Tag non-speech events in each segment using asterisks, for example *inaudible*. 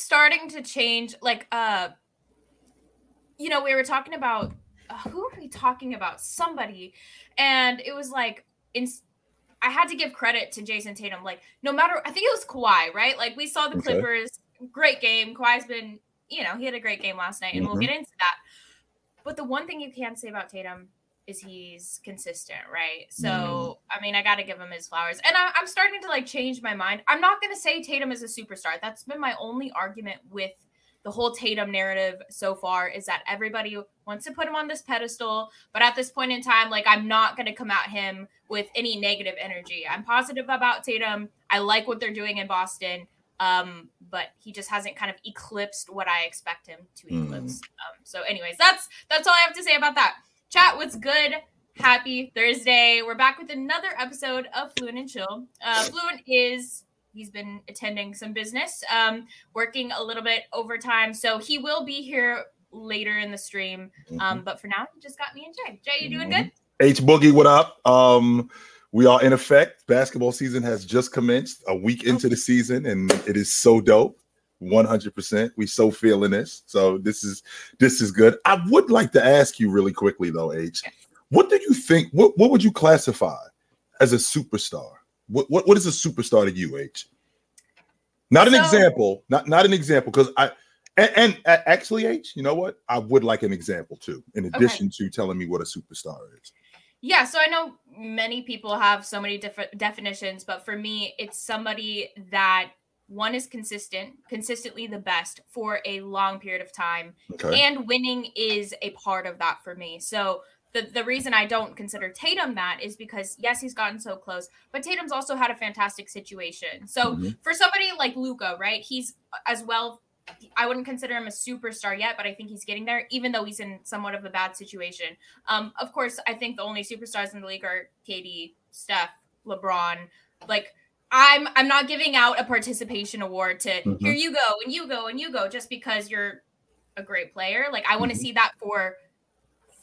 starting to change. Like, uh, you know, we were talking about uh, who are we talking about? Somebody, and it was like in. I had to give credit to Jayson Tatum. Like, no matter, I think it was Kawhi, right? Like, we saw the Okay. Clippers, great game. Kawhi's been, you know, he had a great game last night, and we'll Mhm. get into that. But the one thing you can say about Tatum is he's consistent, right? So, I mean, I got to give him his flowers. And I, I'm starting to like change my mind. I'm not going to say Tatum is a superstar. That's been my only argument with the whole Tatum narrative so far is that everybody wants to put him on this pedestal. But at this point in time, like, I'm not going to come at him with any negative energy. I'm positive about Tatum. I like what they're doing in Boston. Um, but he just hasn't kind of eclipsed what I expect him to Mhm. eclipse. Um, so, anyways, that's that's all I have to say about that. Chat, what's good? Happy Thursday. We're back with another episode of Fluent and Chill. Uh, Fluent is he's been attending some business, um, working a little bit overtime, so he will be here later in the stream. Mm-hmm. Um, but for now, you just got me and Jay. Jay, you doing Mhm. good? H Boogie, what up? Um, we are in effect. Basketball season has just commenced a week into the season, and it is so dope. 100%. We so feeling this. So this is this is good. I would like to ask you really quickly though, H. What do you think? What what would you classify as a superstar? What what, what is a superstar to you, H? Not an So- example, not not an example, because I and, and actually, H, you know what? I would like an example too, in addition to telling me what a superstar is. Yeah, so I know many people have so many different definitions, but for me, it's somebody that one is consistent, consistently the best for a long period of time, Okay. and winning is a part of that for me. So the the reason I don't consider Tatum that is because yes, he's gotten so close, but Tatum's also had a fantastic situation. So Mhm. for somebody like Luka, right? He's as well. I wouldn't consider him a superstar yet, but I think he's getting there, even though he's in somewhat of a bad situation. Um, of course, I think the only superstars in the league are KD, Steph, LeBron. Like, I'm I'm not giving out a participation award to Mhm. here you go and you go and you go just because you're a great player. Like, I want to Mhm. see that for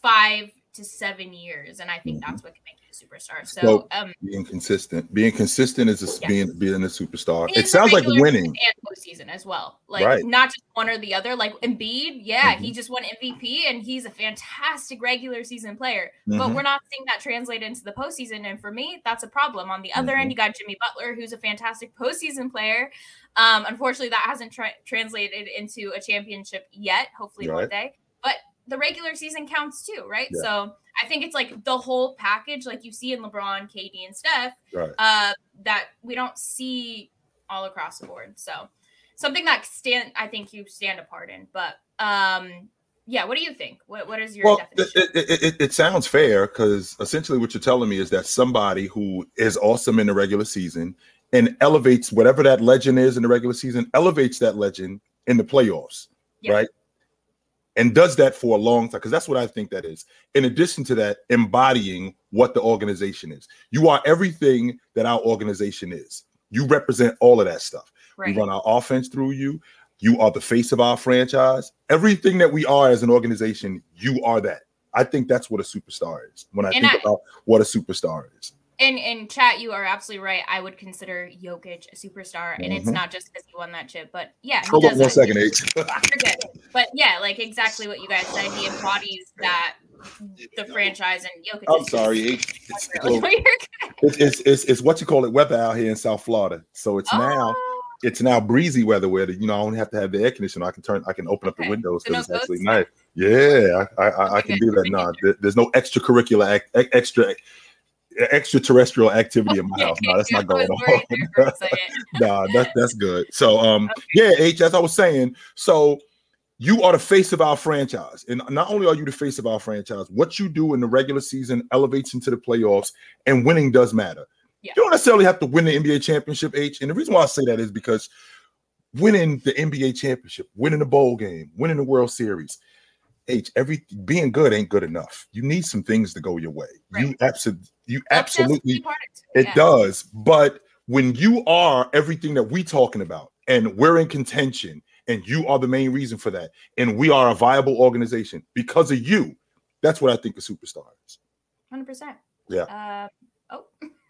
five to seven years, and I think Mhm. that's what can make superstar. So, So- um, being consistent. Being consistent is a, Yes. being being a superstar. in It sounds like winning. and postseason as well. Like Right. not just one or the other. Like Embiid, yeah, Mm-hmm. he just won MVP and he's a fantastic regular season player. But Mhm. we're not seeing that translate into the postseason. And for me, that's a problem. On the other Mhm. end, you got Jimmy Butler, who's a fantastic postseason player. Um, unfortunately, that hasn't tra- translated into a championship yet. Hopefully, one day. But the regular season counts too, right? Yeah. So I think it's like the whole package, like you see in LeBron, KD, and Steph Right. uh, that we don't see all across the board. So something that stand I think you stand apart in. But um, yeah, what do you think? What what is your Well, it, definition? it, it, it, it sounds fair because essentially what you're telling me is that somebody who is awesome in the regular season and elevates whatever that legend is in the regular season, elevates that legend in the playoffs, Yeah. right? And does that for a long time because that's what I think that is. In addition to that, embodying what the organization is. You are everything that our organization is. You represent all of that stuff. right. We run our offense through you. You are the face of our franchise. Everything that we are as an organization, you are that. I think that's what a superstar is. When I And think I- about what a superstar is. In in chat, you are absolutely right. I would consider Jokic a superstar, and it's Mhm. not just because he won that chip, but yeah, Hold on one second, H. *laughs* But yeah, like exactly what you guys said. He embodies that the franchise and Jokic. I'm sorry, H. It's, *laughs* it's, it's, it's, it's what you call it weather out here in South Florida. So it's now Oh, it's now breezy weather where the, you know I don't have to have the air conditioner. I can turn I can open up the Okay. windows So no it's actually nice. Yeah, I I, I, I can do that. There- there's no extracurricular act, extra extraterrestrial activity in my *laughs* house. No, that's not going was worried there for on. *laughs* nah, that, that's good. So um yeah, H, as I was saying, so you are the face of our franchise. And not only are you the face of our franchise, what you do in the regular season elevates into the playoffs, and winning does matter. Yeah. You don't necessarily have to win the NBA championship, H. And the reason why I say that is because winning the NBA championship, winning the bowl game, winning the World Series, H, every being good ain't good enough. You need some things to go your way. You Right. absolutely you Luck does absolutely it yeah. does. But when you are everything that we talking about and we're in contention and you are the main reason for that and we are a viable organization because of you, that's what I think a superstar is. Hundred percent. Yeah. Uh, oh, *laughs*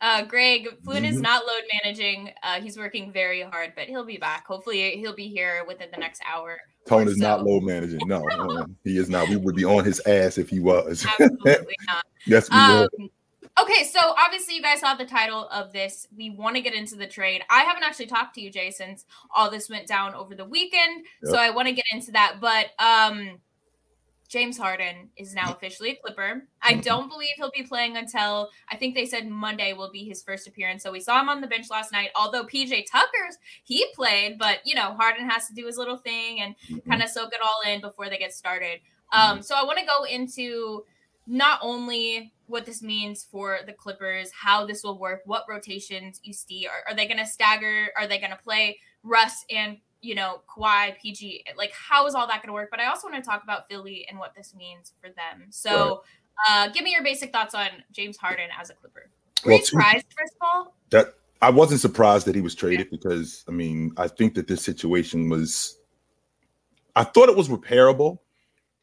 Uh, Greg Flynn is Mhm. not load managing. Uh, he's working very hard, but he'll be back. Hopefully, he'll be here within the next hour. Tone is not load managing. No, he is not. We would be on his ass if he was. *laughs* Absolutely not. yes, we Um, would. okay, so obviously you guys saw the title of this. We want to get into the trade. I haven't actually talked to you, Jay, since all this went down over the weekend. So I want to get into that. But um James Harden is now officially a Clipper. I Mhm. don't believe he'll be playing until I think they said Monday will be his first appearance. So we saw him on the bench last night. Although PJ Tucker's he played, but you know Harden has to do his little thing and Mhm. kind of soak it all in before they get started. Um, so I want to go into not only what this means for the Clippers, how this will work, what rotations you see. Are, are they going to stagger? Are they going to play Russ and you know Kawhi, PG? Like how is all that going to work? But I also want to talk about Philly and what this means for them. So, uh, give me your basic thoughts on James Harden as a Clipper. Were Well, you surprised first of all? that I wasn't surprised that he was traded because I mean I think that this situation was I thought it was repairable,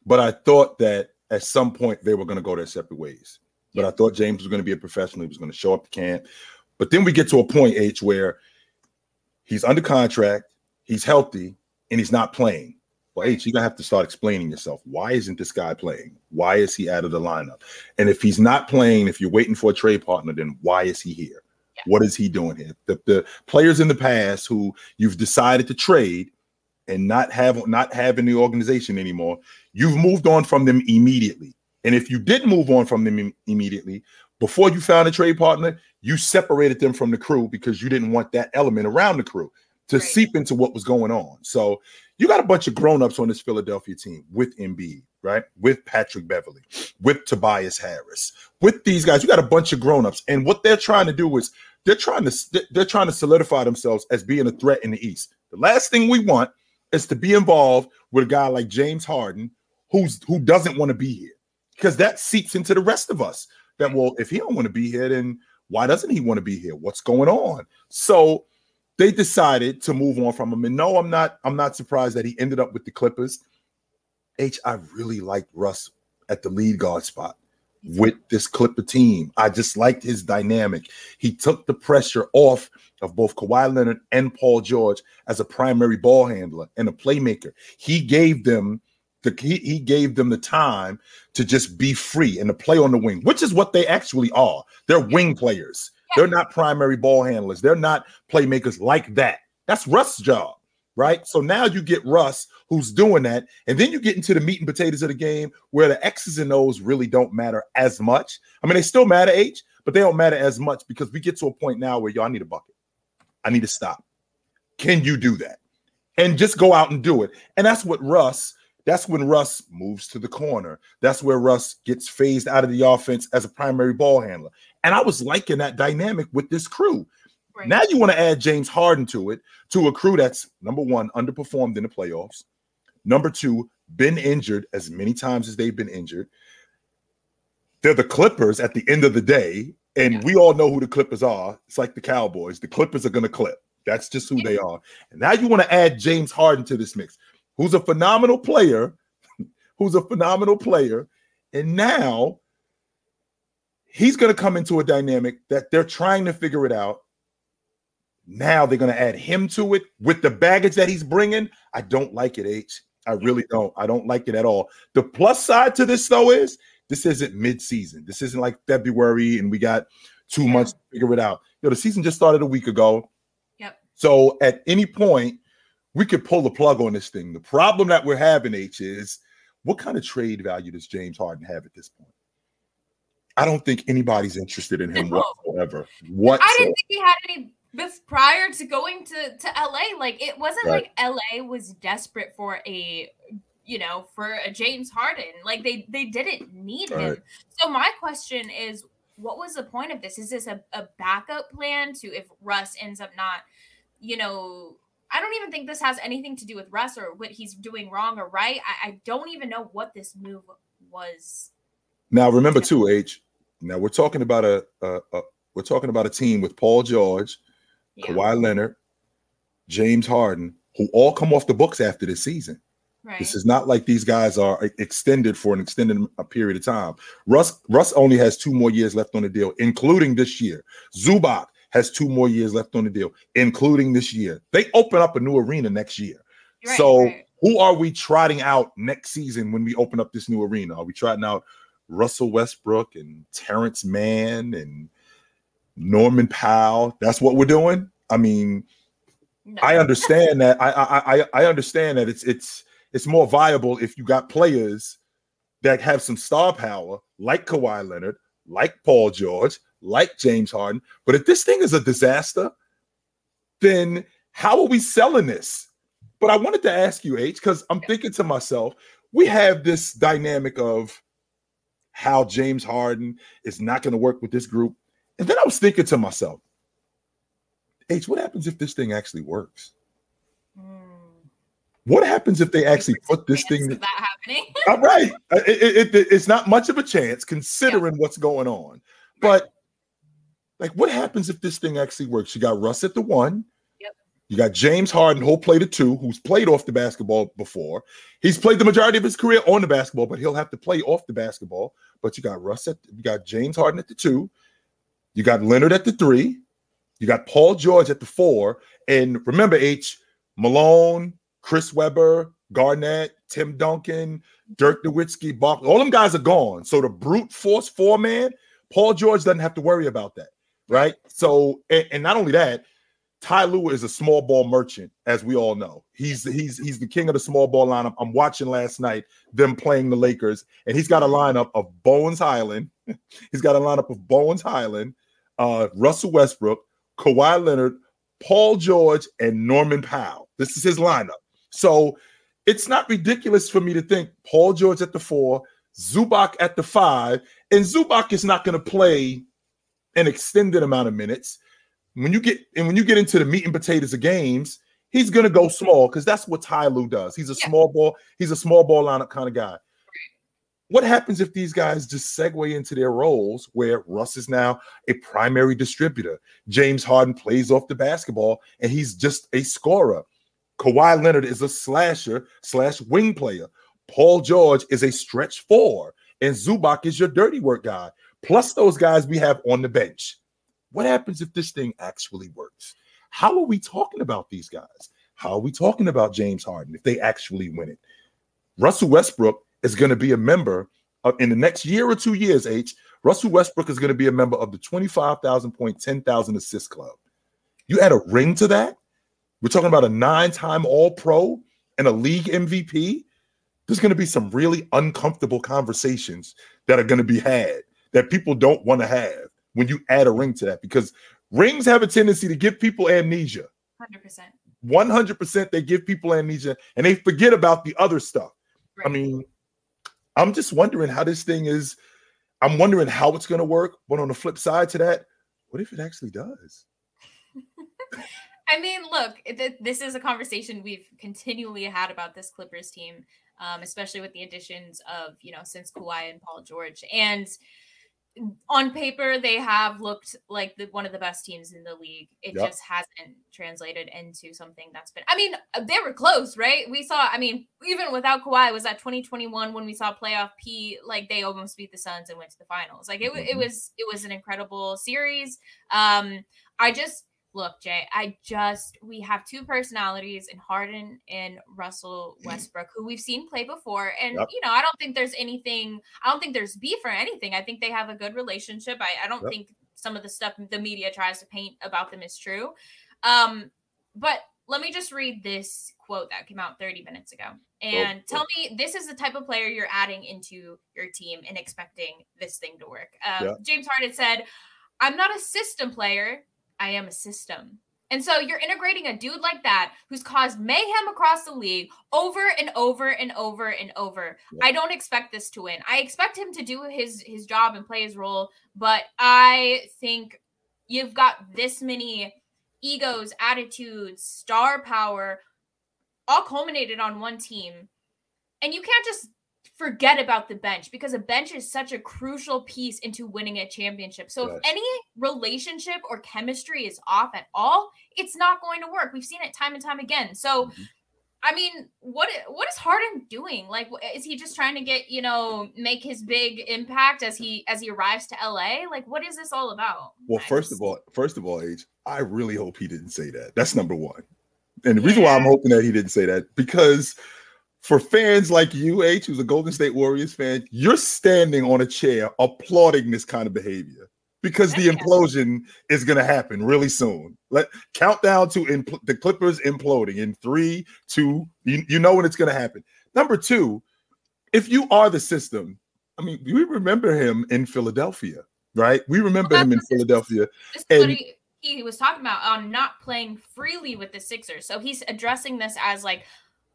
but I thought that at some point they were going to go their separate ways. But I thought James was going to be a professional. He was going to show up to camp. But then we get to a point, H, where he's under contract, he's healthy, and he's not playing. Well, H, you're gonna have to start explaining yourself. Why isn't this guy playing? Why is he out of the lineup? And if he's not playing, if you're waiting for a trade partner, then why is he here? Yeah. What is he doing here? The, the players in the past who you've decided to trade and not have not have in the organization anymore, you've moved on from them immediately. And if you didn't move on from them im- immediately, before you found a trade partner, you separated them from the crew because you didn't want that element around the crew to Right. seep into what was going on. So you got a bunch of grown-ups on this Philadelphia team with Embiid, right? With Patrick Beverley, with Tobias Harris, with these guys. You got a bunch of grown-ups, and what they're trying to do is they're trying to they're trying to solidify themselves as being a threat in the East. The last thing we want is to be involved with a guy like James Harden, who's who doesn't want to be here, because that seeps into the rest of us. That well, if he don't want to be here, then why doesn't he want to be here? What's going on? So they decided to move on from him. And no, I'm not. I'm not surprised that he ended up with the Clippers. H, I really liked Russ at the lead guard spot with this Clipper team. I just liked his dynamic. He took the pressure off of both Kawhi Leonard and Paul George as a primary ball handler and a playmaker. He gave them the he, he gave them the time to just be free and to play on the wing, which is what they actually are. They're wing players. They're not primary ball handlers. They're not playmakers like that. That's Russ's job, right? So now you get Russ who's doing that, and then you get into the meat and potatoes of the game where the X's and O's really don't matter as much. I mean, they still matter, H, but they don't matter as much because we get to a point now where y'all need a bucket. I need to stop. Can you do that? And just go out and do it. And that's what Russ. That's when Russ moves to the corner. That's where Russ gets phased out of the offense as a primary ball handler. And I was liking that dynamic with this crew. Right. Now you want to add James Harden to it, to a crew that's number one, underperformed in the playoffs. Number two, been injured as many times as they've been injured. They're the Clippers at the end of the day. And Yeah. we all know who the Clippers are. It's like the Cowboys. The Clippers are going to clip. That's just who Yeah. they are. And now you want to add James Harden to this mix, who's a phenomenal player, *laughs* who's a phenomenal player. And now he's going to come into a dynamic that they're trying to figure it out. Now they're going to add him to it with the baggage that he's bringing. I don't like it, H. I really don't. I don't like it at all. The plus side to this, though, is this isn't mid-season. This isn't like February and we got two Yeah. months to figure it out. You know, the season just started a week ago. Yep. So at any point, we could pull the plug on this thing. The problem that we're having, H, is what kind of trade value does James Harden have at this point? I don't think anybody's interested in him No. whatsoever. I didn't think he had any bef- prior to going to to LA. Like it wasn't Right. like LA was desperate for a you know for a James Harden. Like they they didn't need him. So my question is, what was the point of this? Is this a, a backup plan to if Russ ends up not, you know? I don't even think this has anything to do with Russ or what he's doing wrong or right. I, I don't even know what this move was. Now remember too, H. Now we're talking about a, a, a we're talking about a team with Paul George, Yeah. Kawhi Leonard, James Harden, who all come off the books after this season. Right. This is not like these guys are extended for an extended period of time. Russ Russ only has two more years left on the deal, including this year. Zubac has two more years left on the deal, including this year. They open up a new arena next year. Right, so right. who are we trotting out next season when we open up this new arena? Are we trotting out Russell Westbrook and Terance Mann and Norman Powell? That's what we're doing. I mean, No. I understand that. I, I I I understand that it's it's it's more viable if you got players that have some star power, like Kawhi Leonard, like Paul George, like James Harden. But if this thing is a disaster, then how are we selling this? But I wanted to ask you, H, because I'm thinking to myself, we have this dynamic of how James Harden is not going to work with this group. And then I was thinking to myself, H, what happens if this thing actually works? Mm. What happens if they actually put this thing? that happening. All *laughs* right, Uh, it, it- it- it's not much of a chance considering what's going on. But like, what happens if this thing actually works? You got Russ at the one. You got James Harden, who'll play the two, who's played off the basketball before. He's played the majority of his career on the basketball, but he'll have to play off the basketball. But you got Russ at, you got James Harden at the two. You got Leonard at the three. You got Paul George at the four. And remember, H. Malone, Chris Webber, Garnett, Tim Duncan, Dirk Nowitzki, Bob, all them guys are gone. So the brute force four man, Paul George doesn't have to worry about that. Right. So, and, and not only that, Ty Lue is a small ball merchant, as we all know. He's he's he's the king of the small ball lineup. I'm watching last night them playing the Lakers, and he's got a lineup of Bones Hyland. *laughs* he's got a lineup of Bones Hyland, uh, Russell Westbrook, Kawhi Leonard, Paul George, and Norman Powell. This is his lineup. So it's not ridiculous for me to think Paul George at the four, Zubac at the five, and Zubac is not going to play an extended amount of minutes. When you get and when you get into the meat and potatoes of games, he's going to go small because that's what Ty Lue does. He's a Yeah. small ball. He's a small ball lineup kind of guy. What happens if these guys just segue into their roles where Russ is now a primary distributor? James Harden plays off the basketball and he's just a scorer. Kawhi Leonard is a slasher slash wing player. Paul George is a stretch four, and Zubac is your dirty work guy. Plus those guys we have on the bench. What happens if this thing actually works? How are we talking about these guys? How are we talking about James Harden if they actually win it? Russell Westbrook is going to be a member of, in the next year or two years. H. Russell Westbrook is going to be a member of the twenty-five thousand point ten thousand assist club. You add a ring to that. We're talking about a nine-time All-Pro and a league MVP. There's going to be some really uncomfortable conversations that are going to be had that people don't want to have when you add a ring to that because rings have a tendency to give people amnesia. 100%. 100% they give people amnesia and they forget about the other stuff. I mean, I'm just wondering how this thing is. I'm wondering how it's going to work. But on the flip side to that, what if it actually does? *laughs* I mean, look, th- this is a conversation we've continually had about this Clippers team, um, especially with the additions of, you know, since Kawhi and Paul George. And on paper, they have looked like the, one of the best teams in the league. It Yep. just hasn't translated into something that's been, I mean, uh, they were close, right? We saw, I mean, even without Kawhi, was that 2021 when we saw playoff P, like they almost beat the Suns and went to the finals. Like it, wa- it Mhm. was, it was an incredible series. Um, I just, look, Jay, I just we have two personalities in Harden and Russell *clears throat* Westbrook, who we've seen play before. And Yep. you know, I don't think there's anything, I don't think there's beef or anything. I think they have a good relationship. I, I don't Yep. think some of the stuff the media tries to paint about them is true. Um, but let me just read this quote that came out 30 minutes ago. And tell me, this is the type of player you're adding into your team and expecting this thing to work. Uh, Yeah. James Harden said, I'm not a system player. I am a system. And so you're integrating a dude like that who's caused mayhem across the league over and over and over and over. Yeah. I don't expect this to win. I expect him to do his his job and play his role, but I think you've got this many egos, attitudes, star power all culminated on one team. And you can't just forget about the bench because a bench is such a crucial piece into winning a championship. So Yes. if any relationship or chemistry is off at all, it's not going to work. We've seen it time and time again. So Mhm. I mean, what what is Harden doing? Like, is he just trying to get you know make his big impact as he as he arrives to LA? Like, what is this all about? Well, I first just... of all, first of all, H, I really hope he didn't say that. That's number one. And the yeah. reason why I'm hoping that he didn't say that because for fans like you, H, who's a Golden State Warriors fan, you're standing on a chair applauding this kind of behavior because the implosion is going to happen really soon. Let count down to impl- the Clippers imploding in three, two. You, you know when it's going to happen. Number two, if you are the system, I mean, we remember him in Philadelphia, right? We remember well, him in Philadelphia, and he, was talking about on not playing freely with the Sixers. So he's addressing this as like,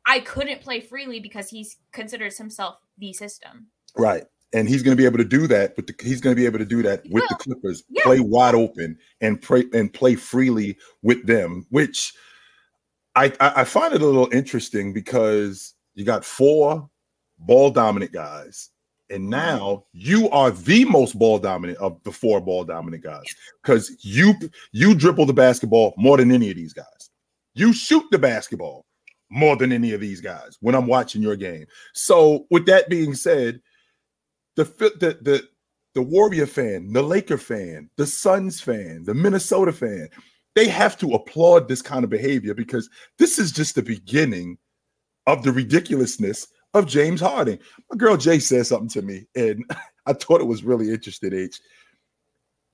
I couldn't play freely because he considers himself the system. Right and he's going to be able to do that. But he's going to be able to do that with the Clippers, yeah. play wide open and play and play freely with them. Which I, I find it a little interesting because you got four ball dominant guys, and now you are the most ball dominant of the four ball dominant guys because you you dribble the basketball more than any of these guys. You shoot the basketball more than any of these guys when I'm watching your game. So, with that being said, the the the the Warrior fan, the Laker fan, the Suns fan, the Minnesota fan, they have to applaud this kind of behavior because this is just the beginning of the ridiculousness of James Harden. My girl Jay said something to me, and *laughs* I thought it was really interesting. H.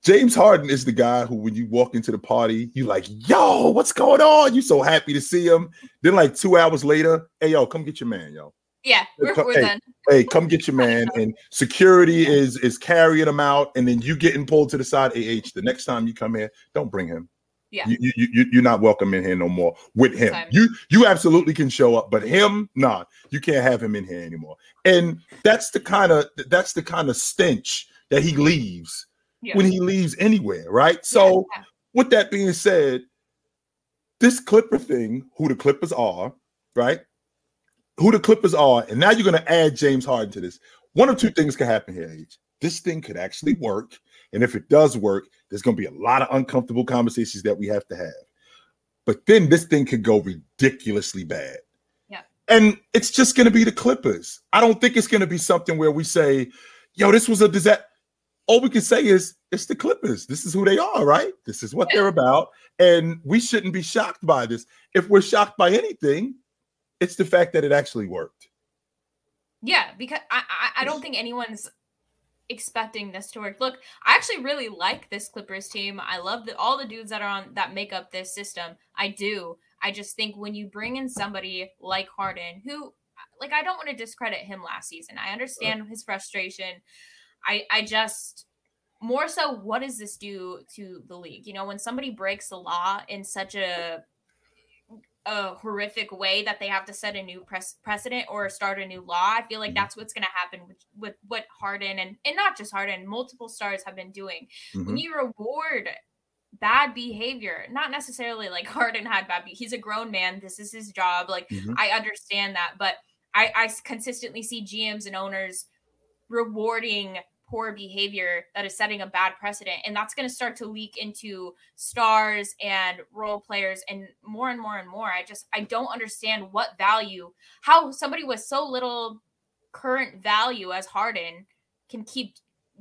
James Harden is the guy who, when you walk into the party, you like, yo, what's going on? You so happy to see him. Then, like two hours later, hey, yo, come get your man, yo. Yeah, we're, we're hey, done. hey, come get your man. And security is is carrying him out, and then you getting pulled to the side. Ah, the next time you come here, don't bring him. Yeah, you, you, you you're not welcome in here no more with him. You you absolutely can show up, but him, nah, you can't have him in here anymore. And that's the kind of that's the kind of stench that he leaves yeah. when he leaves anywhere, right? So, yeah. with that being said, this Clipper thing, who the Clippers are, right? who the Clippers are, and now you're going to add James Harden to this. One of two things can happen here, H. This thing could actually work. And if it does work, there's going to be a lot of uncomfortable conversations that we have to have. But then this thing could go ridiculously bad. Yeah. And it's just going to be the Clippers. I don't think it's going to be something where we say, yo, this was a disaster. All we can say is it's the Clippers. This is who they are, right? This is what they're about. And we shouldn't be shocked by this. If we're shocked by anything, it's the fact that it actually worked. Yeah, because I, I, I don't think anyone's expecting this to work. Look, I actually really like this Clippers team. I love the, all the dudes that are on that make up this system. I do. I just think when you bring in somebody like Harden, who like I don't want to discredit him last season. I understand right. his frustration. I I just more so what does this do to the league? You know, when somebody breaks the law in such a a horrific way that they have to set a new pres- precedent or start a new law. I feel like mm-hmm. that's what's going to happen with, with what Harden and and not just Harden, multiple stars have been doing. Mm-hmm. When you reward bad behavior, not necessarily like Harden had bad. Be- he's a grown man. This is his job. Like mm-hmm. I understand that, but I, I consistently see GMs and owners rewarding poor behavior that is setting a bad precedent. And that's going to start to leak into stars and role players and more and more and more. I just i don't understand what value how somebody with so little current value as harden can keep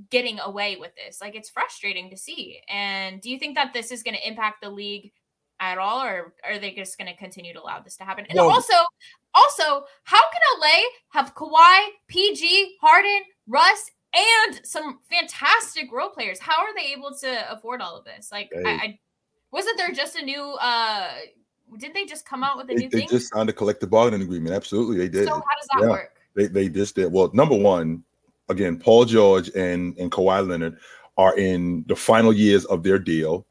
getting away with this. Like it's frustrating to see. And do you think that this is going to impact the league at all or are they just going to continue to allow this to happen and well, also also how can la have Kawhi, pg harden russ and some fantastic role players. How are they able to afford all of this? Like, hey. I, I, wasn't there just a new? uh Did they just come out with a they, new they thing? They just signed a collective bargaining agreement. Absolutely, they did. So how does that yeah. work? They they just did. Well, number one, again, Paul George and and Kawhi Leonard are in the final years of their deal.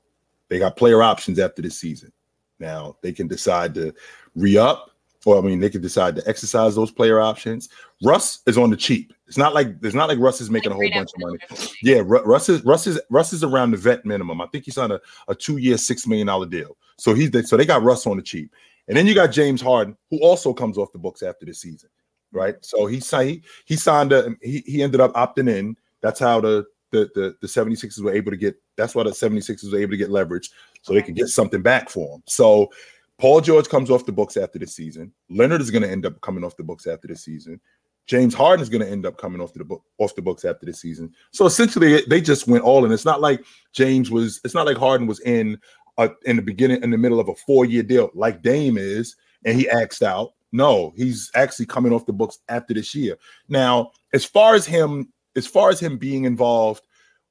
They got player options after this season. Now they can decide to re up or I mean, they could decide to exercise those player options. Russ is on the cheap. It's not like it's not like Russ is making a whole bunch of money. Yeah, Russ is Russ is Russ is around the vet minimum. I think he's on a, a two year, six million dollar deal. So he's so they got Russ on the cheap, and then you got James Harden, who also comes off the books after the season, right? So he signed he signed a he, he ended up opting in. That's how the the, the the 76ers were able to get that's why the 76ers were able to get leverage so they could get something back for him. So Paul George comes off the books after the season. Leonard is going to end up coming off the books after the season. James Harden is going to end up coming off the book off the books after the season. So essentially, they just went all in. It's not like James was. It's not like Harden was in uh, in the beginning, in the middle of a four year deal like Dame is, and he axed out. No, he's actually coming off the books after this year. Now, as far as him, as far as him being involved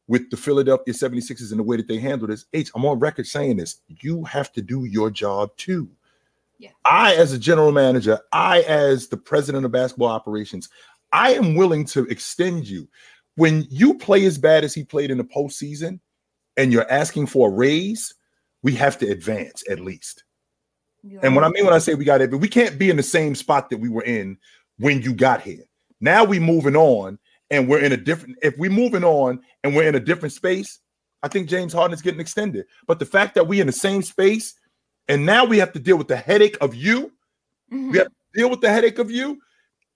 with the Philadelphia 76ers and the way that they handle this, H, I'm on record saying this. You have to do your job too. Yeah. I, as a general manager, I, as the president of basketball operations, I am willing to extend you. When you play as bad as he played in the postseason and you're asking for a raise, we have to advance at least. And what I mean when I say we got it, but we can't be in the same spot that we were in when you got here. Now we moving on and we're in a different if we're moving on and we're in a different space, I think James Harden is getting extended. But the fact that we in the same space and now we have to deal with the headache of you, mm-hmm. we have to deal with the headache of you.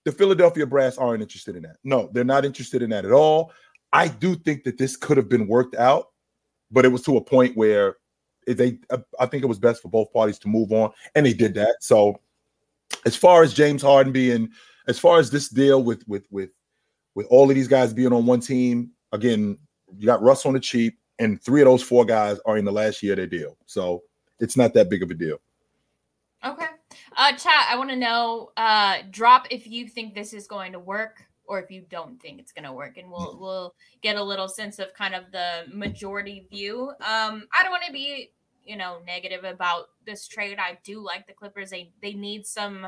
The Philadelphia Brass aren't interested in that. No, they're not interested in that at all. I do think that this could have been worked out, but it was to a point where they I think it was best for both parties to move on, and they did that. So as far as James Harden being, as far as this deal with with with with all of these guys being on one team, again, you got Russ on the cheap, and three of those four guys are in the last year of their deal. So it's not that big of a deal. Okay. Uh chat, I want to know uh drop if you think this is going to work or if you don't think it's going to work and we'll we'll get a little sense of kind of the majority view. Um I don't want to be, you know, negative about this trade. I do like the Clippers. They they need some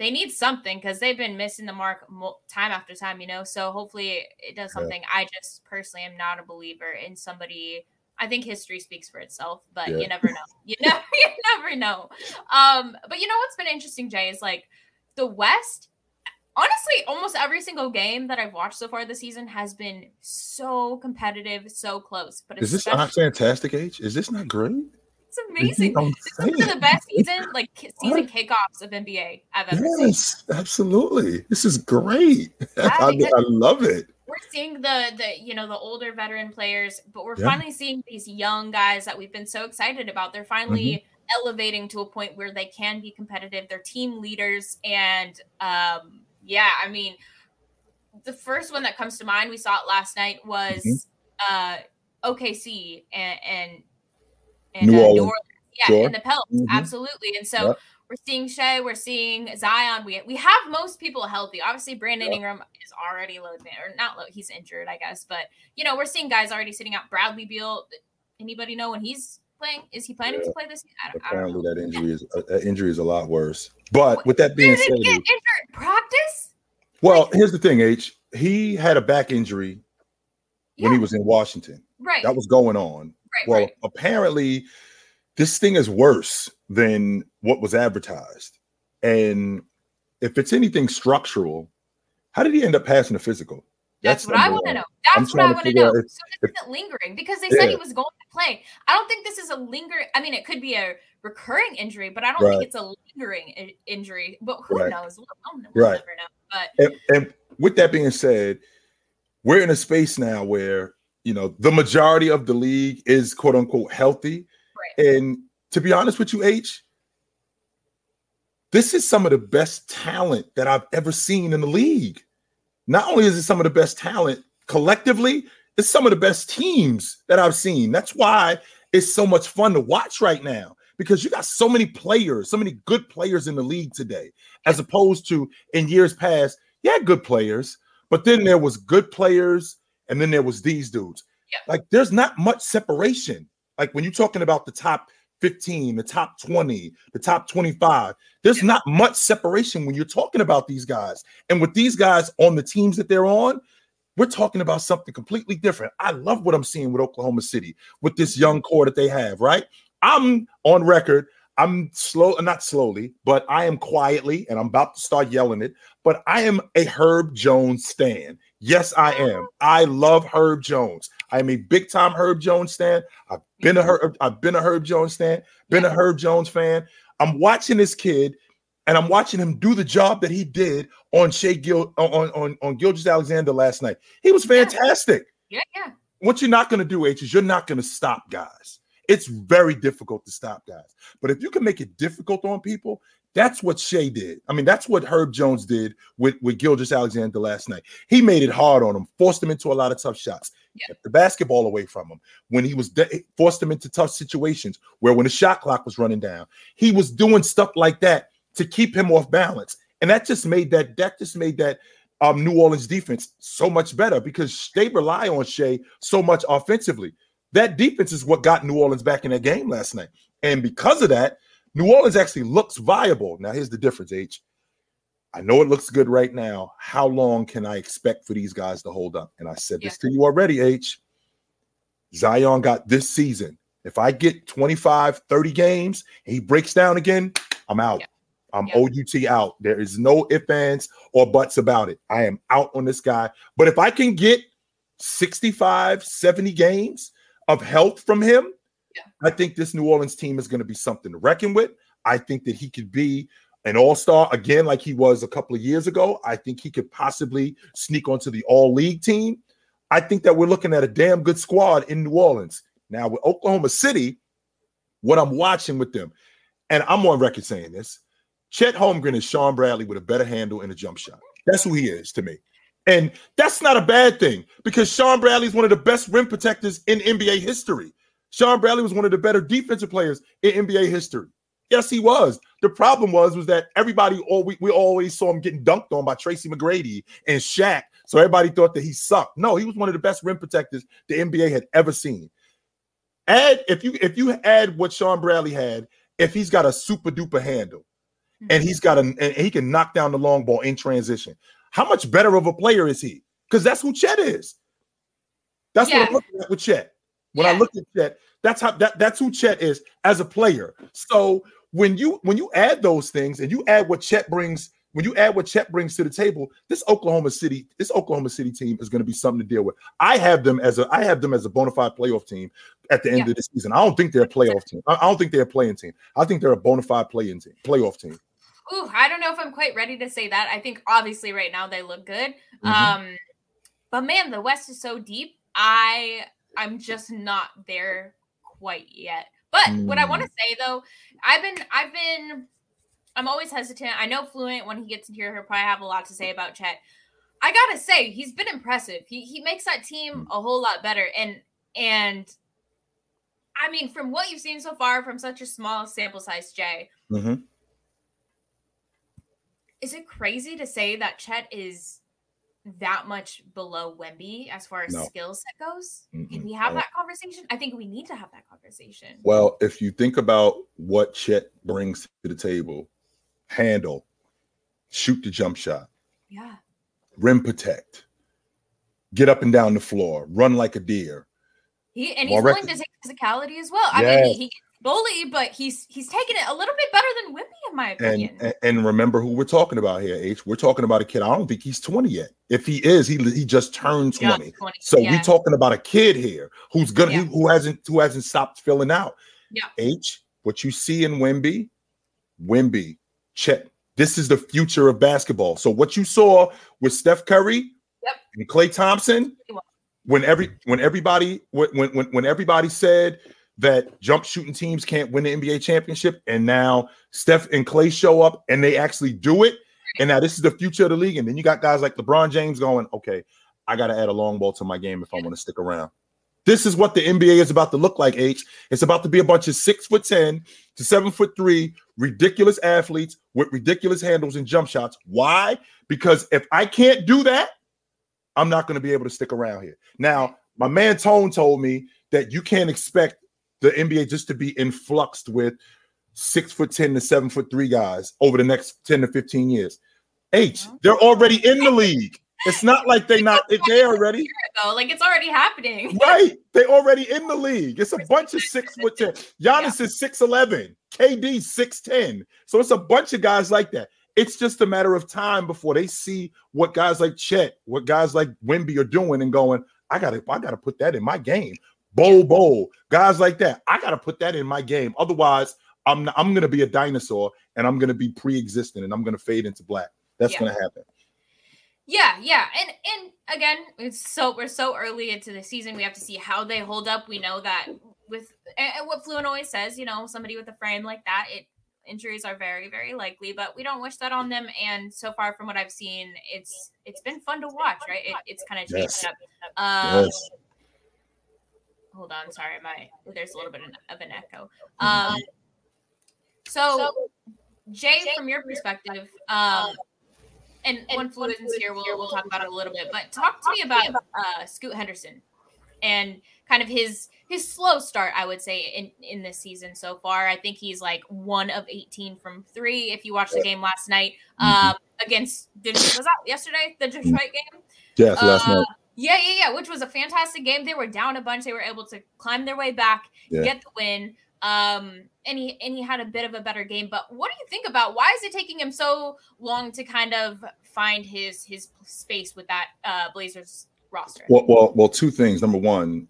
they need something because they've been missing the mark time after time, you know. So hopefully it does something. Yeah. I just personally am not a believer in somebody. I think history speaks for itself, but yeah. you never know. *laughs* You never, *laughs* you never know. Um, but you know what's been interesting, Jay, is like the West. Honestly, almost every single game that I've watched so far this season has been so competitive, so close. But is this not fantastic? Age is this not great? It's amazing. This is the best season, like season kickoffs of NBA I've ever yes, seen. absolutely. This is great. *laughs* Yeah, I, I, love it. We're seeing the the you know the older veteran players, but we're yeah. finally seeing these young guys that we've been so excited about. They're finally mm-hmm. elevating to a point where they can be competitive. They're team leaders, and um, yeah, I mean, the first one that comes to mind we saw it last night was mm-hmm. uh, OKC and, and in New, uh, Orleans. New Orleans. Yeah, sure. in the Pels, mm-hmm. absolutely. And so yep. we're seeing Shai, we're seeing Zion. We we have most people healthy. Obviously, Brandon yep. Ingram is already low, or not low. He's injured, I guess. But you know, we're seeing guys already sitting out. Bradley Beal. Anybody know when he's playing? Is he planning yeah. to play this? I, Apparently, I that *laughs* injury is uh, that injury is a lot worse. But with that being said, get injured practice. Well, like, here's the thing, H. He had a back injury yeah. when he was in Washington. Right. That was going on. Right, well, right. apparently, this thing is worse than what was advertised. And if it's anything structural, how did he end up passing the physical? That's, That's what I want to know. That's what I want to know. If, so this isn't lingering because they yeah. said he was going to play. I don't think this is a lingering. I mean, it could be a recurring injury, but I don't right. think it's a lingering I- injury. But who right. knows? We'll, we'll right. never know. But and, and with that being said, we're in a space now where you know the majority of the league is quote unquote healthy. Right. and to be honest with you h this is some of the best talent that i've ever seen in the league. Not only is it some of the best talent collectively it's some of the best teams that i've seen. That's why it's so much fun to watch right now because you got so many players so many good players in the league today as opposed to in years past yeah good players but then there was good players and then there was these dudes. Yeah. Like there's not much separation. Like when you're talking about the top 15, the top 20, the top 25, there's yeah. not much separation when you're talking about these guys. And with these guys on the teams that they're on, we're talking about something completely different. I love what I'm seeing with Oklahoma City with this young core that they have, right? I'm on record. I'm slow, not slowly, but I am quietly, and I'm about to start yelling it. But I am a Herb Jones stan. Yes, I oh, am. I love Herb Jones. I am a big time Herb Jones fan. I've been a mm-hmm. Herb, I've been a Herb Jones fan, been a Herb Jones fan. I'm watching this kid and I'm watching him do the job that he did on Shai Gil on on on Gilgeous-Alexander last night. He was fantastic. Yeah, yeah. What you're not going to do, H, is you're not going to stop guys. It's very difficult to stop guys. But if you can make it difficult on people, that's what Shai did. I mean, that's what Herb Jones did with, with Gilgeous-Alexander last night. He made it hard on him, forced him into a lot of tough shots, yeah. kept the basketball away from him. When he was de- forced him into tough situations where when the shot clock was running down, he was doing stuff like that to keep him off balance. And that just made that that just made that um, New Orleans defense so much better because they rely on Shai so much offensively. That defense is what got New Orleans back in that game last night. And because of that, New Orleans actually looks viable. Now, here's the difference, H. I know it looks good right now. How long can I expect for these guys to hold up? And I said yeah. this to you already, H. Zion got this season. If I get 25, 30 games, he breaks down again, I'm out. Yeah. I'm yeah. OUT out. There is no ifs, ands, or buts about it. I am out on this guy. But if I can get 65, 70 games of health from him, yeah. I think this New Orleans team is going to be something to reckon with. I think that he could be an all-star again, like he was a couple of years ago. I think he could possibly sneak onto the all-league team. I think that we're looking at a damn good squad in New Orleans. Now with Oklahoma City, what I'm watching with them, and I'm on record saying this, Chet Holmgren is Shawn Bradley with a better handle and a jump shot. That's who he is to me. And that's not a bad thing because Shawn Bradley is one of the best rim protectors in NBA history. Shawn Bradley was one of the better defensive players in NBA history. Yes, he was. The problem was was that everybody all we, we always saw him getting dunked on by Tracy McGrady and Shaq. So everybody thought that he sucked. No, he was one of the best rim protectors the NBA had ever seen. Add if you if you add what Shawn Bradley had, if he's got a super duper handle, and mm-hmm. he's got a and he can knock down the long ball in transition. How much better of a player is he? Because that's who Chet is. That's yeah. what I'm looking at with Chet. When yeah. I look at Chet, that's how that, that's who Chet is as a player. So when you when you add those things and you add what Chet brings, when you add what Chet brings to the table, this Oklahoma City, this Oklahoma City team is going to be something to deal with. I have them as a I have them as a bona fide playoff team at the end yeah. of the season. I don't think they're a playoff team. I, I don't think they're a play-in team. I think they're a bona fide play-in team, playoff team. Ooh, I don't know if I'm quite ready to say that. I think obviously right now they look good. Mm-hmm. Um, but man, the West is so deep. I I'm just not there quite yet. But mm. what I want to mm. say though, I've been I've been I'm always hesitant. I know Fluent when he gets in here, he'll probably have a lot to say about Chet. I gotta say, he's been impressive. He he makes that team mm. a whole lot better. And and I mean, from what you've seen so far from such a small sample size, Jay, mm-hmm is it crazy to say that Chet is that much below Wemby as far as no. skill set goes? Mm-mm. Can we have that conversation? I think we need to have that conversation. Well, if you think about what Chet brings to the table, handle, shoot the jump shot, yeah, rim protect, get up and down the floor, run like a deer. He and he's willing to take physicality as well. I mean, he, he bully, but he's he's taking it a little bit better than Wemby, in my opinion. And, and remember who we're talking about here, H. We're talking about a kid. I don't think he's 20 yet. If he is, he he just turned 20. Yeah, 20. So yeah. we're talking about a kid here who's gonna yeah. who, who hasn't who hasn't stopped filling out. Yeah. H, what you see in Wemby, Wemby, Chet. This is the future of basketball. So what you saw with Steph Curry yep. and Klay Thompson, when every when everybody when when when everybody said that jump shooting teams can't win the NBA championship, and now Steph and Clay show up and they actually do it. And now this is the future of the league. And then you got guys like LeBron James going, okay, I got to add a long ball to my game if I want to stick around. This is what the NBA is about to look like, H. It's about to be a bunch of six foot 10 to seven foot three ridiculous athletes with ridiculous handles and jump shots. Why? Because if I can't do that, I'm not going to be able to stick around here. Now, my man Tone told me that you can't expect the NBA just to be influxed with six foot 10 to seven foot three guys over the next 10 to 15 years. H, uh-huh. they're already in the league. It's not like they not they already though. Like it's already happening. Right. They already in the league. It's a bunch of six foot ten. Giannis yeah. is 6'11, KD 6'10. So it's a bunch of guys like that. It's just a matter of time before they see what guys like Chet, what guys like Wemby are doing and going, I gotta, I gotta put that in my game. Bol Bol, guys like that. I got to put that in my game. Otherwise, I'm I'm going to be a dinosaur and I'm going to be pre-existing and I'm going to fade into black. That's yeah. going to happen. Yeah, yeah. And and again, it's so we're so early into the season. We have to see how they hold up. We know that with and what Fluent always says, you know, somebody with a frame like that, it injuries are very very likely but we don't wish that on them and so far from what i've seen it's it's been fun to watch right it, it's kind of changed yes. up um, yes. Hold on sorry my there's a little bit of an echo um so jay from your perspective um and, and when Fluent's here, we'll, we'll talk about it a little bit. But talk to me about uh, Scoot Henderson and kind of his his slow start, I would say, in in this season so far. I think he's like one of 18 from three. If you watched the game last night uh, against was that yesterday the Detroit game? Yes, last uh, night. Yeah, yeah, yeah. Which was a fantastic game. They were down a bunch. They were able to climb their way back, yeah. get the win. Um, and he and he had a bit of a better game. But what do you think about why is it taking him so long to kind of find his his space with that uh Blazers roster? Well, well, well, two things. Number one,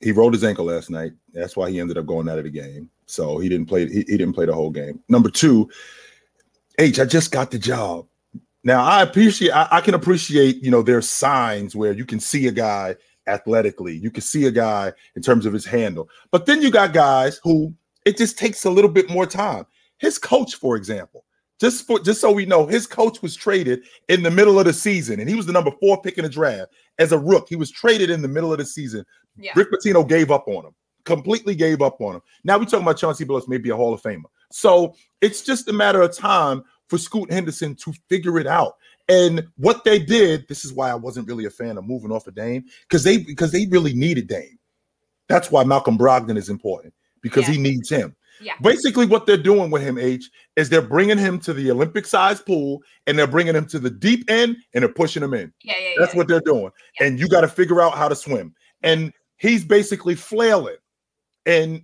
he rolled his ankle last night. That's why he ended up going out of the game. So he didn't play. He, he didn't play the whole game. Number two, H. I just got the job. Now I appreciate. I, I can appreciate. You know, there's signs where you can see a guy athletically. You can see a guy in terms of his handle. But then you got guys who it just takes a little bit more time. His coach, for example, just for just so we know, his coach was traded in the middle of the season, and he was the number four pick in the draft as a rook. He was traded in the middle of the season. Yeah. Rick Pitino gave up on him, completely gave up on him. Now we're talking about Chauncey Billups, maybe a Hall of Famer. So it's just a matter of time for Scoot Henderson to figure it out. And what they did, this is why I wasn't really a fan of moving off of Dame, because they because they really needed Dame. That's why Malcolm Brogdon is important because yeah. he needs him. Yeah. Basically, what they're doing with him, H, is they're bringing him to the Olympic size pool and they're bringing him to the deep end and they're pushing him in. Yeah, yeah, That's yeah. what they're doing. Yeah. And you got to figure out how to swim. And he's basically flailing and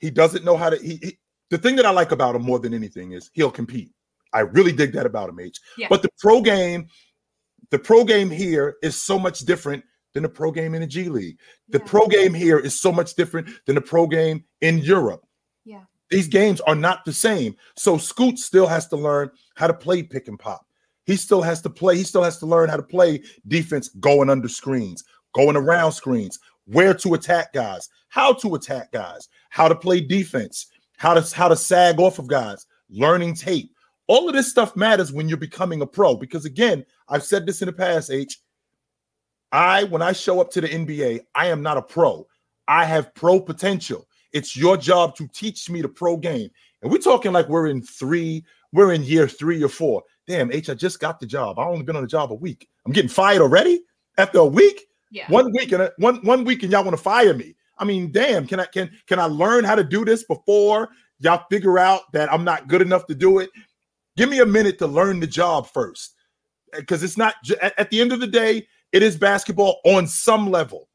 he doesn't know how to. He, he, the thing that I like about him more than anything is he'll compete. I really dig that about him, H. Yeah. But the pro game, the pro game here is so much different than the pro game in the G League. The yeah. pro game here is so much different than the pro game in Europe. Yeah. These games are not the same. So Scoot still has to learn how to play pick and pop. He still has to play, he still has to learn how to play defense going under screens, going around screens, where to attack guys, how to attack guys, how to play defense, how to how to sag off of guys, learning tape. All of this stuff matters when you're becoming a pro because again, I've said this in the past, H. I when I show up to the NBA, I am not a pro. I have pro potential. It's your job to teach me the pro game. And we're talking like we're in three, we're in year three or four. Damn, H, I just got the job. I only been on the job a week. I'm getting fired already after a week. Yeah. One week and a, one one week and y'all want to fire me. I mean, damn, can I can can I learn how to do this before y'all figure out that I'm not good enough to do it? Give me a minute to learn the job first. Because it's not at, the end of the day, it is basketball on some level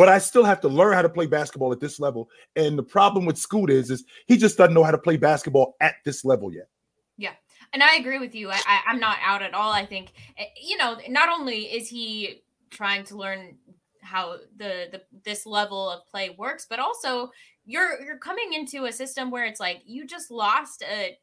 but I still have to learn how to play basketball at this level. And the problem with Scoot is, is he just doesn't know how to play basketball at this level yet. Yeah. And I agree with you. I, I, I'm not out at all. I think, eh, you know, not only is he trying to learn how the, the this level of play works, but also you're you're coming into a system where it's like you just lost a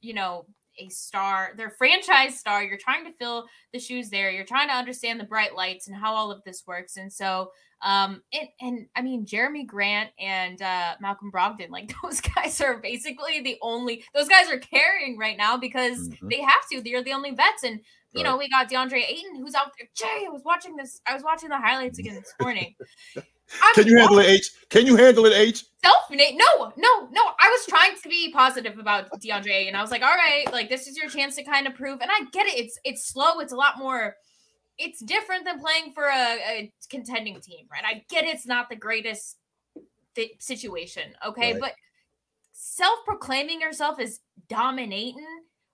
you know a star, their franchise star. You're trying to fill the shoes there. You're trying to understand the bright lights and how all of this works. And so um, and, and I mean, Jerami Grant and uh, Malcolm Brogdon, like *laughs* those guys are basically the only, those guys are carrying right now because mm-hmm. they have to. They're the only vets. And, you right. know, we got DeAndre Ayton who's out there. Jay, I was watching this, I was watching the highlights again this morning. *laughs* Can you handle it, H? Can you handle it, H? Self no, no, no. I was trying to be positive about DeAndre, and I was like, all right, like this is your chance to kind of prove. And I get it. It's it's slow. It's a lot more it's different than playing for a, a contending team, right? I get it's not the greatest th- situation, okay, right. but self-proclaiming yourself as dominating,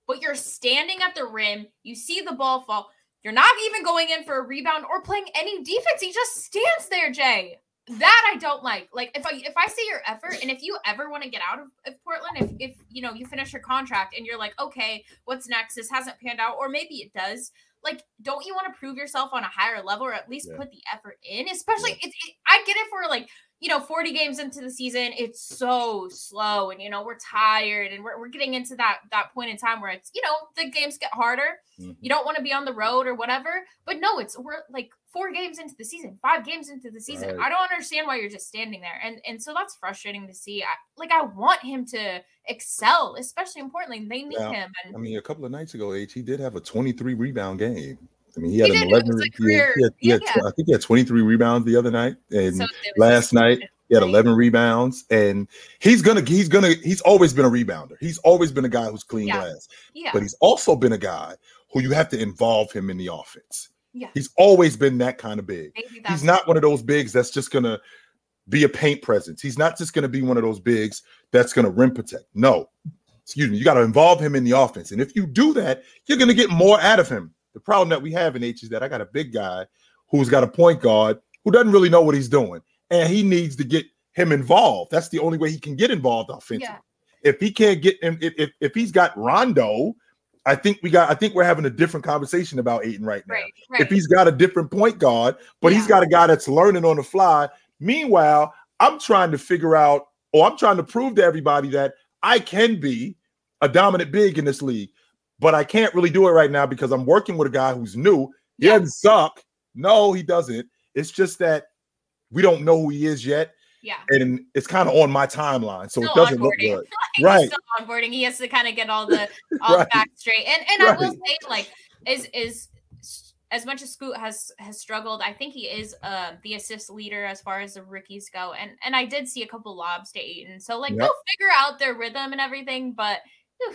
but you're standing at the rim, you see the ball fall, you're not even going in for a rebound or playing any defense. He just stands there, Jay. That I don't like. Like if I if I see your effort and if you ever want to get out of, of Portland, if if you know you finish your contract and you're like, okay, what's next? This hasn't panned out, or maybe it does like don't you want to prove yourself on a higher level or at least yeah. put the effort in especially yeah. it's it, i get it for like you know, 40 games into the season, it's so slow and you know, we're tired and we're, we're getting into that that point in time where it's, you know, the games get harder. Mm-hmm. You don't want to be on the road or whatever. But no, it's we're like four games into the season, five games into the season. Right. I don't understand why you're just standing there. And and so that's frustrating to see. I, like I want him to excel, especially importantly, they need him. And I mean, a couple of nights ago, H, he did have a 23 rebound game. I mean, he had he an 11. He had, he had, had, yeah. I think he had 23 rebounds the other night, and so last night he had 11 rebounds. And he's gonna, he's gonna, he's always been a rebounder. He's always been a guy who's clean yeah. glass. Yeah. But he's also been a guy who you have to involve him in the offense. Yeah. He's always been that kind of big. He's not one of those bigs that's just gonna be a paint presence. He's not just gonna be one of those bigs that's gonna rim protect. No, excuse me. You got to involve him in the offense, and if you do that, you're gonna get more out of him. The problem that we have in H is that I got a big guy who's got a point guard who doesn't really know what he's doing, and he needs to get him involved. That's the only way he can get involved offensively. Yeah. If he can't get him, if, if, if he's got Rondo, I think we got. I think we're having a different conversation about Ayton right now. Right, right. If he's got a different point guard, but yeah. he's got a guy that's learning on the fly. Meanwhile, I'm trying to figure out, or I'm trying to prove to everybody that I can be a dominant big in this league but I can't really do it right now because I'm working with a guy who's new. He doesn't suck. No, he doesn't. It's just that we don't know who he is yet. Yeah. And it's kind of on my timeline. So still it doesn't look good. *laughs* like, right. Still onboarding. He has to kind of get all the *laughs* all right. the facts straight. And and right. I will say, like, is is as much as Scoot has has struggled, I think he is uh, the assist leader as far as the rookies go. And and I did see a couple lobs to Ayton. So like yep. they'll figure out their rhythm and everything, but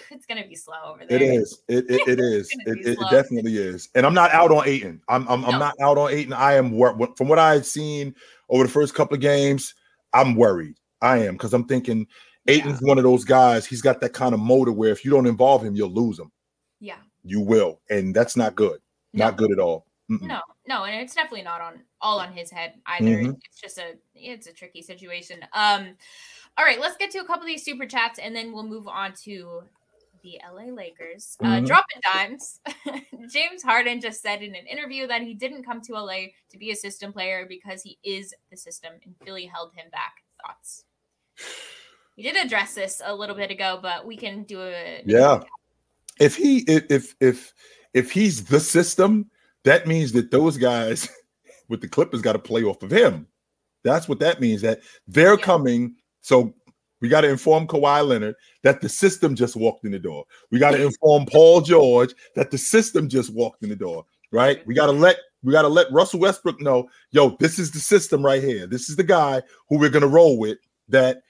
it's gonna be slow over there. It is. It it, it *laughs* is. it, it, definitely is. And I'm not out on Ayton. I'm I'm, no. I'm not out on Ayton. I am from what I've seen over the first couple of games. I'm worried. I am because I'm thinking Ayton's yeah. one of those guys. He's got that kind of motor where if you don't involve him, you'll lose him. Yeah. You will, and that's not good. No. Not good at all. Mm-mm. No, no, and it's definitely not on all on his head either. Mm-hmm. It's just a it's a tricky situation. Um, all right, let's get to a couple of these super chats and then we'll move on to the LA Lakers. Uh, mm-hmm. Dropping dimes. *laughs* James Harden just said in an interview that he didn't come to LA to be a system player because he is the system and Philly held him back. Thoughts? We did address this a little bit ago, but we can do it. Yeah. If he if if if he's the system, that means that those guys *laughs* with the Clippers got to play off of him. That's what that means. That they're yeah. coming so we got to inform Kawhi Leonard that the system just walked in the door. We got to inform Paul George that the system just walked in the door. Right? We got to let we got to let Russell Westbrook know, yo, this is the system right here. This is the guy who we're gonna roll with. That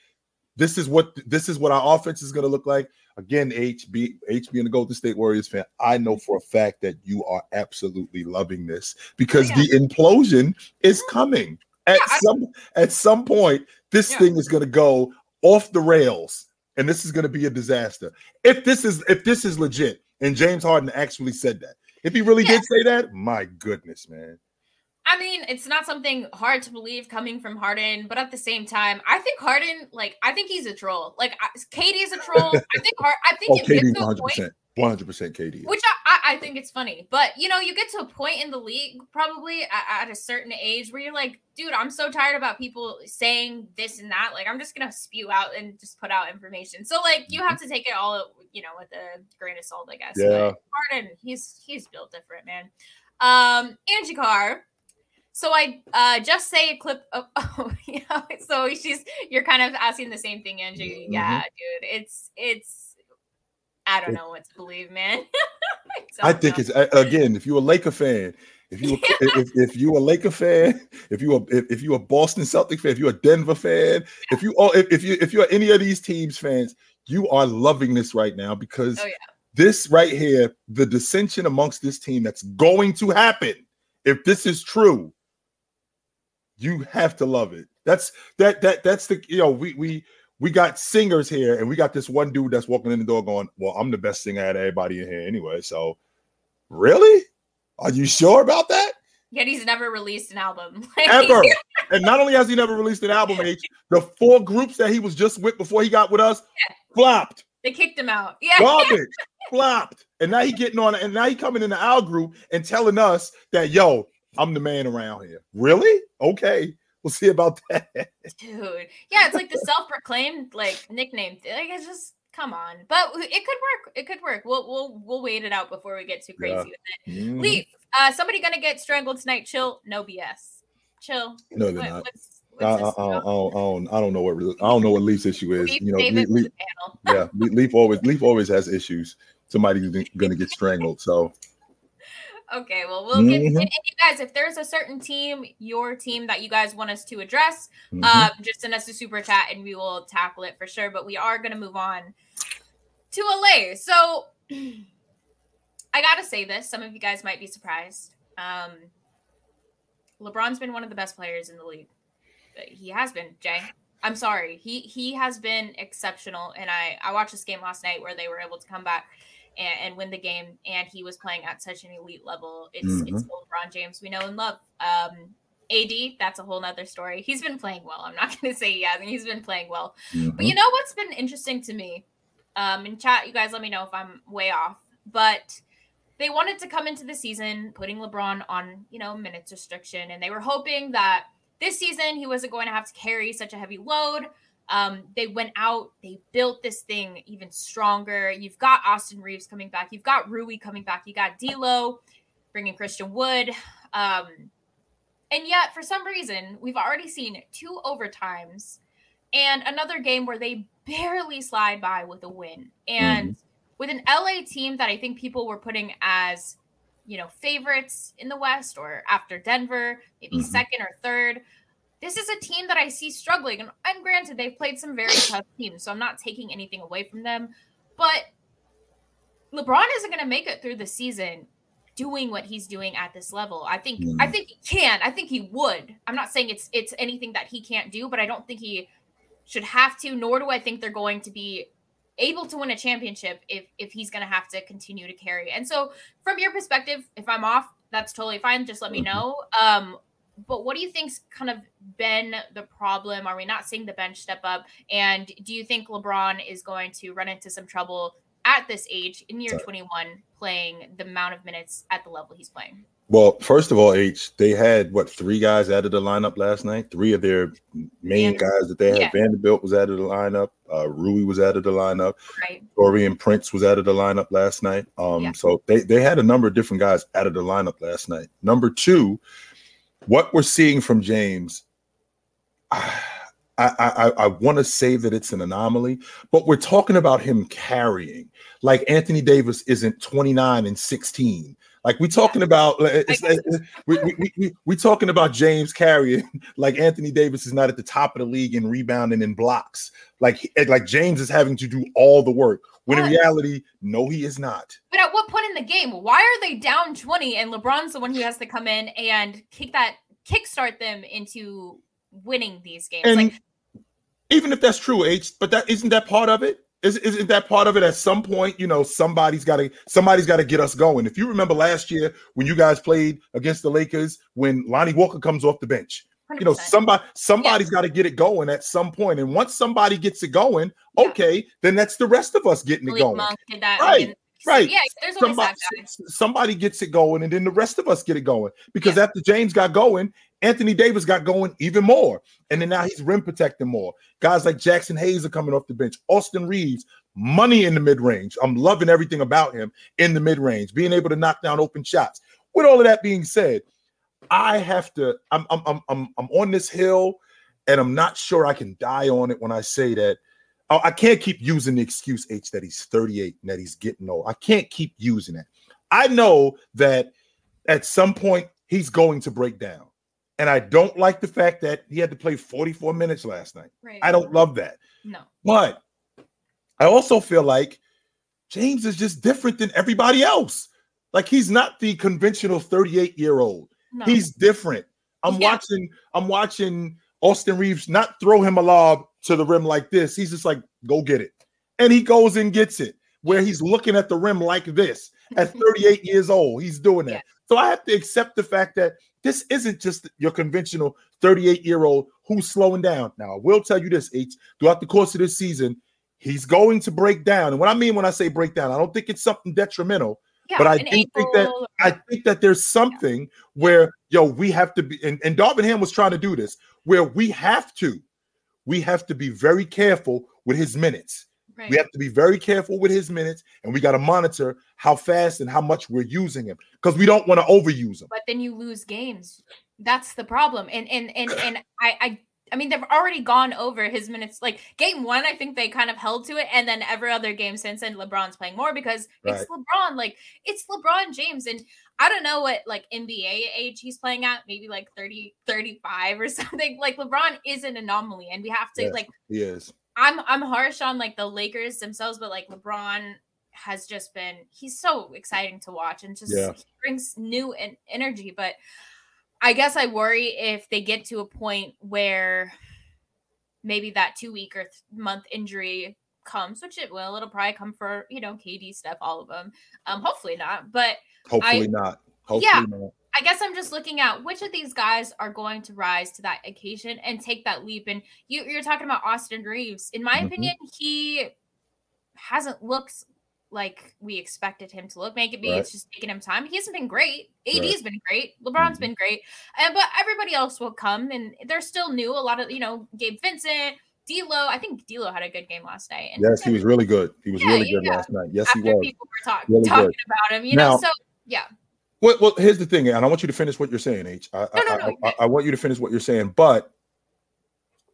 this is what this is what our offense is gonna look like. Again, HB HB and the Golden State Warriors fan, I know for a fact that you are absolutely loving this because yeah. the implosion is coming at yeah, some I, at some point this yeah. thing is going to go off the rails and this is going to be a disaster if this is if this is legit and james harden actually said that if he really yeah. did say that my goodness man I mean, it's not something hard to believe coming from Harden, but at the same time, I think Harden, like, I think he's a troll. Like, KD is a troll. *laughs* I think, I think oh, KD, 100%. 100% KD. Which I, I, think it's funny. But, you know, you get to a point in the league probably at, at, a certain age where you're like, dude, I'm so tired about people saying this and that. Like, I'm just going to spew out and just put out information. So, like, you have to take it all, you know, with a grain of salt, I guess. Yeah. But Harden, he's he's built different, man. Um, Angie Carr. So I uh, just say a clip of *laughs* oh yeah. So she's you're kind of asking the same thing, Angie. Mm-hmm. Yeah, dude. It's it's I don't know what to believe, man. *laughs* I, I think know. it's again, if you're a Laker fan, if you yeah. *laughs* if, if you a Laker fan, if you a if, if you a Boston Celtic fan, if you're a Denver fan, yeah. if you all if, if you if you're any of these teams fans, you are loving this right now because oh, yeah. this right here, the dissension amongst this team that's going to happen, if this is true, you have to love it. That's that that that's the you know we we we got singers here, and we got this one dude that's walking in the door going, Well, I'm the best singer out of everybody in here anyway. So, really? Are you sure about that? Yet he's never released an album. *laughs* Ever. *laughs* and not only has he never released an album, H, the four groups that he was just with before he got with us yeah. flopped. They kicked him out. Yeah. Garbage. *laughs* flopped. And now he getting on and now he coming in the our group and telling us that yo, I'm the man around here. Really? Okay. We'll see about *laughs* that. Dude. Yeah, it's like the self-proclaimed like nickname. Like it's just come on. But it could work. It could work. We'll we'll we'll wait it out before we get too crazy yeah. with it. Mm-hmm. Leaf. Uh somebody gonna get strangled tonight. Chill. No BS. Chill. No, they're what, not. What's, what's I, I, I, don't, I don't know what I don't know what Leaf's issue is. Leaf, you know, Leaf, Leaf yeah, Leaf always Leaf always has issues. Somebody's gonna get strangled. So Okay, well, we'll get mm-hmm. and you guys. If there's a certain team, your team that you guys want us to address, mm-hmm. um, just send us a super chat and we will tackle it for sure. But we are going to move on to LA. So *clears throat* I got to say this. Some of you guys might be surprised. Um, LeBron's been one of the best players in the league. He has been, Jay. I'm sorry. He he has been exceptional, and I I watched this game last night where they were able to come back and, and, win the game. And he was playing at such an elite level. It's mm-hmm. it's LeBron James we know and love. Um, AD, that's a whole nother story. He's been playing well. I'm not *laughs* going to say yeah, he's been playing well. Mm-hmm. But you know what's been interesting to me? Um, in chat, you guys let me know if I'm way off. But they wanted to come into the season putting LeBron on, you know, minutes restriction, and they were hoping that this season he wasn't going to have to carry such a heavy load. Um, they went out, they built this thing even stronger. You've got Austin Reaves coming back, you've got Rui coming back, you got D'Lo bringing Christian Wood. Um, and yet, for some reason, we've already seen two overtimes and another game where they barely slide by with a win. And mm-hmm. with an LA team that I think people were putting as, you know, favorites in the West or after Denver, maybe mm-hmm. second or third this is a team that I see struggling. And, and granted, they've played some very *coughs* tough teams, so I'm not taking anything away from them. But LeBron isn't going to make it through the season doing what he's doing at this level. I think mm. I think he can. I think he would. I'm not saying it's it's anything that he can't do, but I don't think he should have to. Nor do I think they're going to be able to win a championship if if he's going to have to continue to carry. And so, from your perspective, if I'm off, that's totally fine. Just let me mm-hmm. know. Um, but what do you think's kind of been the problem? Are we not seeing the bench step up? And do you think LeBron is going to run into some trouble at this age in year 21 playing the amount of minutes at the level he's playing? Well, first of all, H, they had what three guys added to the lineup last night. Three of their main guys that they had. Yeah. Vanderbilt was added to the lineup. Uh, Rui was added to the lineup. Right. Taurean Prince was added to the lineup last night. Um, yeah. so they they had a number of different guys added to the lineup last night. Number two, what we're seeing from James, I I, I want to say that it's an anomaly, but we're talking about him carrying. Like Anthony Davis isn't 29 and 16. Like we're talking about, it's, it's, we, we, we, we talking about James carrying. *laughs* Like Anthony Davis is not at the top of the league in rebounding and blocks. Like like James is having to do all the work. When in reality, no, he is not. But at what point in the game? Why are they down 20 and LeBron's the one who has to come in and kick that kickstart them into winning these games? And like even if that's true, H, but that isn't that part of it? Is, isn't that part of it? At some point, you know, somebody's got to somebody's got to get us going. If you remember last year when you guys played against the Lakers, when Lonnie Walker comes off the bench, 100%. you know somebody somebody's yeah. got to get it going at some point and once somebody gets it going okay yeah. then that's the rest of us getting Malik it going Monk did that right right yeah there's somebody, somebody gets it going and then the rest of us get it going because yeah. after james got going anthony davis got going even more and then now he's rim protecting more guys like Jaxson Hayes are coming off the bench austin Reaves, money in the mid-range i'm loving everything about him in the mid-range being able to knock down open shots with all of that being said I have to. I'm I'm I'm I'm, I'm on this hill, and I'm not sure I can die on it when I say that. I can't keep using the excuse H that he's 38 and that he's getting old. I can't keep using it. I know that at some point he's going to break down. And I don't like the fact that he had to play 44 minutes last night. Right. I don't love that. No. But I also feel like James is just different than everybody else. Like he's not the conventional 38 year old. No. He's different. I'm yeah. watching. I'm watching Austin Reaves not throw him a lob to the rim like this. He's just like, go get it, and he goes and gets it. Where he's looking at the rim like this at *laughs* 38 years old. He's doing that. Yeah. So I have to accept the fact that this isn't just your conventional 38 year old who's slowing down. Now, I will tell you this, H, throughout the course of this season, he's going to break down. And what I mean when I say break down, I don't think it's something detrimental Yeah, but I do think that I think that there's something yeah. where yo we have to be and, and Darvin Ham was trying to do this. where we have to, we have to be very careful with his minutes. Right. We have to be very careful with his minutes, and we got to monitor how fast and how much we're using him because we don't want to overuse him. but then you lose games. That's the problem. And and and and I I I mean they've already gone over his minutes. Like game one, I think they kind of held to it, and then every other game since And LeBron's playing more because it's LeBron. Like it's LeBron James, and I don't know what like NBA age he's playing at, maybe like 30, 35 or *laughs* something. Like LeBron is an anomaly, and we have to Yes. like He is. I'm I'm harsh on like the Lakers themselves, but like LeBron has just been he's so exciting to watch and just Yeah. brings new en- energy. But I guess I worry if they get to a point where maybe that two week or th- month injury comes, which it will. It'll probably come for you know KD stuff, all of them. Um, hopefully not, but Hopefully I- not. Hopefully Yeah. not. I guess I'm just looking at which of these guys are going to rise to that occasion and take that leap. And you, you're talking about Austin Reaves. In my Mhm. opinion, he hasn't looked like we expected him to look. Maybe Right. it's just taking him time. He hasn't been great. Right. AD's been great. LeBron's Mhm. been great. And but everybody else will come, and they're still new. A lot of you know, Gabe Vincent, D'Lo. I think D'Lo had a good game last night. And Yes, he was really good. He was Yeah, really good yeah. last night. Yes, he was. people were talk- Really talking good. about him, you Now- know. So yeah, Well, well, here's the thing, and I want you to finish what you're saying, H. I, No, no, I, no, I, I, I want you to finish what you're saying, but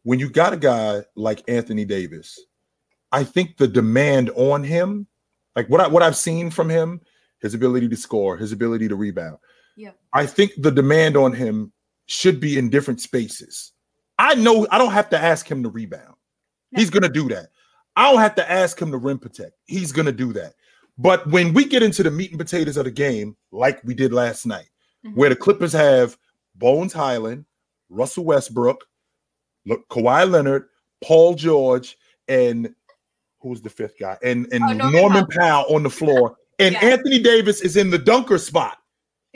when you got a guy like Anthony Davis, I think the demand on him, like what I what I've seen from him, his ability to score, his ability to rebound. Yeah. I think the demand on him should be in different spaces. I know I don't have to ask him to rebound. He's gonna do that. I don't have to ask him to rim protect. He's gonna do that. But when we get into the meat and potatoes of the game, like we did last night, Mhm. where the Clippers have Bones Hyland, Russell Westbrook, look, Kawhi Leonard, Paul George, and who's the fifth guy? And and Oh, Norman Norman Powell on the floor, and Yeah. Anthony Davis is in the dunker spot.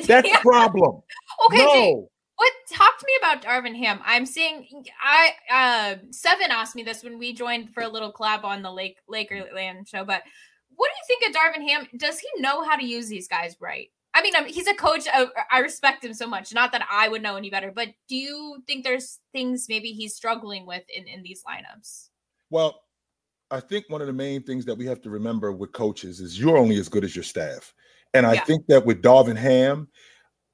That's Yeah. *laughs* problem. Okay, Jay, What talk to me about Darvin Ham? I'm seeing I uh Seven asked me this when we joined for a little collab on the Lake Lakerland show, but what do you think of Darvin Ham? Does he know how to use these guys right? I mean, I he's a coach. I, I respect him so much. Not that I would know any better, but do you think there's things maybe he's struggling with in in these lineups? Well, I think one of the main things that we have to remember with coaches is you're only as good as your staff. And I Yeah. think that with Darvin Ham,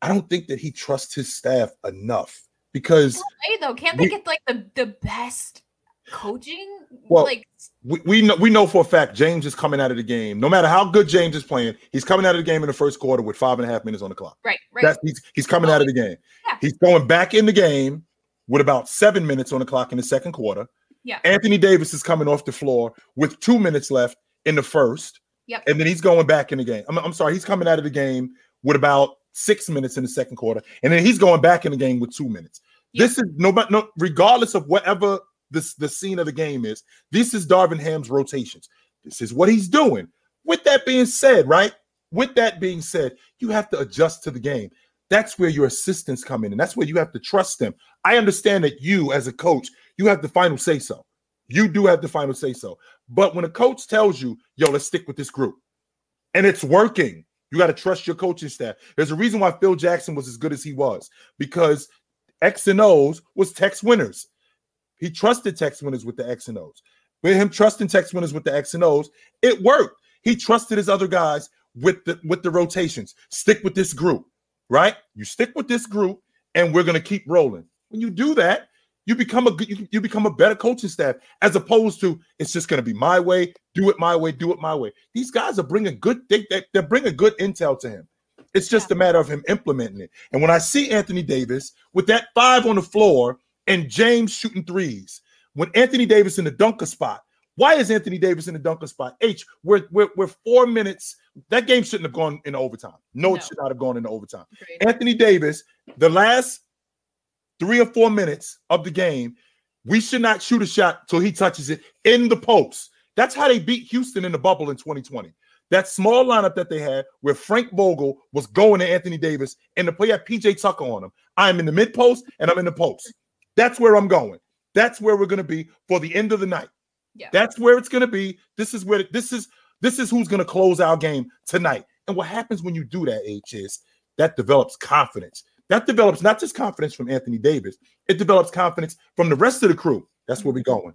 I don't think that he trusts his staff enough because Hey, though, can't they We- get like the the best coaching? Well, like we, we know we know for a fact James is coming out of the game. No matter how good James is playing, he's coming out of the game in the first quarter with five and a half minutes on the clock. right, right. That's he's he's coming out of the game. Yeah. He's going back in the game with about seven minutes on the clock in the second quarter. Yeah. Anthony Davis is coming off the floor with two minutes left in the first. Yep. And then he's going back in the game. I'm, I'm sorry, he's coming out of the game with about six minutes in the second quarter, and then he's going back in the game with two minutes. Yep. This is no, but no, regardless of whatever this the scene of the game is. This is Darvin Ham's rotations. This is what he's doing. With that being said, right? With that being said, you have to adjust to the game. That's where your assistants come in, and that's where you have to trust them. I understand that you, as a coach, you have the final say so. You do have the final say so. But when a coach tells you, yo, let's stick with this group, and it's working, you got to trust your coaching staff. There's a reason why Phil Jackson was as good as he was because X and O's was Tex Winter's. He trusted Tex Winter's with the X and O's. With him trusting Tex Winter's with the X and O's, it worked. He trusted his other guys with the with the rotations. Stick with this group, right? You stick with this group, and we're gonna keep rolling. When you do that, you become a good, you, you become a better coaching staff as opposed to it's just gonna be my way, do it my way, do it my way. These guys are bringing good, they, they, they're bringing good intel to him. It's just a matter of him implementing it. And when I see Anthony Davis with that five on the floor and James shooting threes, when Anthony Davis in the dunker spot, why is Anthony Davis in the dunker spot? H, we're, we're, we're four minutes. That game shouldn't have gone into overtime. No, No. it should not have gone into overtime. Agreed. Anthony Davis, the last three or four minutes of the game, we should not shoot a shot till he touches it in the post. That's how they beat Houston in the bubble in 2020. That small lineup that they had where Frank Vogel was going to Anthony Davis and the play had PJ Tucker on him. I'm in the mid post and I'm in the post. That's where I'm going. That's where we're going to be for the end of the night. Yeah. That's where it's going to be. This is where this is this is who's going to close our game tonight. And what happens when you do that, H is that develops confidence. That develops not just confidence from Anthony Davis, it develops confidence from the rest of the crew. That's where we're Mm-hmm. going.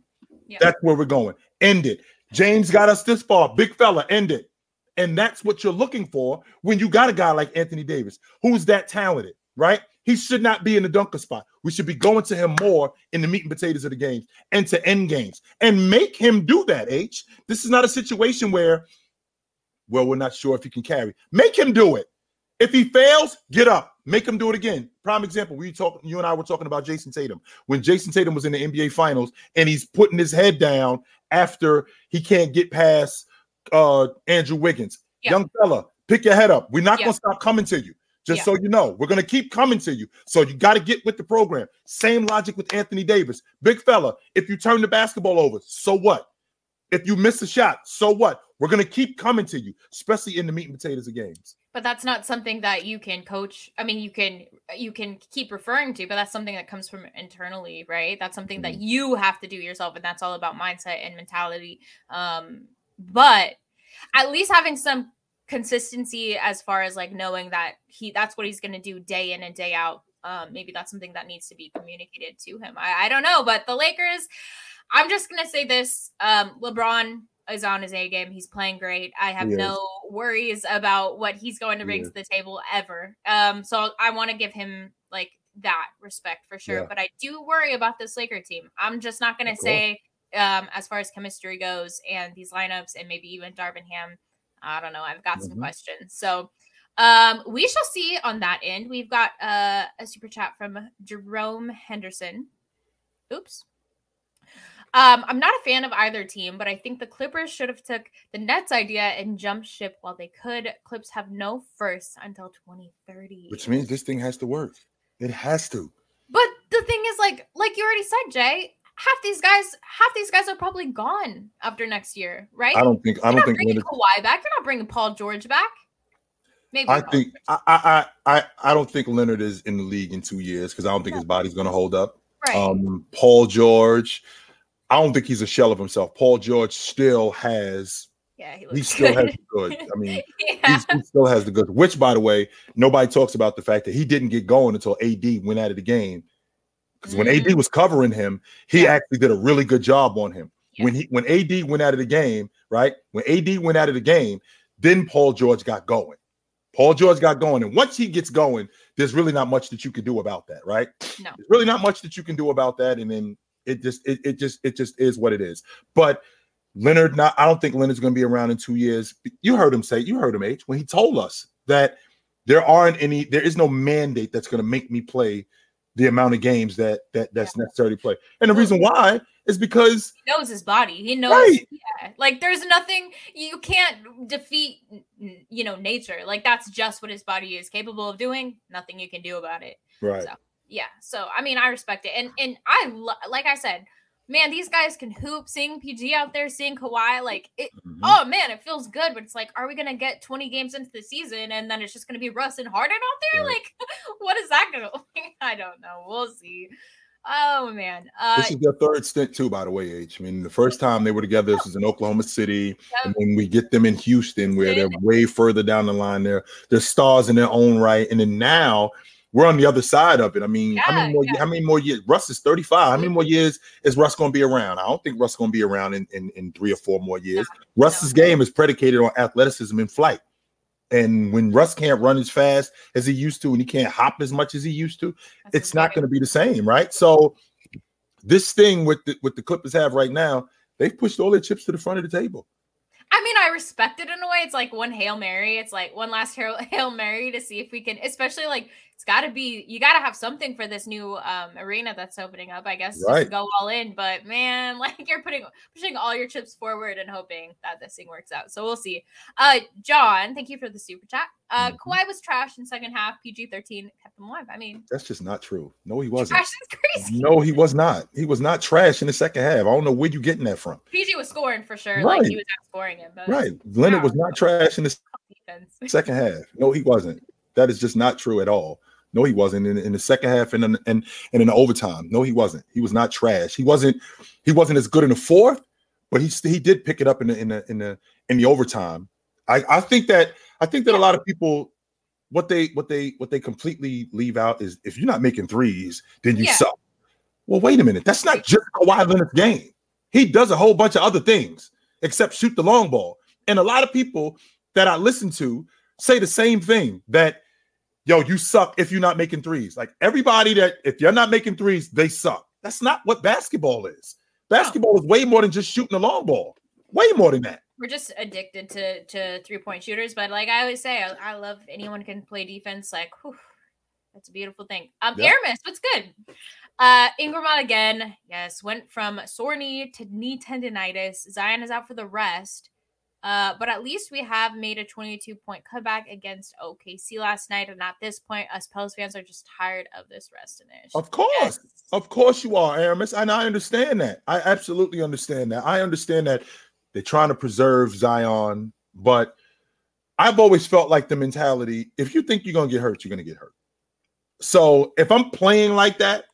That's where we're going. End it. James got us this far. Big fella, end it. And that's what you're looking for when you got a guy like Anthony Davis, who's that talented, right? He should not be in the dunker spot. We should be going to him more in the meat and potatoes of the games and to end games and make him do that. H. This is not a situation where, well, we're not sure if he can carry. Make him do it. If he fails, get up, make him do it again. Prime example: we talk, you and I were talking about Jayson Tatum when Jayson Tatum was in the NBA Finals and he's putting his head down after he can't get past uh Andrew Wiggins. Yeah. Young fella, pick your head up. We're not Yeah. gonna stop coming to you. Just Yeah. so you know, we're gonna keep coming to you. So you got to get with the program. Same logic with Anthony Davis. Big fella, if you turn the basketball over, so what? If you miss a shot, so what? We're gonna keep coming to you, especially in the meat and potatoes of games. but that's not something that you can coach i mean you can you can keep referring to but that's something that comes from internally right that's something that you have to do yourself and that's all about mindset and mentality um but at least having some consistency as far as like knowing that he that's what he's going to do day in and day out um maybe that's something that needs to be communicated to him i, I don't know but the lakers i'm just going to say this um lebron is on his A game. He's playing great. I have no worries about what he's going to bring to the table ever. Um, so I want to give him like that respect for sure. Yeah. But I do worry about this Laker team. I'm just not going to say um, as far as chemistry goes and these lineups and maybe even Darvin Ham. I don't know. I've got some Mhm. questions. So um, we shall see on that end. We've got uh, a super chat from Jerome Henderson. Oops. Um, I'm not a fan of either team, but I think the Clippers should have took the Nets idea and jumped ship while they could. Clips have no first until 2030. Which means this thing has to work. It has to. But the thing is, like, like you already said, Jay, half these guys, half these guys are probably gone after next year, right? I don't think. I You're don't not think. bringing Leonard- Kawhi back. You're not bringing Paul George back. Maybe. I Paul think. I. I. I. I don't think Leonard is in the league in two years because I don't think No. his body's going to hold up. right. Um, Paul George. I don't think he's a shell of himself. Paul George still has. yeah, he He still good. has the good. I mean, *laughs* yeah. he still has the good. Which, by the way, nobody talks about the fact that he didn't get going until AD went out of the game. Because when AD was covering him, he. Yeah. actually did a really good job on him. Yeah. When he when AD went out of the game, right? When AD went out of the game, then Paul George got going. Paul George got going, and once he gets going, there's really not much that you can do about that, right? No. There's really not much that you can do about that, and then it just it, it just it just is what it is. But Leonard, not I don't think Leonard's going to be around in two years. You heard him say, you heard him, H, when he told us that there aren't any, there is no mandate that's going to make me play the amount of games that that that's necessary to play. And the reason why is because He knows his body. He knows. Right. Yeah. Like there's nothing you can't defeat. You know, nature. Like that's just what his body is capable of doing. Nothing you can do about it. right. So yeah. So I mean, I respect it, and and I lo- like I said, man, these guys can hoop. Seeing PG out there, seeing Kawhi, like it. Mhm. Oh man, it feels good. But it's like, are we gonna get 20 games into the season, and then it's just gonna be Russ and Harden out there? Right. Like, *laughs* what is that gonna? *laughs* I don't know. We'll see. Oh man. Uh, This is their third stint too, by the way, H. I mean, the first time they were together, this was in Oklahoma City, and when we get them in Houston, where they're way further down the line, they're they're stars in their own right, and then now we're on the other side of it. I mean, how many more? yeah. How many more years? Russ is thirty five. How many more mm-hmm. years is Russ going to be around? I don't think Russ going to be around in, in in three or four more years. Russ's game is predicated on athleticism and flight. And when Russ can't run as fast as he used to, and he can't hop as much as he used to, that's it's not going to be the same, right? So this thing with the with the Clippers have right now, they've pushed all their chips to the front of the table. I mean, I respect it in a way. It's like one Hail Mary. It's like one last Hail, *laughs* Hail Mary to see if we can, especially like it's got to be, you got to have something for this new um, arena that's opening up, I guess, just Right. go all in. But man, *laughs* like you're putting, pushing all your chips forward and hoping that this thing works out. So we'll see. Uh, John, thank you for the super chat. Uh, Mhm. Kawhi was trash in second half. PG 13 kept him alive. I mean, That's just not true. No, he wasn't. trash is crazy. No, he was not. He was not trash in the second half. I don't know where you're getting that from. PG was scoring for sure. Like Right. he was outscoring him. But Right. Leonard was not trash in the defense. second half. No, he wasn't. That is just not true at all. No, he wasn't in, in the second half and in, and and in the overtime. No, he wasn't. He was not trash. He wasn't. He wasn't as good in the fourth, but he he did pick it up in the in the in the in the overtime. I I think that I think that a lot of people what they what they what they completely leave out is if you're not making threes, then you Yeah. suck. Well, wait a minute. That's not just Kawhi Leonard's game. He does a whole bunch of other things except shoot the long ball. And a lot of people that I listen to say the same thing that yo, you suck if you're not making threes. Like everybody that if you're not making threes, they suck. That's not what basketball is. Basketball is way more than just shooting a long ball. Way more than that. We're just addicted to to three point shooters, but like I always say, I, I love anyone can play defense. Like, whew, that's a beautiful thing. Um, Yeah. Aramis, what's good? Uh, Ingram out again. Yes, went from sore knee to knee tendonitis. Zion is out for the rest. Uh, but at least we have made a 22 point comeback against OKC last night. And at this point, us Pels fans are just tired of this rest finish. Of course. Yes. Of course you are, Aramis. And I understand that. I absolutely understand that. I understand that they're trying to preserve Zion, but I've always felt like the mentality if you think you're going to get hurt, you're going to get hurt. So if I'm playing like that,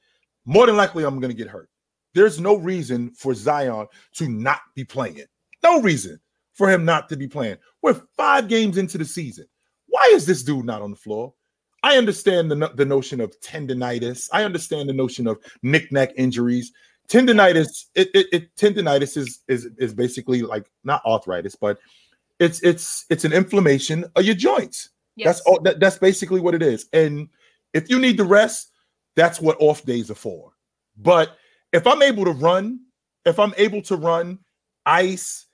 more than likely I'm going to get hurt. There's no reason for Zion to not be playing. No reason for him not to be playing. We're five games into the season. Why is this dude not on the floor? I understand the, the notion of tendonitis. I understand the notion of knick-knack injuries. Tendonitis, it, it, it tendonitis is is is basically like not arthritis, but it's it's it's an inflammation of your joints. Yes. That's all. That, that's basically what it is. And if you need to rest, that's what off days are for. But if I'm able to run, if I'm able to run ice,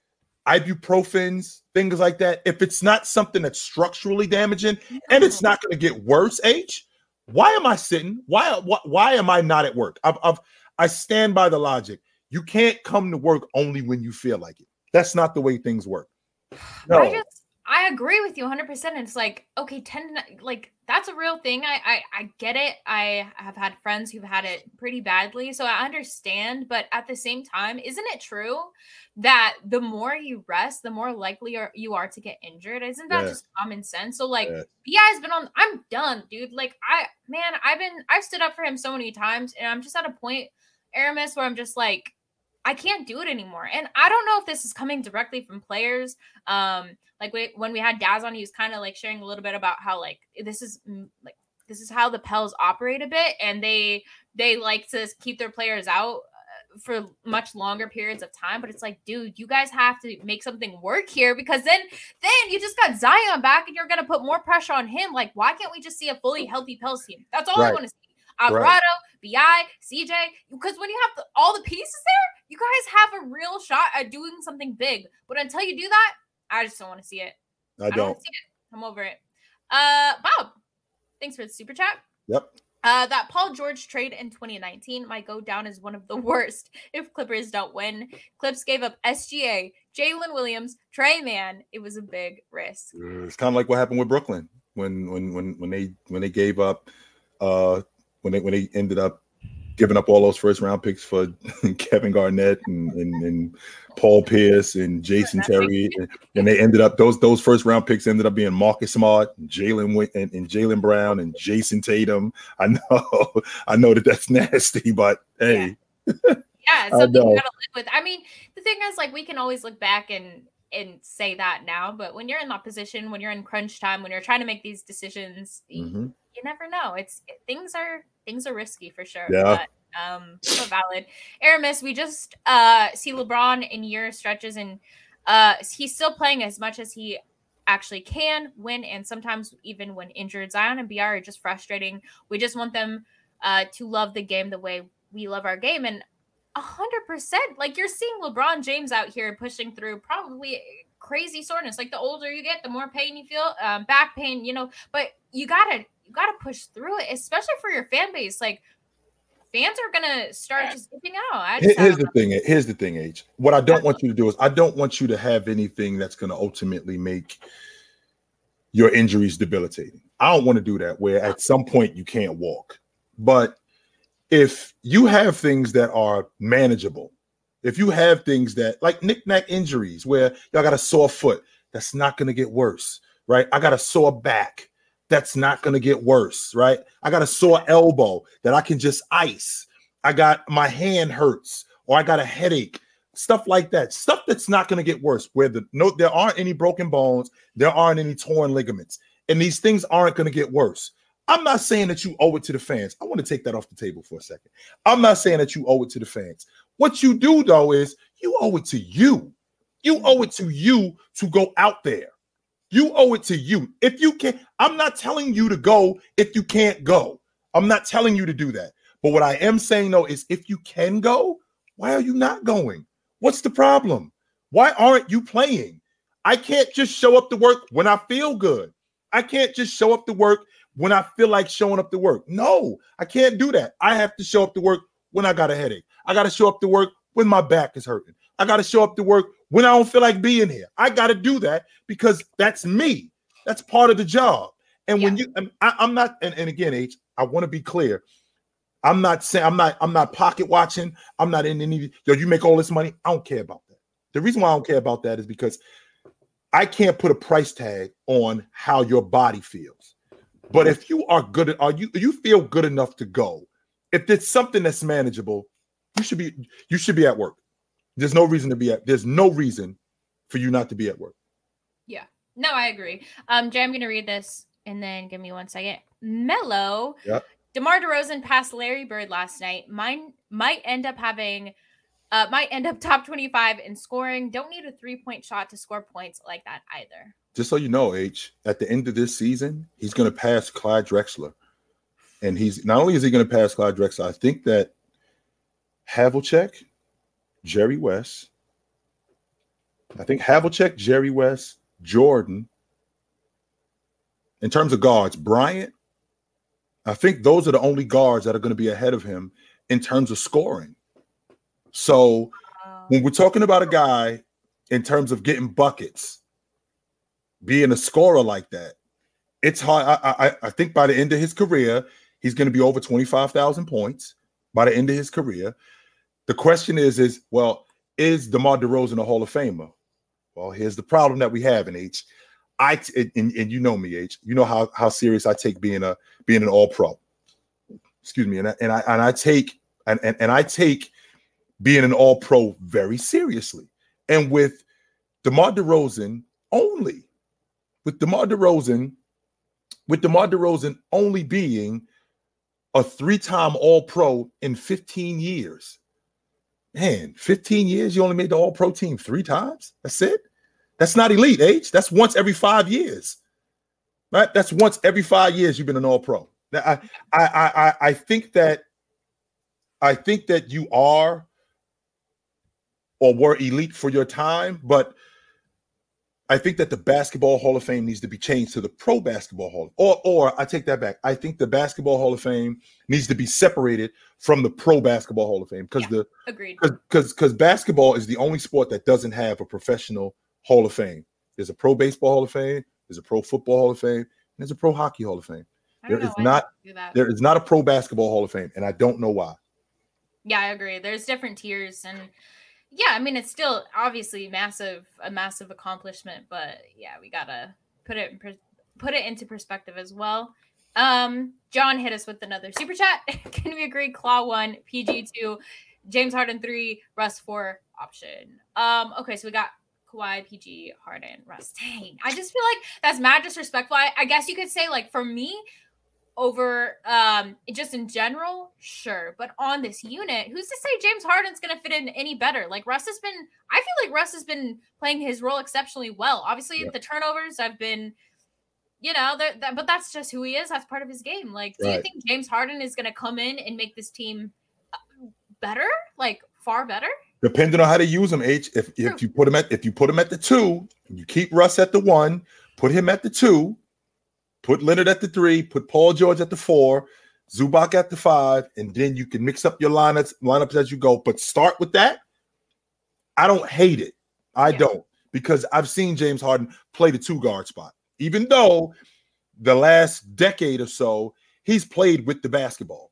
ibuprofens, things like that, if it's not something that's structurally damaging and it's not going to get worse, H, why am I sitting? Why, why why am I not at work? I've, I've I stand by the logic. You can't come to work only when you feel like it. That's not the way things work. No. I just I agree with you 100%. It's like, okay, tendon like that's a real thing. I, I I get it. I have had friends who've had it pretty badly, so I understand, but at the same time, isn't it true that the more you rest, the more likely are, you are to get injured? Isn't that Yeah. just common sense? So like Yeah. BI's been on I'm done, dude. Like I man, I've been I've stood up for him so many times and I'm just at a point Aramis where I'm just like I can't do it anymore. And I don't know if this is coming directly from players. Um, like we, when we had Daz on, he was kind of like sharing a little bit about how like this is mm, like this is how the Pels operate a bit, and they they like to keep their players out uh, for much longer periods of time. But it's like, dude, you guys have to make something work here because then then you just got Zion back, and you're gonna put more pressure on him. Like, why can't we just see a fully healthy Pels team? That's all I want to see. Alvarado, Bi, CJ, because when you have the, all the pieces there, you guys have a real shot at doing something big. But until you do that, I just don't want to see it. I I don't don't. see it. I'm over it. Uh, Bob, thanks for the super chat. Yep. Uh, that Paul George trade in 2019 might go down as one of the *laughs* worst if Clippers don't win. Clips gave up SGA, Jalen Williams, Trey Man. It was a big risk. It's kind of like what happened with Brooklyn when when when when they when they gave up uh when they when they ended up giving up all those first round picks for *laughs* Kevin Garnett and, and, and Paul Pierce and Jason Terry and, and they ended up those those first round picks ended up being Marcus Smart, Jaylen and, and Jaylen Brown and Jayson Tatum. I know *laughs* I know that that's *laughs* nasty, but hey, Yeah, I something you gotta live with. I mean, the thing is, like, we can always look back and and say that now, but when you're in that position, when you're in crunch time, when you're trying to make these decisions, y- mhm. you never know. It's things are things are risky for sure. Yeah. But, um, so valid. Aramis, we just uh see LeBron in year stretches, and uh he's still playing as much as he actually can win, and sometimes even when injured. Zion and BR are just frustrating. We just want them uh to love the game the way we love our game, and a hundred percent. Like you're seeing LeBron James out here pushing through probably crazy soreness. Like the older you get, the more pain you feel, um, back pain, you know. But you gotta you gotta push through it, especially for your fan base. Like fans are gonna start just dipping out. I just Here's the thing. Here's the thing, H. What I don't want you to do is I don't want you to have anything that's to ultimately make your injuries debilitating. I don't want to do that where at some point you can't walk. But if you have things that are manageable, if you have things that like knick-knack injuries where y'all got a sore foot, that's not to get worse, right? I got a sore back. That's not going to get worse, right? I got a sore elbow that I can just ice. I got my hand hurts or I got a headache, stuff like that. Stuff that's not going to get worse. Where the no, there aren't any broken bones, there aren't any torn ligaments. and these things aren't going to get worse. I'm not saying that you owe it to the fans. I want to take that off the table for a second. I'm not saying that you owe it to the fans. What you do though is you owe it to you. You owe it to you to go out there. You owe it to you. If you can, I'm not telling you to go if you can't go. I'm not telling you to do that. But what I am saying though is if you can go, why are you not going? What's the problem? Why aren't you playing? I can't just show up to work when I feel good. I can't just show up to work when I feel like showing up to work. No, I can't do that. I have to show up to work when I got a headache. I got to show up to work when my back is hurting. I got to show up to work when I don't feel like being here. I got to do that because that's me. That's part of the job. And yeah. when you, I, am not, and, and again, H, I want to be clear. I'm not saying I'm not I'm not pocket watching. I'm not in any. Yo, you make all this money. I don't care about that. The reason why I don't care about that is because I can't put a price tag on how your body feels. But if you are good, are you you feel good enough to go? If it's something that's manageable, you should be you should be at work. There's no reason to be at. There's no reason for you not to be at work. Yeah. No, I agree. Um, Jay, I'm gonna read this and then give me one second. Mellow. Yep. DeMar DeRozan passed Larry Bird last night. Mine might end up having uh, might end up *laughs* top 25 in scoring. Don't need a three point shot to score points like that either. Just so you know, H, at the end of this season, he's going to pass Clyde Drexler. And he's not only is he going to pass Clyde Drexler, I think that Havlicek, Jerry West, I think Havlicek, Jerry West, Jordan. In terms of guards, Bryant, I think those are the only guards that are going to be ahead of him in terms of scoring. So when we're talking about a guy in terms of getting buckets, being a scorer like that, it's hard. I, I, I think by the end of his career, he's going to be over 25,000 points by the end of his career. The question is, is well, is DeMar DeRozan a Hall of Famer? Well, here's the problem that we have in H. I and, and you know me, H. You know how how serious I take being a being an All Pro. Excuse me, and I, and I and I take and, and and I take being an All Pro very seriously. And with DeMar DeRozan only, with DeMar DeRozan, with DeMar DeRozan only being a three-time All Pro in 15 years. Man, 15 years, you only made the All Pro team three times. That's it. That's not elite age. That's once every five years. Right? That's once every five years you've been an all pro. I, I I I think that I think that you are or were elite for your time, but I think that the basketball Hall of Fame needs to be changed to the Pro Basketball Hall. Or, or I take that back. I think the Basketball Hall of Fame needs to be separated from the Pro Basketball Hall of Fame because yeah, the agreed because because basketball is the only sport that doesn't have a professional Hall of Fame. There's a Pro Baseball Hall of Fame. There's a Pro Football Hall of Fame. And there's a Pro Hockey Hall of Fame. There is not there is not a Pro Basketball Hall of Fame, and I don't know why. Yeah, I agree. There's different tiers, and yeah, I mean it's still obviously massive a massive accomplishment, but yeah, we gotta put it put it into perspective as well. Um, John hit us with another super chat. *laughs* Can we agree? Claw one, PG two, James Harden three, Russ four option. Um, okay, so we got Kawhi, PG, Harden, Russ. Dang, I just feel like that's mad disrespectful. I, I guess you could say like for me, over um just in general, sure. But on this unit, who's to say James Harden's gonna fit in any better? Like Russ has been, I feel like Russ has been playing his role exceptionally well. Obviously, yeah. the turnovers have been, you know, that, but that's just who he is. That's part of his game. Like, do you think James Harden is gonna come in and make this team uh, better? Like far better? depending on how to use him, H. If if you put him at if you put him at the two, you keep Russ at the one, put him at the two, put Leonard at the three, put Paul George at the four, Zubac at the five, and then you can mix up your lineups lineups as you go. But start with that. I don't hate it. I yeah. don't because I've seen James Harden play the two guard spot, even though the last decade or so he's played with the basketball.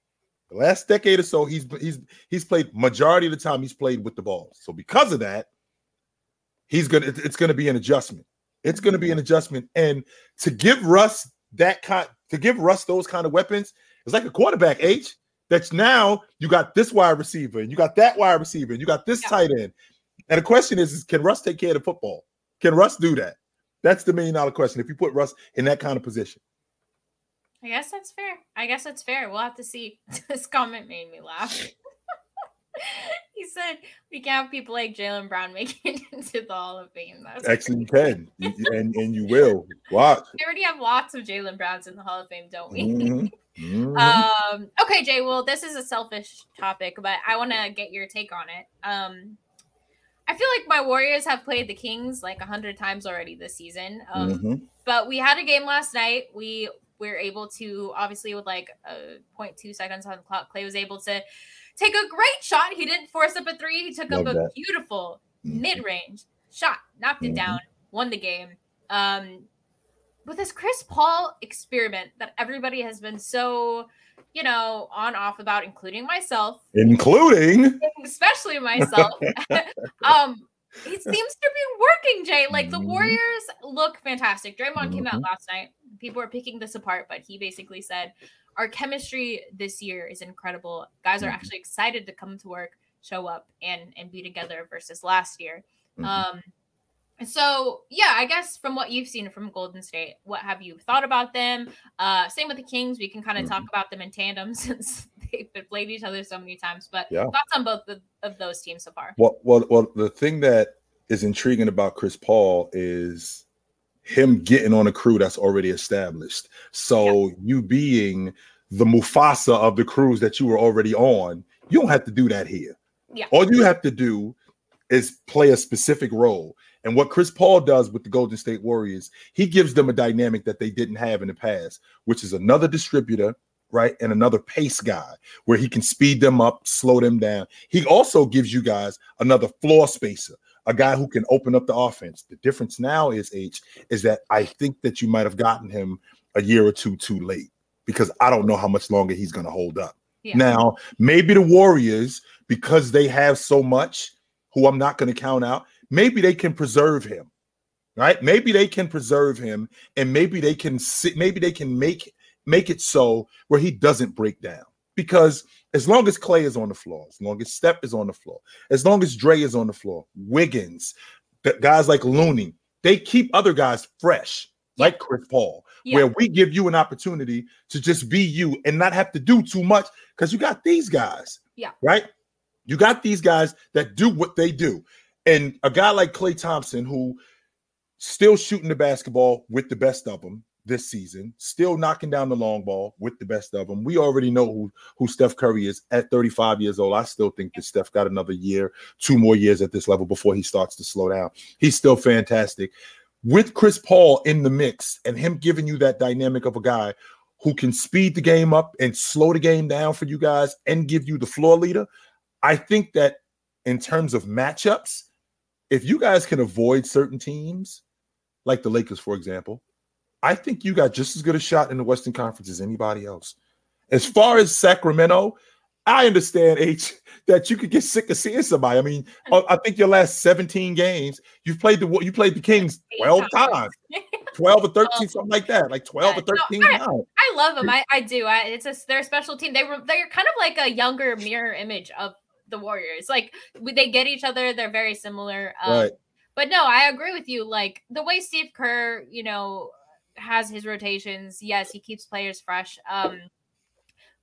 The last decade or so, he's he's he's played majority of the time he's played with the ball. So because of that, he's gonna it's gonna be an adjustment. It's gonna be an adjustment. And to give Russ that kind to give Russ those kind of weapons, it's like a quarterback, H. That's now you got this wide receiver, and you got that wide receiver, and you got this yeah. tight end. And the question is, is can Russ take care of the football? Can Russ do that? That's the million dollar question. If you put Russ in that kind of position. I guess that's fair. I guess that's fair. We'll have to see. *laughs* this comment made me laugh. *laughs* he said we can't have people like Jaylen Brown making it *laughs* into the Hall of Fame. That's Actually, you can, and and you will. Watch. *laughs* We already have lots of Jaylen Browns in the Hall of Fame, don't we? Mm-hmm. Mm-hmm. um. Okay, Jay. Well, this is a selfish topic, but I want to get your take on it. Um. I feel like my Warriors have played the Kings like a hundred times already this season. Um, mm-hmm. But we had a game last night. We were able to obviously with like a 0.2 seconds on the clock. Klay was able to take a great shot. He didn't force up a three. He took Love up a that. beautiful mm-hmm. mid-range shot, knocked mm-hmm. it down, won the game. Um, with this Chris Paul experiment that everybody has been so, you know, on off about, including myself, including especially myself. *laughs* um, it *laughs* seems to be working, Jay. Like the mm-hmm. Warriors look fantastic. Draymond mm-hmm. came out mm-hmm. last night. People are picking this apart, but he basically said our chemistry this year is incredible. Guys are mm-hmm. actually excited to come to work, show up, and and be together versus last year. Mm-hmm. Um, so yeah, I guess from what you've seen from Golden State, what have you thought about them? Uh, same with the Kings. We can kind of talk about them in tandem *laughs* since they've played each other so many times. But yeah. thoughts on both of, of those teams so far? Well, well, well. The thing that is intriguing about Chris Paul is him getting on a crew that's already established. So yeah. you being the Mufasa of the crews that you were already on, you don't have to do that here. Yeah. All you have to do is play a specific role. And what Chris Paul does with the Golden State Warriors, he gives them a dynamic that they didn't have in the past, which is another distributor, right? And another pace guy where he can speed them up, slow them down. He also gives you guys another floor spacer, a guy who can open up the offense. The difference now is H is that I think that you might have gotten him a year or two too late because I don't know how much longer he's going to hold up. Yeah. Now, maybe the Warriors, because they have so much, who I'm not going to count out, maybe they can preserve him, right? Maybe they can preserve him, and maybe they can sit, maybe they can make make it so where he doesn't break down. Because as long as Klay is on the floor, as long as Steph is on the floor, as long as Dre is on the floor, Wiggins, guys like Looney, they keep other guys fresh, like Chris Paul, yeah. where we give you an opportunity to just be you and not have to do too much because you got these guys. Yeah. Right? You got these guys that do what they do. And a guy like Klay Thompson, who still shooting the basketball with the best of them, this season, still knocking down the long ball with the best of them. We already know who, who Steph Curry is at 35 years old. I still think that Steph got another year, two more years at this level before he starts to slow down. He's still fantastic. With Chris Paul in the mix and him giving you that dynamic of a guy who can speed the game up and slow the game down for you guys and give you the floor leader, I think that in terms of matchups, if you guys can avoid certain teams, like the Lakers, for example, I think you got just as good a shot in the Western Conference as anybody else. As far as Sacramento, I understand H *laughs* that you could get sick of seeing somebody. I mean, *laughs* I think your last 17 games, you've played the you played the Kings 12 times. *laughs* 12 or 13, something like that. Like 12 or 13 no, I, I, love them. I, I do. I, it's a they're a special team. They were they're kind of like a younger mirror image of the Warriors. Like they get each other, they're very similar. Um, right. But no, I agree with you. Like the way Steve Kerr, you know, has his rotations. Yes, he keeps players fresh. Um,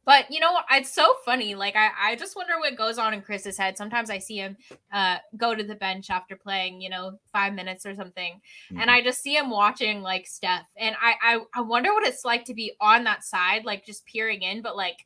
but you know, it's so funny. Like I, I just wonder what goes on in Chris's head. Sometimes I see him uh, go to the bench after playing, you know, five minutes or something, mm-hmm. and I just see him watching like Steph, and I, I, I wonder what it's like to be on that side, like just peering in, but like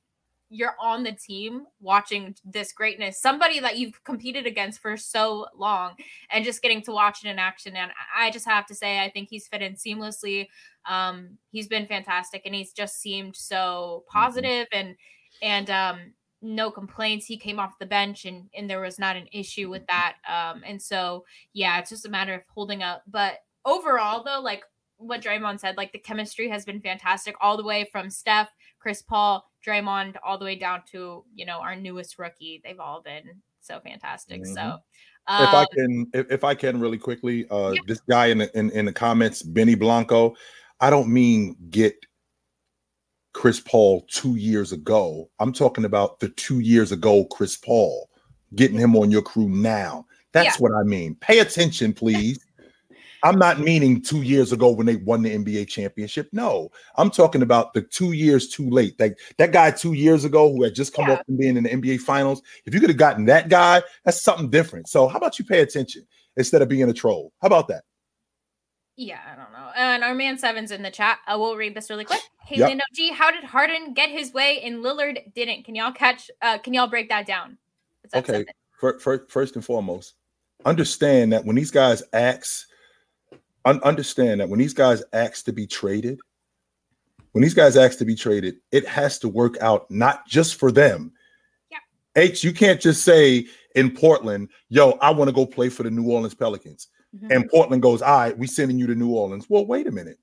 you're on the team watching this greatness somebody that you've competed against for so long and just getting to watch it in action and i just have to say i think he's fit in seamlessly um, he's been fantastic and he's just seemed so mm-hmm. positive and and um, no complaints he came off the bench and and there was not an issue with that um, and so yeah it's just a matter of holding up but overall though like what Draymond said, like the chemistry has been fantastic all the way from Steph, Chris Paul, Draymond, all the way down to you know our newest rookie. They've all been so fantastic. Mm-hmm. So, um, if I um, can, if, if, I can, really quickly, uh, yeah. this guy in the in, in the comments, Benny Blanco. I don't mean get Chris Paul two years ago. I'm talking about the two years ago Chris Paul, getting him on your crew now. That's yeah. what I mean. Pay attention, please. I'm not meaning two years ago when they won the NBA championship. No, I'm talking about the two years too late. Like that guy two years ago who had just come Yeah. up from being in the NBA finals. If you could have gotten that guy, that's something different. So how about you pay attention instead of being a troll? How about that? Yeah, I don't know. And our man Seven's in the chat. I will read this really quick. Hey, Yep. Lando G, how did Harden get his way and Lillard didn't? Can y'all catch? Uh, can y'all break that down? Up, Okay. First, first and foremost, understand that when these guys ask, un- understand that when these guys ask to be traded, when these guys ask to be traded, it has to work out not just for them. Yeah. H, you can't just say in Portland, "Yo, I want to go play for the New Orleans Pelicans," Mhm. and Portland goes, "All right, we sending you to New Orleans." Well, wait a minute.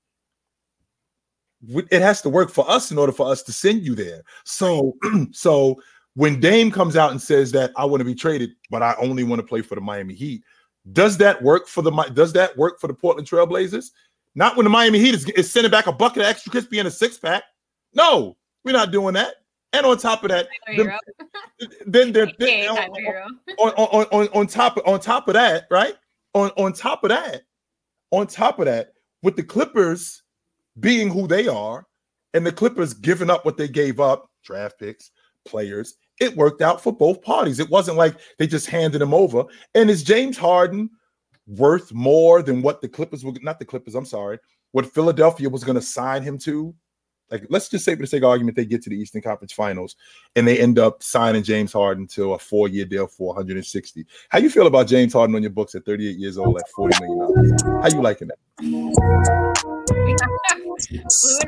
It has to work for us in order for us to send you there. So, *clears throat* so when Dame comes out and says that I want to be traded, but I only want to play for the Miami Heat, does that work for the does that work for the Portland Trailblazers? Not when the Miami Heat is, is sending back a bucket of extra crispy and a six pack. No, we're not doing that. And on top of that, them- *laughs* then they're, *laughs* Tyler Herro. on, on, on, on top of, on top of that, right? On on top of that, on top of that, with the Clippers being who they are, and the Clippers giving up what they gave up, draft picks, players, it worked out for both parties. It wasn't like they just handed him over. And is James Harden worth more than what the Clippers were not the Clippers, I'm sorry, what Philadelphia was going to sign him to? Like, let's just say for the sake of argument, they get to the Eastern Conference Finals and they end up signing James Harden to a four-year deal for 160. How you feel about James Harden on your books at 38 years old at 40 million dollars? How you liking that? We have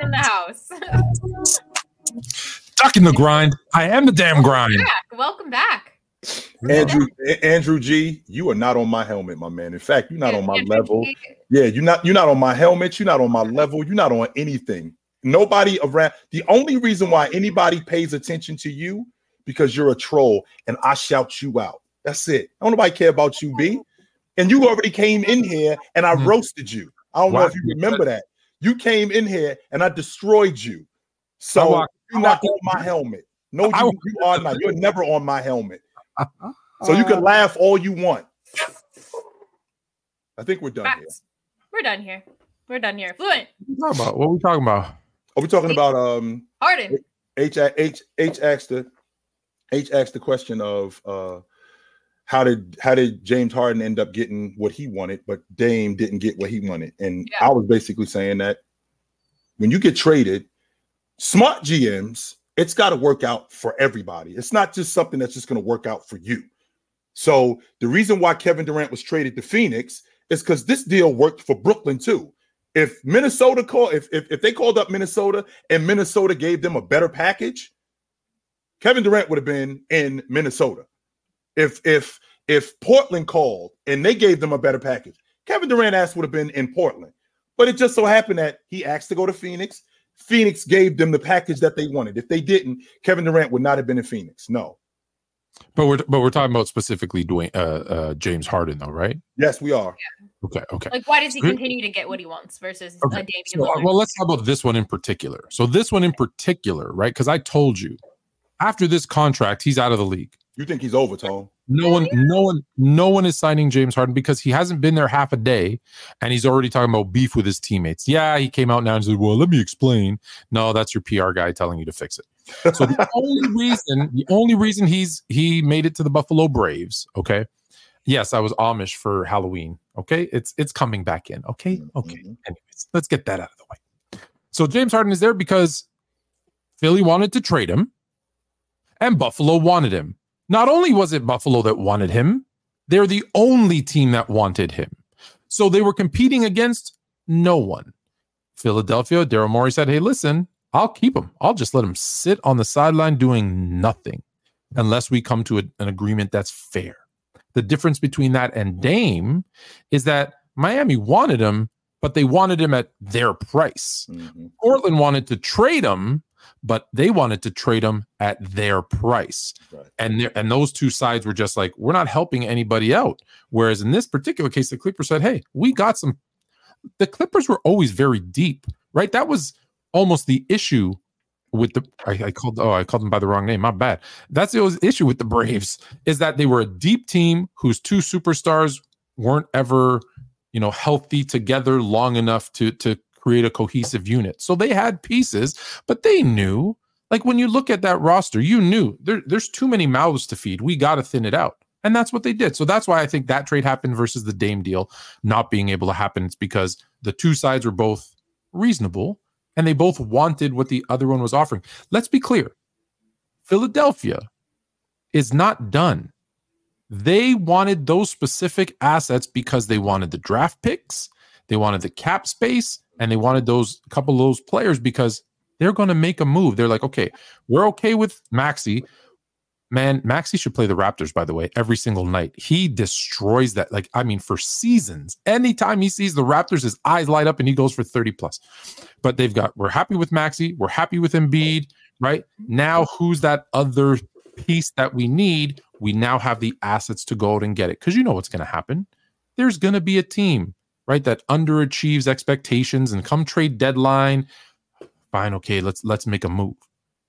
in the house. Stuck in the grind. I am the damn grind. back. Welcome back. Andrew Andrew G, you are not on my helmet, my man. In fact, you're not on my level. Yeah, you're not you're not on my helmet, you're not on my level, you're not on anything. Nobody around the only reason why anybody pays attention to you because you're a troll and I shout you out. That's it. I Don't nobody care about you, B. And you already came in here and I Mhm. roasted you. I don't know if you remember that. You came in here and I destroyed you. So walked- you're not on my helmet. No, you, you are not. You're never on my helmet. So you can laugh all you want. I think we're done here. We're done here. We're done here. Fluent. What are we talking about? What are we talking about? Are we talking about um Harden. H H H asked the H asked the question of uh how did how did James Harden end up getting what he wanted, but Dame didn't get what he wanted? And Yeah. I was basically saying that when you get traded, smart GMs, it's got to work out for everybody. It's not just something that's just going to work out for you. So the reason why Kevin Durant was traded to Phoenix is because this deal worked for Brooklyn too. If Minnesota call if, if if they called up Minnesota and Minnesota gave them a better package, Kevin Durant would have been in Minnesota. If if if Portland called and they gave them a better package, Kevin Durant asked would have been in Portland. But it just so happened that he asked to go to Phoenix. Phoenix gave them the package that they wanted. If they didn't, Kevin Durant would not have been in Phoenix. No. But we're but we're talking about specifically doing uh, uh James Harden though, right? Yes, we are. Okay, okay. Like, why does he continue to get what he wants versus Okay, a Damian So, uh, Lillard? well, let's talk about this one in particular. So this one in particular, right? Because I told you after this contract, he's out of the league. You think he's over, Tone? No one, no one, no one is signing James Harden because he hasn't been there half a day, and he's already talking about beef with his teammates. Yeah, he came out now and said, "Well, let me explain." No, that's your PR guy telling you to fix it. So the *laughs* only reason, the only reason he's he made it to the Buffalo Braves, okay. Yes, I was Amish for Halloween. Okay, it's it's coming back in. Okay, okay. Mhm. Anyways, let's get that out of the way. So James Harden is there because Philly wanted to trade him, and Buffalo wanted him. Not only was it Buffalo that wanted him, they're the only team that wanted him. So they were competing against no one. Philadelphia, Daryl Morey said, Hey, listen, I'll keep him. I'll just let him sit on the sideline doing nothing unless we come to a- an agreement that's fair. The difference between that and Dame is that Miami wanted him, but they wanted him at their price. Mhm. Portland wanted to trade him, but they wanted to trade him at their price. Right. And and those two sides were just like, we're not helping anybody out. Whereas in this particular case, the Clippers said, hey, we got some. The Clippers were always very deep, right? That was almost the issue with the I, I called oh I called them by the wrong name. My bad. That's the issue with the Braves is that they were a deep team whose two superstars weren't ever you know, healthy together long enough to to create a cohesive unit. So they had pieces, but they knew like when you look at that roster, you knew there, there's too many mouths to feed. We got to thin it out. And that's what they did. So that's why I think that trade happened versus the Dame deal not being able to happen. It's because the two sides were both reasonable and they both wanted what the other one was offering. Let's be clear Philadelphia is not done. They wanted those specific assets because they wanted the draft picks, they wanted the cap space, and they wanted those couple of those players because they're going to make a move. They're like, okay, we're okay with Maxey. Man, Maxey should play the Raptors, by the way, every single night. He destroys that. Like, I mean, for seasons. Anytime he sees the Raptors, his eyes light up and he goes for 30 plus. But they've got, we're happy with Maxey. We're happy with Embiid, right? Now, who's that other piece that we need? We now have the assets to go out and get it. Because you know what's going to happen. There's going to be a team, right, that underachieves expectations and come trade deadline. Fine, okay, let's let's make a move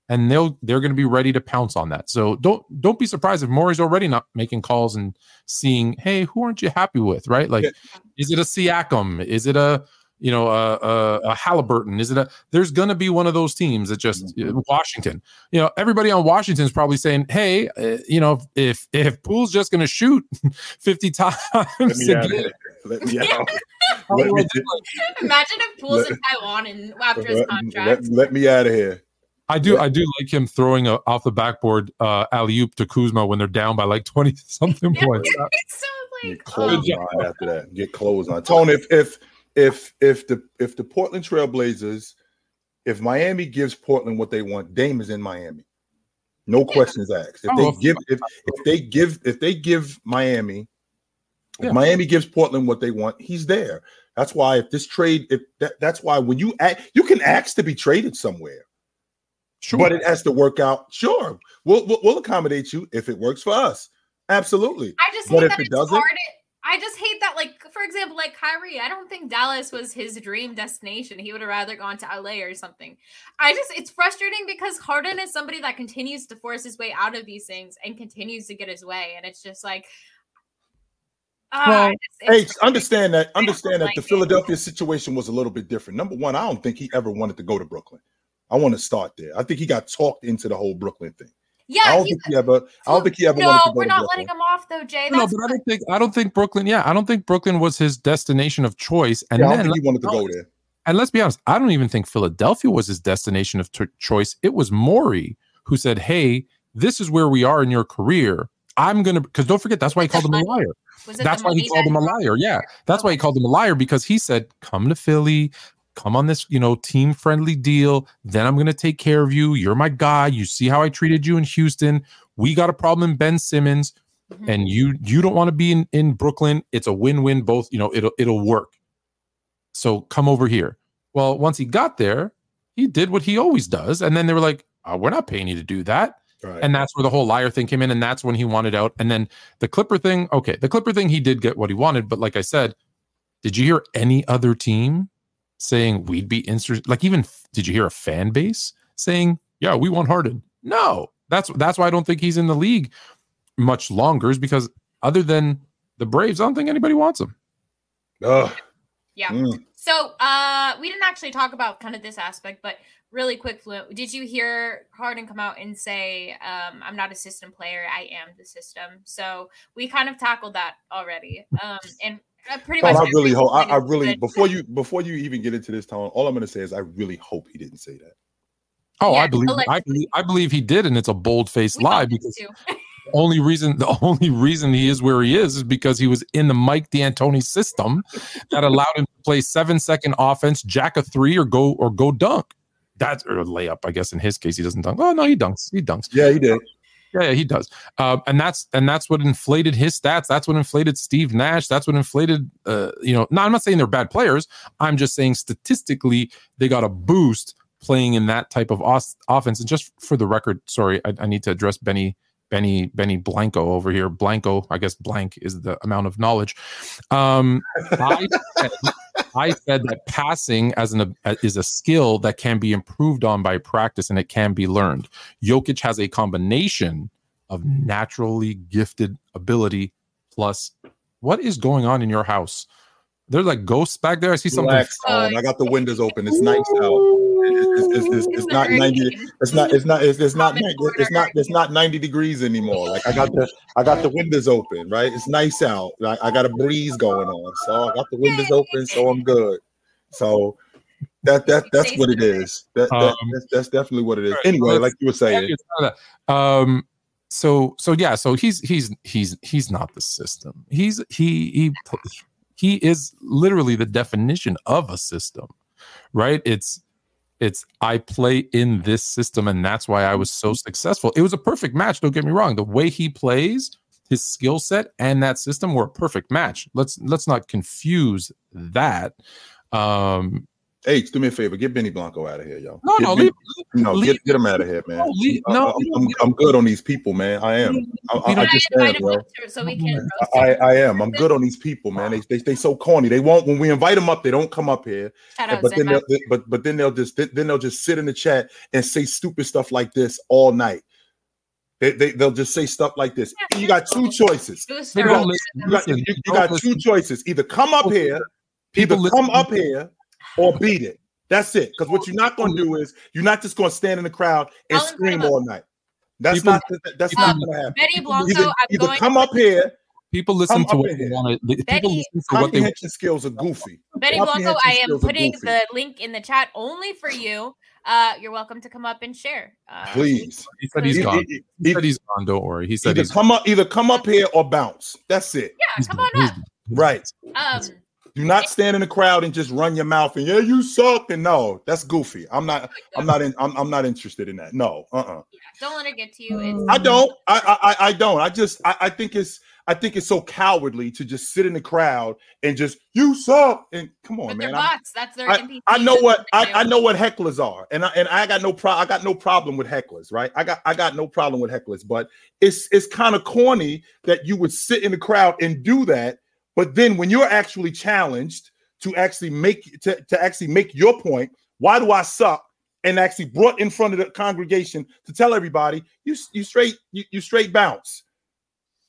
and they'll they're going to be ready to pounce on that. So don't don't be surprised if Morey's already not making calls and seeing, hey, who aren't you happy with, right? Like, yeah. is it a Siakam? Is it a you know a, a, a Halliburton? Is it a? There's going to be one of those teams that just mm-hmm. Washington. You know, everybody on Washington is probably saying, hey, uh, you know, if if Poole's just going to shoot *laughs* 50 times, let me *laughs* out. let me, Imagine if Poole's in Taiwan and after his contract. Let, let me out of here. I do. I do like him throwing a, off the backboard uh, alley oop to Kuzma when they're down by like *laughs* twenty something points. so like, Get clothes oh. on after that. Get clothes on. Tone, if if if if the if the Portland Trailblazers, if Miami gives Portland what they want, Dame is in Miami. No yeah. questions asked. If oh, they give if, if they give if they give Miami, if. Miami gives Portland what they want, he's there. That's why if this trade, if that, that's why when you act, you can ask to be traded somewhere. Sure. But it has to work out. Sure. We'll, we'll, we'll accommodate you if it works for us. Absolutely. I just hate but that it doesn't, hard. I just hate that, like, for example, like Kyrie, I don't think Dallas was his dream destination. He would have rather gone to LA or something. I just, it's frustrating because Harden is somebody that continues to force his way out of these things and continues to get his way. And it's just like, uh, well, hey, understand that. Understand that like the Philadelphia situation was a little bit different. Number one, I don't think he ever wanted to go to Brooklyn. I want to start there. I think he got talked into the whole Brooklyn thing. Yeah, I don't think he ever. I don't think he ever. No, we're not letting him off though, Jay. no, but I don't think. I don't think Brooklyn. Yeah, I don't think Brooklyn was his destination of choice. And yeah, then he wanted to go there. And let's be honest, I don't even think Philadelphia was his destination of t- choice. It was Morey who said, "Hey, this is where we are in your career. I'm gonna." Because don't forget, that's why he called him a liar. That's why he called him a liar. Yeah, that's why he called him a liar because he said, "Come to Philly come on this, you know, team friendly deal. Then I'm going to take care of you. You're my guy. You see how I treated you in Houston. We got a problem in Ben Simmons mm-hmm. and you you don't want to be in in Brooklyn. It's a win-win both, you know, it'll it'll work. So come over here. Well, once he got there, he did what he always does and then they were like, oh, "We're not paying you to do that." Right. And that's where the whole liar thing came in and that's when he wanted out. And then the Clipper thing, okay, the Clipper thing he did get what he wanted, but like I said, did you hear any other team saying we'd be interested. Like, even did you hear a fan base saying, "Yeah, we want Harden"? No, that's that's why I don't think he's in the league much longer. Is because other than the Braves, I don't think anybody wants him. Ugh. Yeah. Mm. So uh we didn't actually talk about kind of this aspect, but really quick, Fluent, did you hear Harden come out and say, um, I'm not a system player, I am the system. So we kind of tackled that already. Um and uh, pretty much. I really hope. I, I really before you before you even get into this tone, all I'm going to say is I really hope he didn't say that. Oh, yeah, I believe I believe I believe he did, and it's a bold faced lie because only reason the *laughs* only reason he is where he is is because he was in the Mike D'Antoni system that *laughs* allowed him to play seven second offense, jack a three, or go or go dunk. That's or layup, I guess. In his case, he doesn't dunk. Oh no, he dunks. He dunks. Yeah, he did. Yeah, yeah, he does. Um, and that's and that's what inflated his stats. That's what inflated Steve Nash. That's what inflated. Uh, you know, no, I'm not saying they're bad players. I'm just saying statistically they got a boost playing in that type of os- offense. And just for the record, sorry, I, I need to address Benny Benny Benny Blanco over here. Blanco, I guess blank is the amount of knowledge. Um, *laughs* I said that passing as an is a skill that can be improved on by practice and it can be learned. Jokic has a combination of naturally gifted ability plus what is going on in your house. There's like ghosts back there. I see something. Relax, oh, I got the windows open. It's nice out. It's, it's, it's, *laughs* it's not ninety. It's not. It's not. It's, it's not. It's not. It's not ninety degrees anymore. Like I got the. I got the windows open. Right. It's nice out. Like I got a breeze going on. So I got the windows open. So I'm good. So that that that's what it is. That, that Um, that's, that's definitely what it is. Anyway, like you were saying, Um. So so yeah. So he's he's he's he's not the system. He's he he he is literally the definition of a system, right? It's it's I play in this system, and that's why I was so successful. It was a perfect match. Don't get me wrong. The way he plays, his skill set, and that system were a perfect match. Let's let's not confuse that. Um, H, do me a favor, get Benny Blanco out of here, yo. no, Get no, Benny- leave, no, leave- get, get him out of here, man. no, leave, I- no, uh, uh, I'm, I'm, I'm good on these people, man. I am. I, I, I just I am, invite him bro. up to- so we can roast I, him? I am. I'm good on these people, man. They, they they so corny. They won't when we invite them up. They don't come up here. Shout out But then they'll, but but then they'll just then they'll just sit in the chat and say stupid stuff like this all night. They, they they'll just say stuff like this. Yeah, You got two choices. Boost Maybe our don't own listen. You got, you, you got two choices. Either come up here, People either come listen- up here, or beat it. That's it. Because what you're not going to do is you're not just going to stand in the crowd and I'll scream all night. That's People- not that's Um, not going to happen. Betty Blanco, Either, I'm either going. come up here. People listen to what in they want to. People Betty- listen to what they. Comprehension skills are goofy. Betty Blanco, I am putting the link in the chat only for you. Uh, you're welcome to come up and share. Uh, Please. He said he's gone. either- He said he's gone. Don't worry. He said Either he's come up, either come up here or bounce. That's it. Yeah, he's come gone. on up. Right. Um, Do not stand in the crowd and just run your mouth and yeah, you suck. And no, that's goofy. I'm not. I'm not in. I'm, I'm not interested in that. No. Uh. uh don't let it get to you. It's I don't. *laughs* I. I. I- don't. I just. I, I think it's. I think it's so cowardly to just sit in the crowd and just you suck and come on, man. they're I'm- bots. That's their I, I know what I, I know what hecklers are, and I and I got no pro I got no problem with hecklers, right? I got I got no problem with hecklers, but it's it's kind of corny that you would sit in the crowd and do that, but then when you're actually challenged to actually make to, to actually make your point, why do I suck? And actually brought in front of the congregation to tell everybody you you straight you, you straight bounce.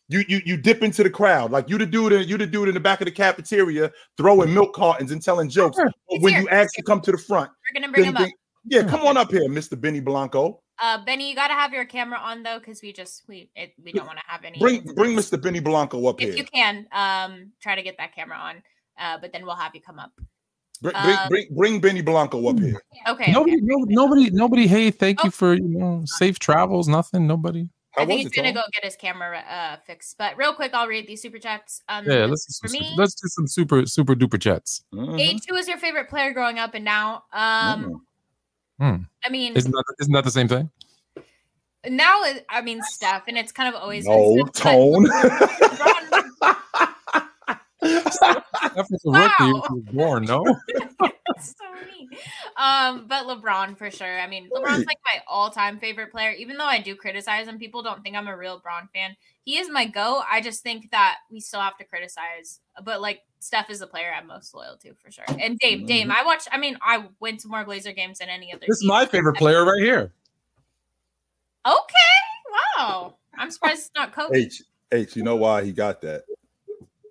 You, you you dip into the crowd like you the dude in you the dude in the back of the cafeteria throwing milk cartons and telling jokes. But when here. you actually come to the front, We're gonna bring then- him up. then- yeah, hmm. come on up here, Mr. Benny Blanco. Uh, Benny, you gotta have your camera on though, because we just we it, we don't want to have any. Bring bring. Mr. Benny Blanco up If here. If you can, um, try to get that camera on. Uh, but then we'll have you come up. Bring, bring, um, bring, bring Benny Blanco up here. Okay. Nobody, okay. no, nobody, nobody. Hey, thank Oh. you for you know safe travels. Nothing. Nobody. How I think he's it, gonna Tom? go get his camera uh fixed. But real quick, I'll read these super chats. Um, Yeah, let's do for me, super, let's do some super super duper chats. Mhm. H, who was your favorite player growing up and now? Um, Hmm. I mean, Isn't that isn't that the same thing? now I mean Steph, and it's kind of always No been Steph, tone. *laughs* LeBron- That was a rookie Wow. when he was born. No. *laughs* So mean. Um, but LeBron for sure. I mean, LeBron's like my all-time favorite player. Even though I do criticize him, people don't think I'm a real LeBron fan. He is my go. I just think that we still have to criticize. But like Steph is the player I'm most loyal to for sure. And Dame, mm-hmm. Dame, I watch. I mean, I went to more Blazer games than any other. This is my favorite player right here. Okay. Wow. I'm surprised it's not Kobe. H H, you know why he got that?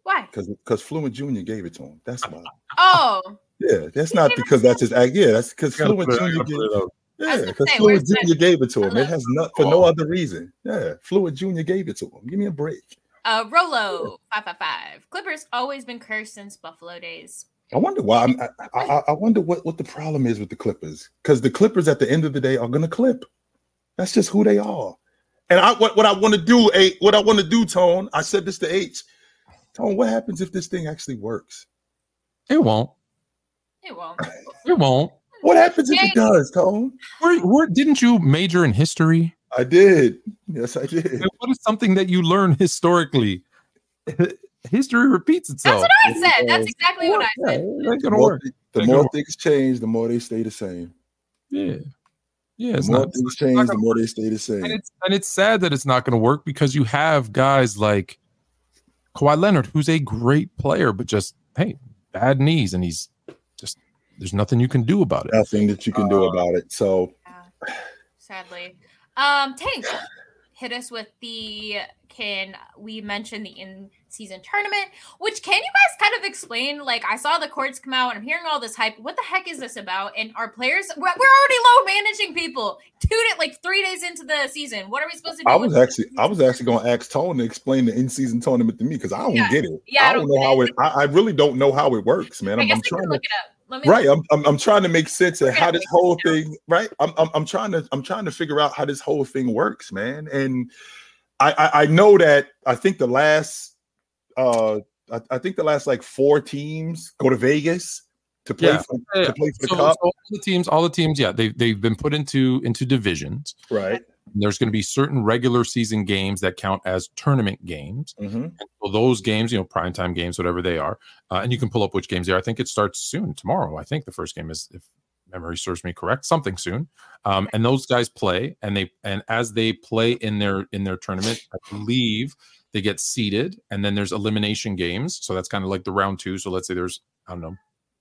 Why? Because because Fluent Jr. gave it to him. That's why. Oh, Yeah, that's not because that's his act. Yeah, that's because Gotta Fluent put it- I Jr. gave it up. Yeah, because say, Fluent Jr. gave it to him. It has not for no other reason. Yeah, Fluent Jr. gave it to him. Give me a break. Uh, Rolo five five five. Clippers always been cursed since Buffalo days. I wonder why. I'm, I, I, I wonder what, what the problem is with the Clippers. Because the Clippers, at the end of the day, are going to clip. That's just who they are. And I what, what I want to do, a what I want to do, Tone. I said this to H. Tone, what happens if this thing actually works? It won't. It won't. It won't. What happens if it does, Tone? Where, where didn't you major in history? I did. Yes, I did. And What is something that you learn historically? *laughs* History repeats itself. That's what I said. That's exactly what I Yeah, said. it ain't The gonna more, work. the more gonna work. things change, the more they stay the same. Yeah, yeah. The more not. things change, the gonna more they stay the And same. it's and it's sad that it's not going to work because you have guys like Kawhi Leonard, who's a great player, but just hey, bad knees, and he's just there's nothing you can do about it. Nothing that you can do uh, about it. So Yeah, sadly. Um, Tank, hit us with the can we mention the in season tournament. Which can you guys kind of explain? Like, I saw the courts come out, and I'm hearing all this hype. What the heck is this about? And our players, we're, we're already low managing people. Two it like three days into the season. What are we supposed to do? I was actually, I was actually going to ask Tone to explain the in-season tournament to me because I don't Yeah. get it. Yeah, I I don't don't know how it. I, I really don't know how it works, man. I I'm, guess I'm I can trying to. look it up. Let me Right, I'm, I'm I'm trying to make sense of how this whole thing. Right, I'm, I'm I'm trying to I'm trying to figure out how this whole thing works, man. And I I, I know that I think the last uh I, I think the last like four teams go to Vegas to play Yeah. for, Yeah. to play for the So, cup. so all the teams, all the teams, yeah, they they've been put into into divisions. Right. There's going to be certain regular season games that count as tournament games. hmm So those games, you know, primetime games, whatever they are, uh, and you can pull up which games they are. I think it starts soon, tomorrow. I think the first game is, if memory serves me correct, something soon. Um, and those guys play, and they and as they play in their in their tournament, I believe they get seeded, and then there's elimination games. So that's kind of like the round two. So let's say there's I don't know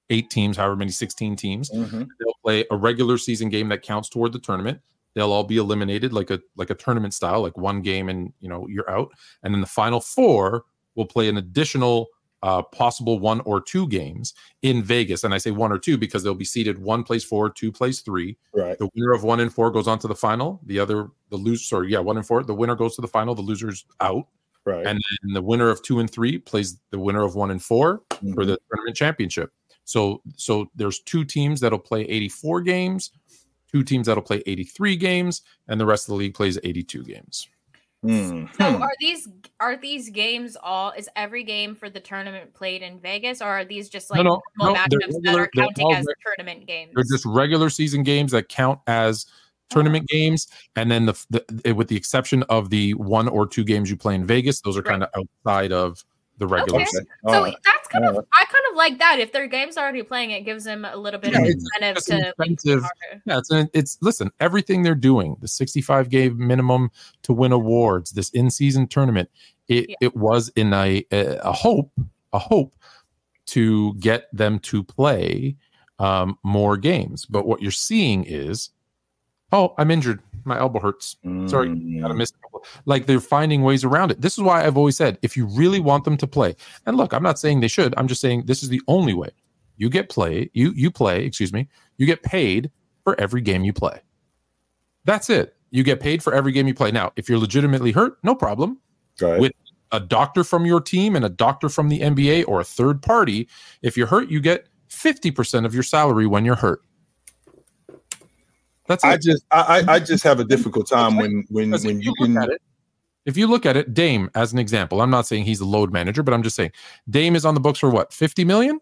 eight teams, however many, sixteen teams hmm they'll play a regular season game that counts toward the tournament they'll all be eliminated like a like a tournament style like one game and you know you're out and then the final four will play an additional uh, possible one or two games in Vegas. And I say one or two because they'll be seated one plays four, two plays three. Right. The winner of one and four goes on to the final. The other, the loser, sorry, yeah, one and four. The winner goes to the final. The loser's out. Right. And then the winner of two and three plays the winner of one and four for the tournament championship. So so there's two teams that'll play 84 games, two teams that'll play 83 games, and the rest of the league plays 82 games. Mhm. So Hmm. are these are these games all is every game for the tournament played in Vegas or are these just like no, normal no, matchups that regular- are they're counting as reg- tournament games? They're just regular season games that count as tournament games, and then the, the with the exception of the one or two games you play in Vegas, those are Right. kind of outside of the regular. Okay. season. So right. that's kind of Alright. I kind of like that. If their game's already playing, it gives them a little bit Yeah, of incentive just to an like, incentive. harder. Yeah, it's an, it's listen, everything they're doing, the 65 game minimum to win awards, this in-season tournament, it Yeah. it was in a, a a hope, a hope to get them to play um more games. But what you're seeing is, oh, I'm injured. My elbow hurts. Sorry, Mm. Gotta miss. Like they're finding ways around it. This is why I've always said if you really want them to play, and look, I'm not saying they should. I'm just saying this is the only way. You get play, you you play, excuse me, you get paid for every game you play. That's it. You get paid for every game you play. Now, if you're legitimately hurt, no problem. Right. with- A doctor from your team and a doctor from the NBA or a third party, if you're hurt, you get 50% of your salary when you're hurt. That's I just I, I I just have a difficult time when when when you can at it, if you look at it, Dame as an example, I'm not saying he's a load manager, but I'm just saying Dame is on the books for what 50 million,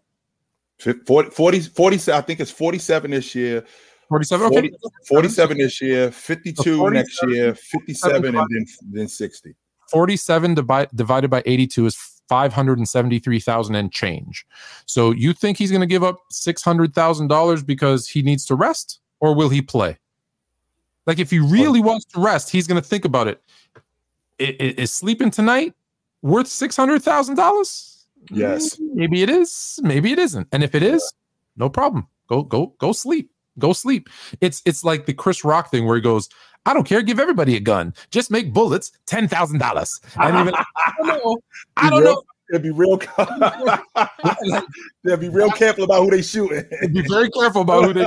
40, 40, 40 I think it's 47 this year, 47. 40 47 this year, 52 So next year, 57 and then then 60. 47 divi- divided by 82 is 573,000 and change. So you think he's going to give up $600,000 because he needs to rest, or will he play? Like if he really wants to rest, he's going to think about it. I- i- Is sleeping tonight worth $600,000? Yes. Maybe it is. Maybe it isn't. And if it is, no problem. Go go go sleep. Go sleep. It's it's like the Chris Rock thing where he goes, I don't care. Give everybody a gun. Just make bullets. Ten thousand dollars. And even *laughs* I don't know. I don't know. They'll be real *laughs* they'll be real careful about who they shooting. Be very careful about who they.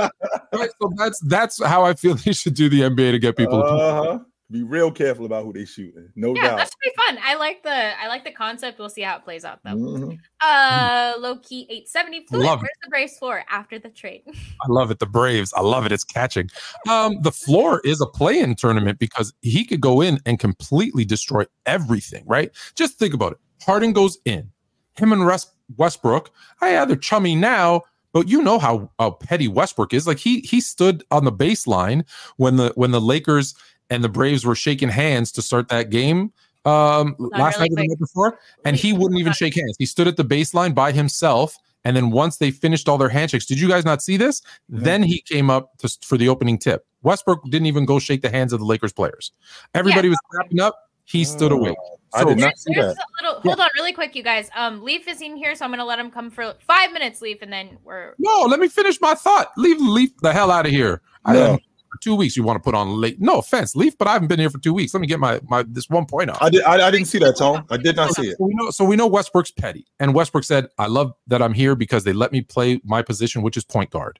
Right, *laughs* so that's that's how I feel they should do the NBA to get people. to. Uh-huh. Be real careful about who they shooting. No Yeah, doubt. that should be fun. I like the I like the concept. We'll see how it plays out though. Mhm. Uh low key 870 fluid. Love it. Where's the Braves floor after the trade? *laughs* I love it. The Braves. I love it. It's catching. Um, the floor is a play-in tournament because he could go in and completely destroy everything. Right? Just think about it. Harden goes in. Him and West- Westbrook. I yeah, they're chummy now, but you know how, how petty Westbrook is. Like he he stood on the baseline when the when the Lakers and the Braves were shaking hands to start that game. Um, last really night or the night before, and he *laughs* wouldn't even shake hands. He stood at the baseline by himself. And then once they finished all their handshakes, did you guys not see this? Mhm. Then he came up to, for the opening tip. Westbrook didn't even go shake the hands of the Lakers players. Everybody was clapping up. He stood Oh, away. I did not see that. a little hold on really quick, you guys. Um Leaf is in here, so I'm gonna let him come for five minutes, Leaf, and then we're No, let me finish my thought. Leave Leaf, the hell out of here. I No. didn't- for two weeks. You want to put on late? No offense, Leaf, but I haven't been here for two weeks. Let me get my my this one point out. I did. I, I didn't see that, Tom. I did not see it. So we know. So we know Westbrook's petty, and Westbrook said, "I love that I'm here because they let me play my position, which is point guard."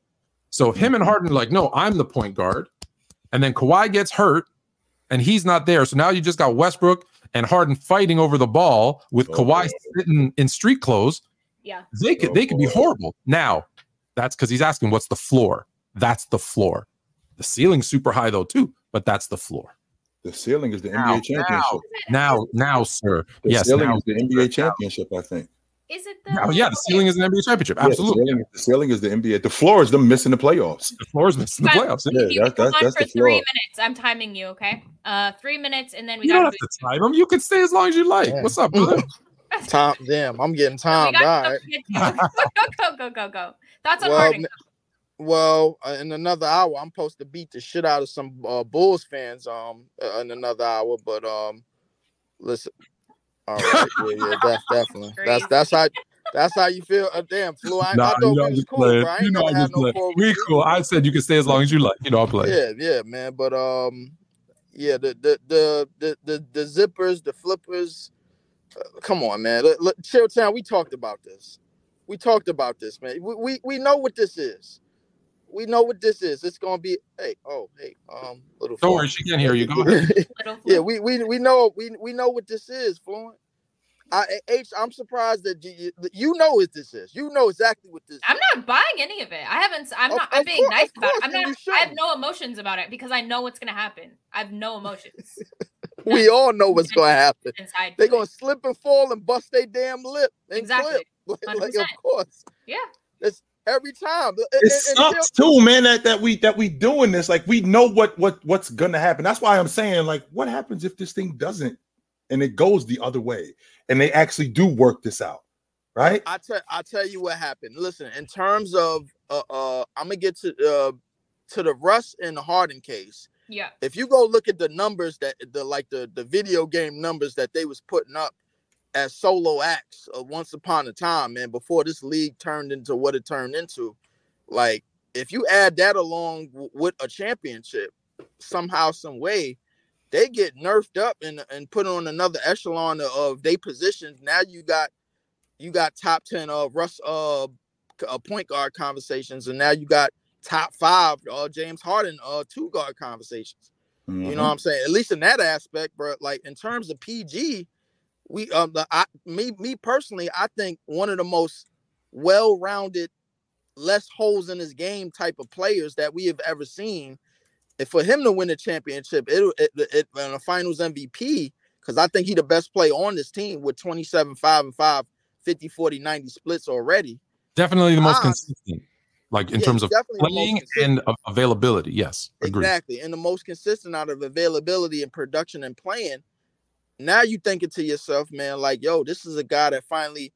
So him and Harden are like, "No, I'm the point guard," and then Kawhi gets hurt, and he's not there. So now you just got Westbrook and Harden fighting over the ball with Oh, Kawhi sitting in street clothes. Yeah. They could Oh, they could be oh, horrible. Now, that's because he's asking what's the floor. That's the floor. The ceiling's super high though too, but that's the floor. The ceiling is the Now, NBA championship. Now, now, sir. The yes. ceiling Now, is the NBA championship. I think. Is it the? Oh yeah, the ceiling is an NBA championship. Yeah, Absolutely. the, ceiling, the ceiling is the NBA. The floor is them missing the playoffs. The floor is missing the playoffs. Yeah, You that, can that, go that's for the three floor. minutes. I'm timing you, okay? Uh, three minutes, and then we You don't have to time them. You can stay as long as you like. Yeah. What's up, *laughs* brother? *laughs* Tom, damn, I'm getting We timed. got All stuff right. to get to. *laughs* go, go, go, go, go. That's on Well, Harden. Well, uh, in another hour, I'm supposed to beat the shit out of some uh, Bulls fans. Um, uh, in another hour, but um, listen. All right, yeah, yeah, def- *laughs* definitely. That's that's how that's how you feel. Uh, damn, flu. I, I Nah, thought you know we I'm was just cool, playing. bro. I You know I'm just no playing. We cool. I said you can stay as long as you like. You know, I play. Yeah, yeah, man. But um, yeah, the the the the the, the zippers, the flippers. Uh, come on, man. Look, look, Chill Town. We talked about this. We talked about this, man. We, we we know what this is. We know what this is. It's gonna be. Hey, oh, hey, um, little. Don't worry, she can't hear you. Go *laughs* ahead. Yeah, we we we know we we know what this is, Fluent. I H. I'm surprised that you you- you know what this is. You know exactly what this. I'm is. not buying any of it. I haven't. I'm Of- not. I'm of being cour- nice of about it. I'm not. I have no emotions about it because I know what's gonna happen. I have no emotions *laughs* *laughs* We all know what's gonna happen. They're to gonna slip and fall and bust their damn lip and Exactly. clip. Like, like, of course. Yeah. It's every time. And- It and- and sucks too, man. That that we that we doing this. Like we know what what what's gonna happen. That's why I'm saying, like, what happens if this thing doesn't and it goes the other way and they actually do work this out, right? I tell I tell you what happened. Listen, in terms of uh, uh I'm gonna get to uh to the Russ and the Harden case. Yeah. If you go look at the numbers that the like the the video game numbers that they was putting up as solo acts uh, once upon a time, man, before this league turned into what it turned into, like if you add that along w- with a championship somehow, some way, they get nerfed up and and put on another echelon of, of they positions. Now you got you got top ten uh Russ uh, uh point guard conversations, and now you got top five uh James Harden uh two guard conversations. You Mm-hmm. know what I'm saying? At least in that aspect, bro. Like in terms of PG, we um the I me me personally, I think one of the most well-rounded, less holes in his game type of players that we have ever seen. And for him to win the championship, it it, it and a finals MVP, because I think he the best player on this team with 27, 5 and 5, 50, 40, 90 splits already. Definitely the most Ah. consistent, like in Yeah, terms of the playing and availability. Yes, agree. Exactly. And the most consistent out of availability and production and playing. Now you thinking to yourself, man, like, yo, this is a guy that finally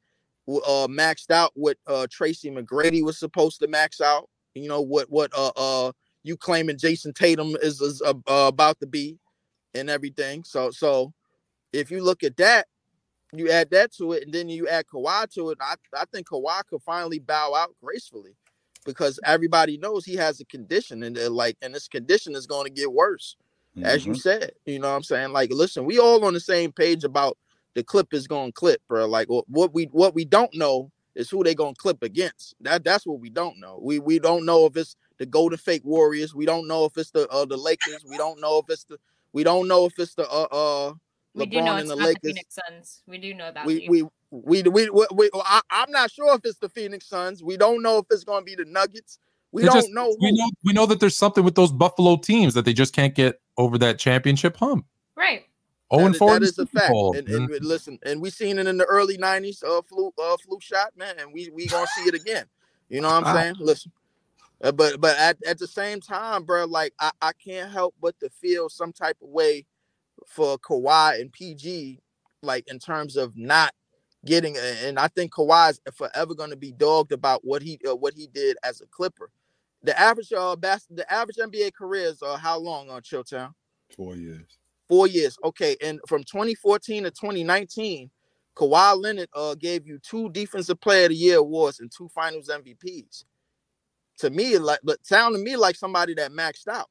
uh maxed out what uh Tracy McGrady was supposed to max out. You know what what uh uh you claiming Jayson Tatum is, is uh, uh, about to be and everything. So so if you look at that, you add that to it, and then you add Kawhi to it. I, I think Kawhi could finally bow out gracefully because everybody knows he has a condition, and they're like, and this condition is going to get worse, as you Mhm. said. You know what I'm saying? Like, listen, we all on the same page about the clip is going to clip, bro. Like, what we what we don't know is who they going to clip against. That that's what we don't know. We we don't know if it's the Golden Fake Warriors. We don't know if it's the uh, the Lakers. We don't know if it's the we don't know if it's the uh uh We do know LeBron it's and the not the Lakers Phoenix Suns. We do know that. we, we we we we, we I, I'm not sure if it's the Phoenix Suns. We don't know if it's going to be the Nuggets. We It don't just- know. We know we know that there's something with those Buffalo teams that they just can't get over that championship hump. right. Oh, and four that in the a fact. Bowl. And, and listen, and we seen it in the early '90s. Uh, flu uh flu shot, man, and we we gonna see it again. You know what I'm Wow. saying? Listen. Uh, but but at, at the same time, bro, like I, I can't help but to feel some type of way for Kawhi and PG, like in terms of not getting. And I think Kawhi's forever going to be dogged about what he uh, what he did as a Clipper. The average uh bas- the average NBA careers are how long on Chilltown? Four years. Four years. Okay, and from 2014 to 2019, Kawhi Leonard uh gave you two Defensive Player of the Year awards and two Finals MVPs. To me, like but sound to me like somebody that maxed out.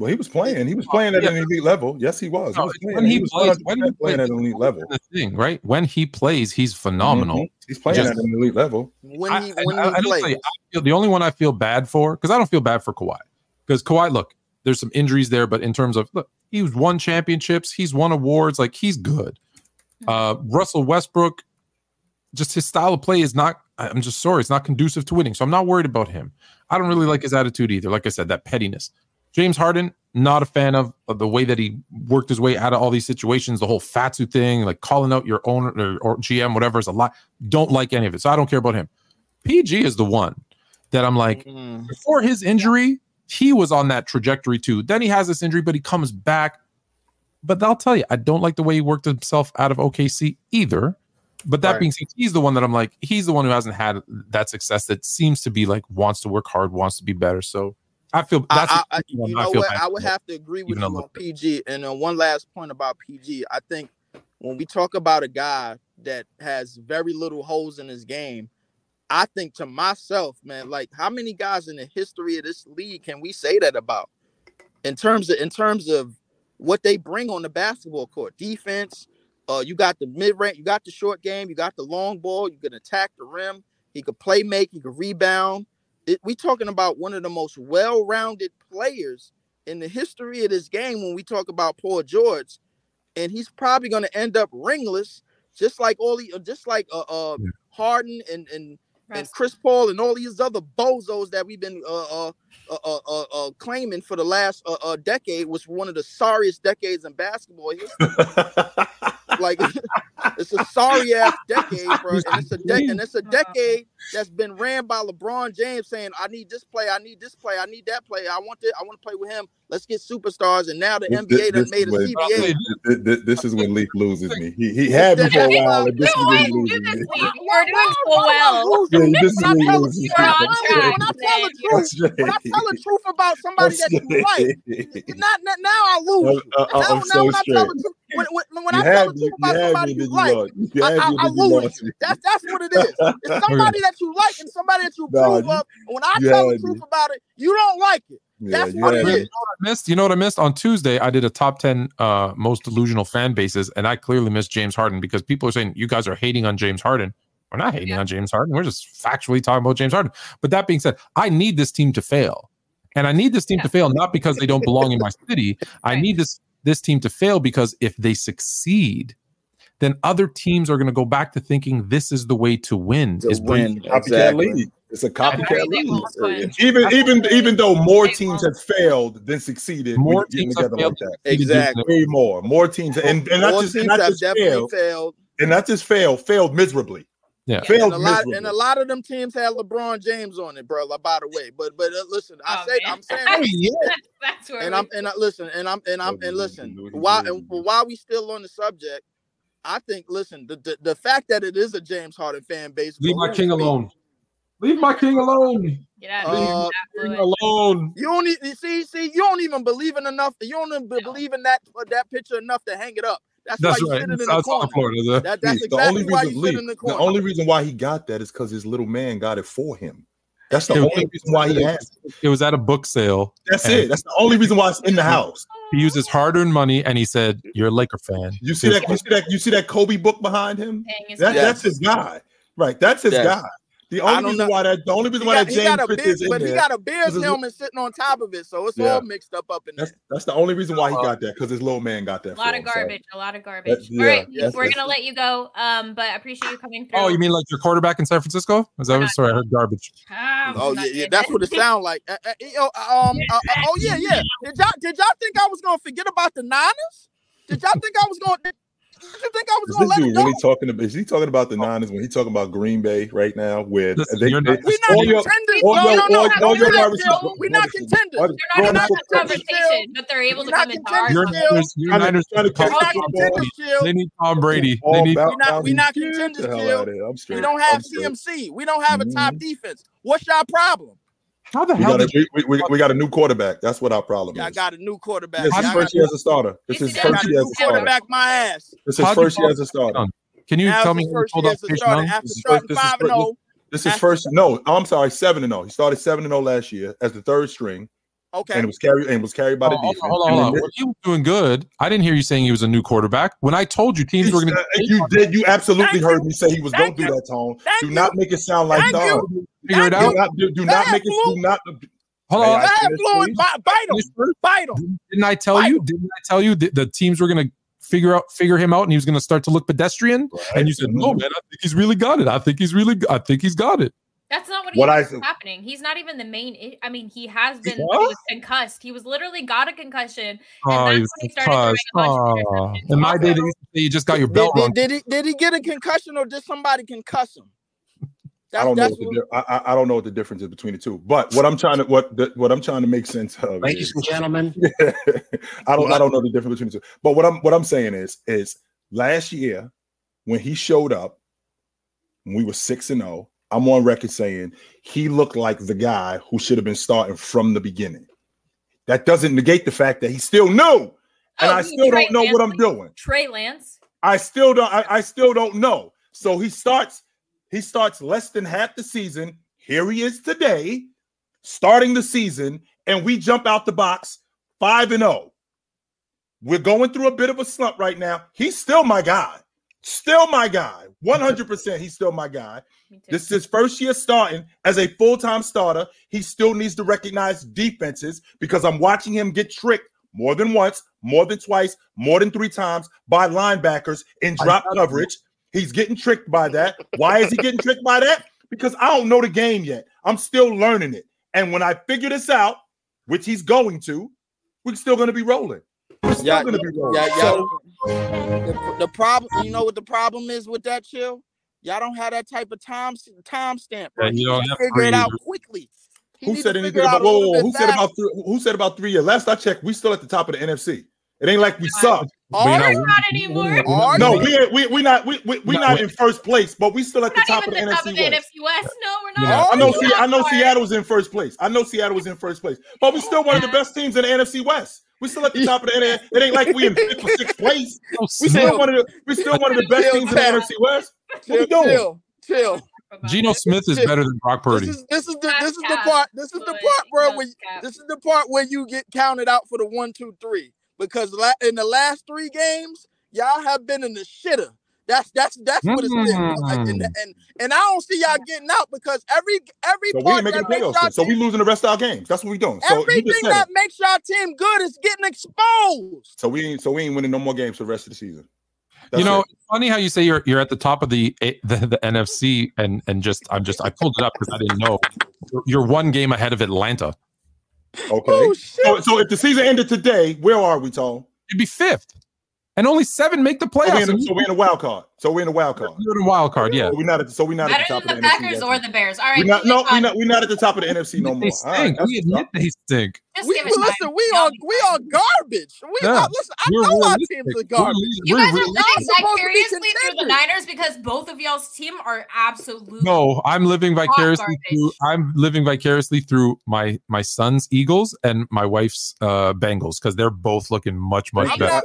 Well, he was playing. He was playing at Yeah. an elite level. Yes, he was. He was playing. when he was plays- when he playing plays- at an elite level. the thing, right? When he plays, he's phenomenal. Mhm. He's playing Just- at an elite level. When he when I- he I don't plays. tell you, I feel the only one I feel bad for because I don't feel bad for Kawhi because Kawhi, look, there's some injuries there, but in terms of look, he's won championships, he's won awards, like he's good. Uh, Russell Westbrook, just his style of play is not. I'm just sorry, it's not conducive to winning, so I'm not worried about him. I don't really like his attitude either. Like I said, that pettiness. James Harden, not a fan of, of the way that he worked his way out of all these situations. The whole Fatsu thing, like calling out your owner or, or GM, whatever, is a lot. Don't like any of it. So I don't care about him. PG is the one that I'm like, Mm. before his injury, he was on that trajectory too. Then he has this injury, but he comes back. But I'll tell you, I don't like the way he worked himself out of OKC either. But that Right. being said, he's the one that I'm like, he's the one who hasn't had that success that seems to be like wants to work hard, wants to be better. So I feel that's I, I, I, you I know feel what? bad I would have to agree with even you on PG. And uh, one last point about PG. I think when we talk about a guy that has very little holes in his game, I think to myself, man, like how many guys in the history of this league can we say that about? In terms of in terms of what they bring on the basketball court, defense. Uh, you got the mid range, you got the short game, you got the long ball. You can attack the rim. He could play make. He could rebound. It, we talking about one of the most well-rounded players in the history of this game when we talk about Paul George, and he's probably going to end up ringless, just like all the, just like uh, uh Harden and and and Chris Paul and all these other bozos that we've been uh uh uh, uh, uh, uh claiming for the last uh, uh decade was one of the sorriest decades in basketball history. like *laughs* it's a sorry ass decade, bro. And it's a de- and it's a decade that's been ran by LeBron James saying, "I need this play, I need this play, I need that play. I want it, I want to play with him. Let's get superstars." And now the This- NBA done this made a is when- CBA. Th- th- This is when Leaf loses me. He, he had me for a while, and this is No, when I he knew loses me. week. You're doing so well. Yeah, this is When I when he tell- loses You're me. When I tell the truth, That's right. when I tell the truth about somebody that you like, not, not now I lose. Uh, uh, now, I'm now so when I straight. tell the truth, when, when, when I tell had the truth about somebody me, you then like, you lost. I, I, I you lose you. That's that's what it is. It's *laughs* somebody that you like and somebody that you Nah, approve you- of. And when I tell the truth about it, you don't like it. Yeah, That's you what had it me. is. missed. You know what I missed on Tuesday? I did a top ten uh, most delusional fan bases, and I clearly missed James Harden because people are saying you guys are hating on James Harden. We're not hating Yeah. on James Harden. We're just factually talking about James Harden. But that being said, I need this team to fail, and I need this team Yeah. to fail not because they don't belong in my city. I need this this team to fail because if they succeed, then other teams are going to go back to thinking this is the way to win. To is win. Copycat Exactly. league. It's a That's copycat right, league. win. Even even even though more teams have failed than succeeded, More more teams teams have together like failed. that. Exactly. Way more, more teams, and and not just teams not have just definitely failed, failed. and not just failed, failed miserably. Yeah. Failed And a lot miserably. and a lot of them teams had LeBron James on it, bro. By the way, but but uh, listen, I Oh, say man. I'm saying *laughs* that, yeah. That's where and I'm and I listen and I'm and I'm and listen know what while and while we still on the subject, I think listen the the, the fact that it is a James Harden fan base. Leave my king alone. Leave my king alone. Get out of here. Uh, with King alone. You don't even see see you don't even believe in enough. You don't even No. believe in that that picture enough to hang it up. That's, That's why you right. sitting in It's the corner. of Florida. is it? That, that's Lee, exactly why you sit in the the only reason why he got that is because his little man got it for him. That's the It was- only reason why he has it. It was at a book sale. That's it. That's the only reason why it's in the house. He used his hard-earned money, and he said, "You're a Laker fan." You see that? You see that? You see that Kobe book behind him? That, bills. That's his guy, right? That's his Yes. guy. The only reason know. why that the only He reason why got, that he got James a Fritz beard, is in but he got a beard helmet sitting on top of it, so it's Yeah. all mixed up up in there. That's that's the only reason why he got that because his little man got that. A lot for of him, so. garbage. A lot of garbage. yeah, All right, that's- we're that's- gonna let you go. Um, but I appreciate you coming through. Oh, you mean like your quarterback in San Francisco? Is that what? Sorry, I heard garbage. Ah, Oh yeah, yeah, that's what it sounds like. Uh, uh, um, uh, uh, oh yeah, yeah. Did y'all did y'all think I was gonna forget about the Niners? Did y'all think I was gonna? Did, did you think I was Is gonna this let dude it go? really talking about? Is he talking about the Niners when he talking about Green Bay right now? Where Listen, they, not- We're not all your- contenders. all No, your- no, no, all- no, all we're your not- wide We're not contenders. They're not Growing in that the- conversation, but they're able to come into our Your Niners, your Trying to- Niners trying to need to We're catch the Tom ball. contenders, Brady. chill. They need Tom Brady. They need. about- We not- we down- not contenders, hell Jill. out of here. I'm straight. We don't have CMC. We don't have a top Mhm. defense. What's your problem? How the We hell got, a, did we, we, we got a new quarterback. That's what our problem Y'all is. got a new quarterback. This is his first year as a starter. This Yes, is he his first year as a starter. quarterback. My ass. This is his first year as a starter. Can you Now tell me his who pulled year up Chase Young? This is first- this is first- This is first. No, I'm sorry, seven and zero. He started seven and zero last year as the third string. Okay. and it was carried and was carried by the Oh, hold defense. hold on, hold on. then When he was doing good, I didn't hear you saying he was a new quarterback. When I told you teams were going Uh, to you did. You absolutely Thank heard you. me say he was. Don't Thank do that, Tone. Thank Do you. not make it sound like Thank dog. you. Figure it Thank Do out. not do, do not make it. Do not. Hold on. I- Go ahead, finish, Fluid. please? Bite, bite him. Bite him. Didn't I tell you? Didn't I tell you that the teams were going to figure out figure him out and he was going to start to look pedestrian? And you said, "No, mm-hmm. man, I think he's really got it. I think he's really. I think he's got it." That's not what, What he I was happening. He's not even the main. I- I mean, he has been. What? He was concussed. He was literally got a concussion. Oh, that's he when he started throwing concussed. a bunch of Oh. In my day, they used to say you just got your Did, belt did, did he did he get a concussion or did somebody concuss him? I don't know. that's What the, what- I, I- I don't know what the difference is between the two. But what I'm trying to what the, what I'm trying to make sense of. Ladies is- and gentlemen, *laughs* I don't I don't know the difference between the two. But what I'm what I'm saying is is last year when he showed up, when we were six and zero. I'm on record saying he looked like the guy who should have been starting from the beginning. That doesn't negate the fact that he's still new, and Oh, I still Trey don't know what I'm doing. Trey Lance. I still don't. I, I still don't know. So he starts. He starts less than half the season. Here he is today, starting the season, and we jump out the box five and zero. We're going through a bit of a slump right now. He's still my guy. Still my guy. One hundred percent. He's still my guy. This is his first year starting as a full-time starter. He still needs to recognize defenses because I'm watching him get tricked more than once, more than twice, more than three times by linebackers in drop coverage. He's getting tricked by that. Why is he getting tricked by that? Because I don't know the game yet. I'm still learning it. And when I figure this out, which he's going to, we're still going to be rolling. We're still Yeah, going to be rolling. Yeah, So- yeah. The, the problem, you know what the problem is with that chill? Y'all don't have that type of time time stamp. Bro. Yeah, you He don't have figure three it out years. quickly. He Who said anything figure it out about a whoa, whoa, who said about three, who said about three years? Last I checked, we still at the top of the NFC. It ain't like we suck. But you're not you? Not anymore. Are No, we we we not we we, we Not not in first place, but we still at the top of the the top of NFC the West. NFC West. No, we're not. not. I know, We're I know not. Seattle was in first place. I know Seattle was in first place, but we're still one of the best teams in the NFC West. We still at the top of the NFC. It ain't like we in fifth or sixth place. *laughs* Oh, we still Chill. one of the we still one of the best Chill, teams in the. NFC West. What Chill, we doing? chill, chill. Geno Smith is better than Brock Purdy. This is this is the this is the part this is the part, bro. Where cap. this is the part where you get counted out for the one, two, three. Because in the last three games, y'all have been in the shitter. That's that's that's what it's been. Like, and, Mm. and and I don't see y'all getting out because every every So we part ain't making that the makes playoffs. y'all then. So we losing the rest of our games. That's what we doing. So you everything that it. makes y'all team good is getting exposed. So we ain't so we ain't winning no more games for the rest of the season. That's you know, it. it's funny how you say you're you're at the top of the the, the NFC and and just I'm just I pulled it up because I didn't know You're- you're one game ahead of Atlanta. Okay. Oh shit! So, so if the season ended today, where are we, Tom? It'd be fifth, and only seven make the So we're playoffs. in, and so we're in a wild card. So we're in a wild card. You're in a wild card, yeah. So we're not at, so we're not Better at the top than of the the, NFC Packers yet. or the Bears. All right. We're not, no, we're not, we're not at the top of the NFC no more. All right, stink. that's we admit they stink. Just We give listen. We are we are garbage. We Yeah. are, listen. I We're know our teams are We're garbage. real- You we're guys are real- living supposed to be vicariously through the. Niners because both of y'all's team are absolute. No, I'm living vicariously through. I'm living vicariously through my my son's Eagles and my wife's uh Bengals because they're both looking much much I'm better.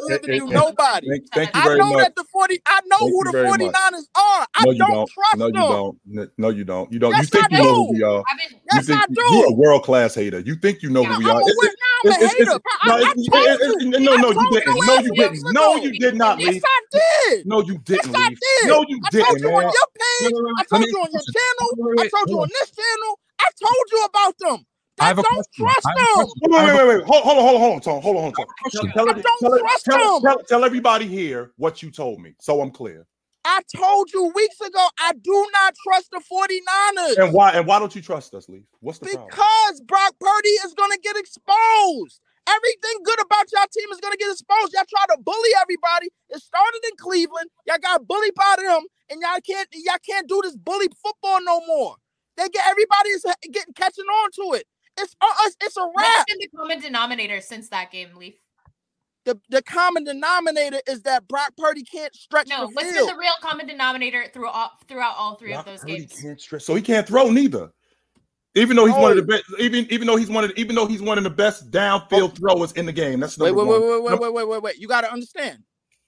Not living It- through it- nobody. Thank, thank you I know much. that the 40 I know Thank who the very 49ers are. I No, you don't, don't. trust No, you them. don't. No, you don't. You don't. you think I you know who do. we are. I've been. You Yes, think I you're a world class hater. You think you know Yeah, who we I'm are. a, It's- wor- now I'm a it's- it's- hater. I, no, told it's- you. it's- no, no, you didn't. No, you didn't. No, you did not, Yes, I did. No, you didn't, Yes, I did. No, you didn't. I told you on your page. I told you on your channel. I told you on this channel. I told you about them. I I have a don't question. trust I have a them. Wait, wait, wait, wait. Hold, hold on, hold on, hold on, Tom. Hold on, hold on, Tom. question. Tell, I don't tell, trust tell, them. tell, tell everybody here what you told me, so I'm clear. I told you weeks ago. I do not trust the 49ers. And why? And why don't you trust us, Lee? What's the problem? Because Brock Purdy is going to get exposed. Everything good about y'all team is going to get exposed. Y'all try to bully everybody. It started in Cleveland. Y'all got bullied by them, and y'all can't y'all can't do this bully football no more. They get everybody is getting catching on to it. It's it's, it's a What's wrap. been the common denominator since that game, Leaf? The the common denominator is that Brock Purdy can't stretch No, the what's been the real common denominator through all, throughout all three Brock of those Purdy games? can't stretch, so he can't throw neither. Even though he's one of the Oh. best, even even though he's one of the, even though he's one of the best downfield oh. throwers in the game. That's Wait, number wait, wait, one. wait, wait, wait, wait, wait, wait. You got to understand.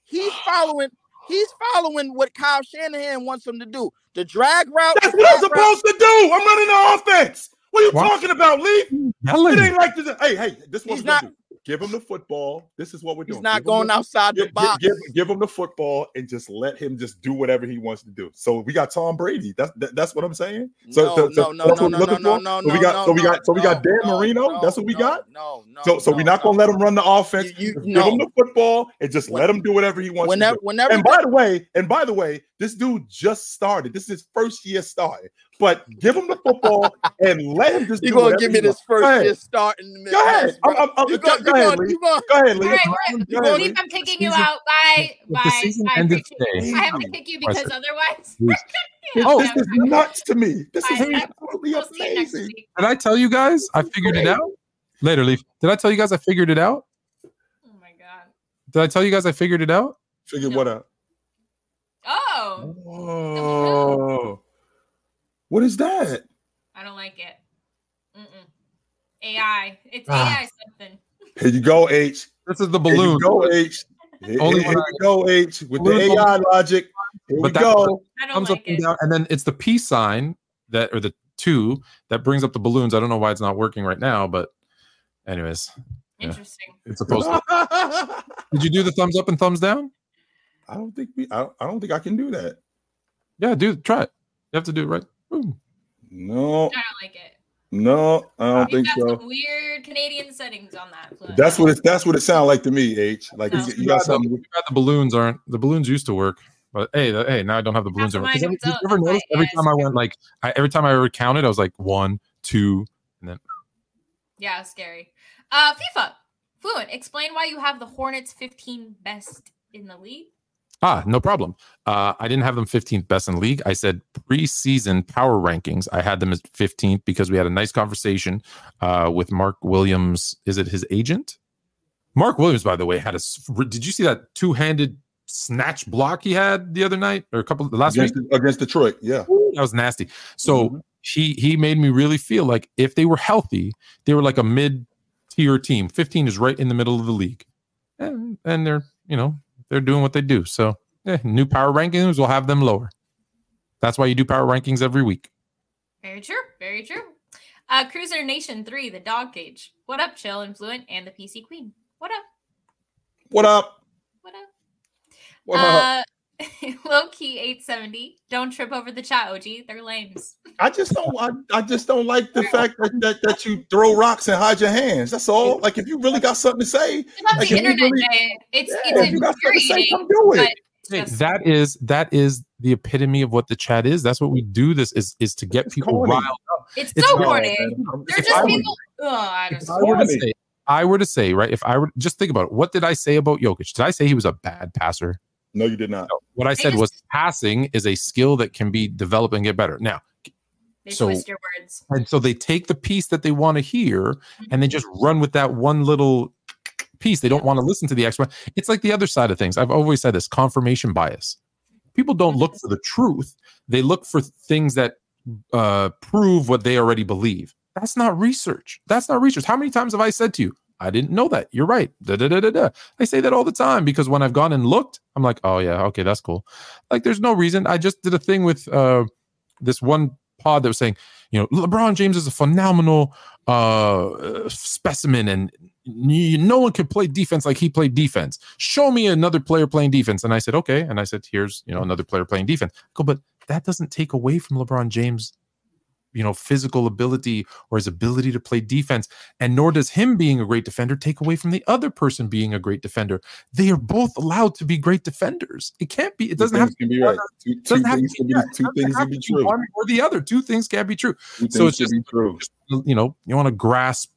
He's *sighs* following. He's following what Kyle Shanahan wants him to do. The drag route. That's what I'm drag route- supposed to do. I'm running the offense. What are you Why- talking about, Lee? It ain't like this. Hey, hey, this is what He's we're gonna not- do. Give him the football. This is what we're He's doing. He's not Give going the- outside the Give, box. give, give him the football and just let him just do whatever he wants to do. So we got Tom Brady. That's that, that's what I'm saying. So, no, so, so no, no, no, no, we're no, no, no, So we got no, so we got so we got Dan no, Marino. no, That's what we no, got. No, no. So so we're no, not gonna no. let him run the offense. You- you- Just no. Give him the football and just When- let him do whatever he wants Whenever, to do. whenever, And by the way, and by the way, this dude just started. This is his first year starting. But give him the football and let him just you do gonna give me this first ahead. year start in the Go ahead. I'm, bro. I'm, I'm, You go, gonna, go ahead, gonna, Lee. you Go ahead, Lee. All right, Go we're, ahead, Lee. Leaf, I'm kicking you out. Bye. If the Bye. season I ended today- I have to kick you because otherwise. Please. *laughs* Yeah, Oh, this is nuts to me. This is absolutely We'll see you next amazing. Did I tell you guys I figured it out? Later, Leaf. Did I tell you guys I figured it out? Oh my god. Did I tell you guys I figured it out? Figure No. what out? Oh, Oh, what is that? I don't like it. Mm-mm. AI. It's Ah. AI something. Here you go, H. This is the Here balloon. you go, H. Here, Only here when you go, H. With the Balloon- AI logic. Here we But that- go. I don't Comes up like and down, and then it's the peace sign that, or the two that brings up the balloons. I don't know why it's not working right now, but anyways, yeah. Interesting. it's supposed to. *laughs* Did you do the thumbs up and thumbs down? I don't think we. I, I don't think I can do that. Yeah, do try it. You have to do it right. Boom. No, I don't like it. no, I don't You've think so. some weird Canadian settings on that. Flo. That's what it. That's what it sounds like to me, H. Like No. you, you got something. Too bad the balloons aren't. The balloons used to work, but hey, the, hey, now I don't have the balloons. to anymore. 'Cause every, if you ever a notice every bias. time I went like, I, every time I ever counted, I was like one, two, and then Yeah, scary. Uh, FIFA. Fluent. Explain why you have the Hornets 15 best in the league. Ah, no problem. Uh, I didn't have them 15th best in league. I said preseason power rankings. I had them as 15th because we had a nice conversation uh, with Mark Williams. Is it his agent? Mark Williams, by the way, had a. Did you see that two handed snatch block he had the other night or a couple the last week? Against, against Detroit, yeah. That was nasty. So Mhm. he he made me really feel like if they were healthy, they were like a mid tier team. 15 is right in the middle of the league, and and they're you know they're doing what they do. So eh, new power rankings will have them lower. That's why you do power rankings every week. Very true. Very true. Uh, Cruiser Nation 3, the dog cage. What up, Chill, Influent, and the PC Queen? What up? What up? What up? What up? Uh, *laughs* low key 870. Don't trip over the chat, OG. They're lames. I just don't. I, I just don't like the fact that, that that you throw rocks and hide your hands. That's all. Like if you really got something to say, It's not Like, the internet, really- Jay. It's yeah, it's if you got something to say, come do it. Hey, just- that is that is the epitome of what the chat is. That's what we do. This is is to get It's people corny. riled. it's it's so real, corny. They're If just I were- people. Oh, I If just. I were to say, I were to say, right? If I were just think about it, what did I say about Jokic? Did I say he was a bad passer? No, you did not. What I They said was passing is a skill that can be developed and get better. Now, so- twist your words. and so they take the piece that they want to hear and they just run with that one little piece. They don't want to listen to the expert. It's like the other side of things. I've always said this confirmation bias. People don't look for the truth, they look for things that uh, prove what they already believe. That's not research. That's not research. How many times have I said to you, I didn't know that. You're right. Da, da, da, da, da. I say that all the time because when I've gone and looked, I'm like, oh, yeah, okay, that's cool. Like, there's no reason. I just did a thing with uh, this one pod that was saying, you know, LeBron James is a phenomenal uh, specimen and no one could play defense like he played defense. Show me another player playing defense. And I said, okay. And I said, here's, you know, another player playing defense. I go, but that doesn't take away from LeBron James, you know, physical ability or his ability to play defense. And nor does him being a great defender take away from the other person being a great defender. They are both allowed to be great defenders. It can't be, it doesn't have to can be right. Two, two doesn't to things be- can be. Two things have can be true. one or the other. Two things can't be true. Two So it's just- be true. You know, you want to grasp,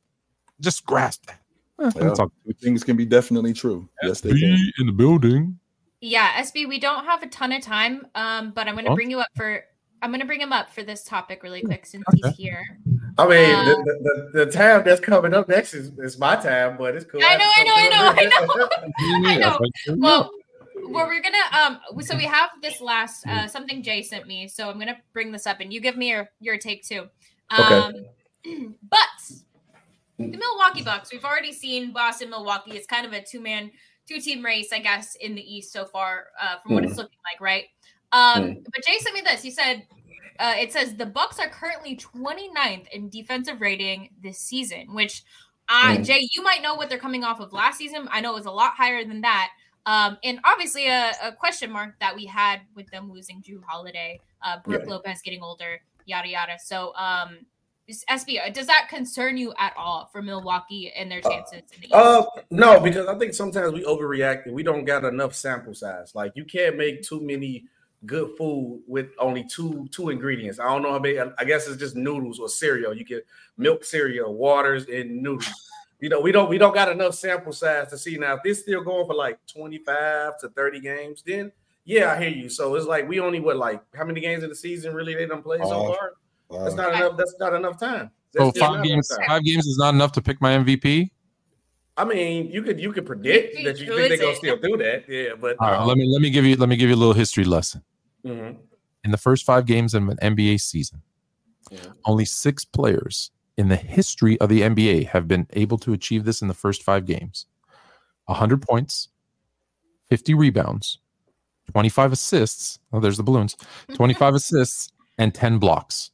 just grasp that. Eh, Yeah. talk. Two things can be definitely true. Yes, they can. Be in the building. Yeah, SB, we don't have a ton of time, um, but I'm going to Oh. bring you up for. I'm going to bring him up for this topic really quick since Okay. he's here. I mean, Uh, the, the, the, the time that's coming up next is, is my time, but it's cool. I know, I know, I know, I know. *laughs* *laughs* I know. Well, *laughs* well, we're gonna um. So we have this last uh something Jay sent me. So I'm gonna bring this up, and you give me your your take too. Um, *clears throat* but the Milwaukee Bucks, we've already seen Boston, Milwaukee. It's kind of a two man, two team race, I guess, in the East so far, uh, from what it's looking like, right? Um, but Jay sent me this. He said Uh, it says the Bucks are currently 29th in defensive rating this season, which uh, Mm. Jay, you might know what they're coming off of last season. I know it was a lot higher than that. Um, and obviously a, a question mark that we had with them losing Jrue Holiday, uh, Brook Yeah. Lopez getting older, yada yada. So, um, SB, uh, does that concern you at all for Milwaukee and their chances in the? Uh, no, because I think sometimes we overreact and we don't got enough sample size. Like you can't make too many good food with only two two ingredients. I don't know how many. I guess it's just noodles or cereal. You get milk cereal, waters, and noodles. You know, we don't we don't got enough sample size to see now. If this still going for like twenty five to thirty games, then yeah, I hear you. So it's like we only what like how many games in the season really they don't play so Uh, far? Wow. That's not enough. That's not enough time. So That's still five games, time. five games is not enough to pick my MVP. I mean, you could you could predict that you think they're gonna still do that. Yeah, but All right, um, let me let me give you let me give you a little history lesson. Mhm. In the first five games of an NBA season, Yeah. only six players in the history of the NBA have been able to achieve this in the first five games: 100 points, 50 rebounds, 25 assists. Oh, there's the balloons. *laughs* 25 assists and 10 blocks.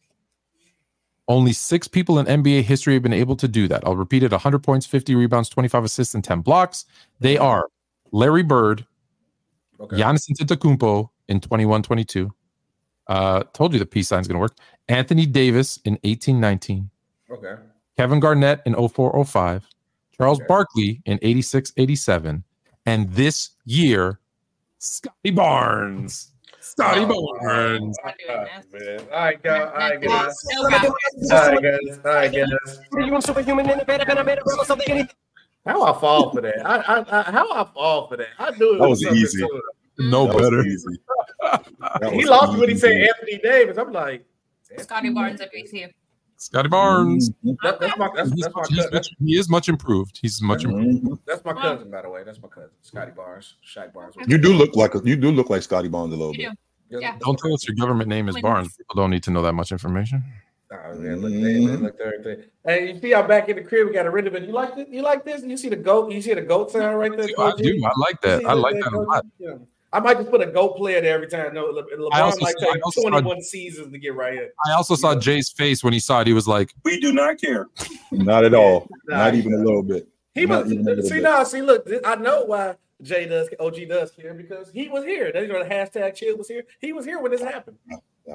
Only six people in NBA history have been able to do that. I'll repeat it 100 points, 50 rebounds, 25 assists, and 10 blocks. They are Larry Bird, Okay. Giannis Antetokounmpo in 21 22. Uh, told you the peace sign's going to work. Anthony Davis in 18 19. Okay. Kevin Garnett in 04 05. Charles Okay. Barkley in 86 87. And this year, Scottie Barnes. Scottie Oh, Barnes. I'm doing this. man. All right, guys. All right, guys. No cap. All right, guys. All right, guys. You superhuman, innovative, and I made a rebel, something anything. How I fall for that? I, I, I how I fall for that? I knew it That was something easy. to it. No That was better. easy. That He lost me when he said Anthony Davis. I'm like, Scottie Barnes at BC. Scottie Barnes. Mhm. that, that's my that's, that's my cousin. much- he is much improved. He's much improved. Mhm. That's my cousin, by the way. That's my cousin, Scottie Barnes, Shaq Barnes. You do look like a, you do look like Scottie Barnes a little You bit. do. Yeah. Don't tell us your government name is Barnes. People don't need to know that much information. Oh, man, look, they, they look everything. Hey, you see, I'm back in the crib. We got a rid of it. You like this? You like this? You see the goat? You see the goat sound right there? I do. I like that. I like there, that a lot. Yeah. I might just put a goat player there every time. No, Le- LeBron I also might saw- take 21 seasons to get right here. I also saw Yeah. Jay's face when he saw it. He was like, We do not care. Not at all. Nah, Not even a little bit. He Not was even see bit. now. See, look, th- I know why Jay does OG does here because he was here. They know the hashtag chill was here. He was here when this happened.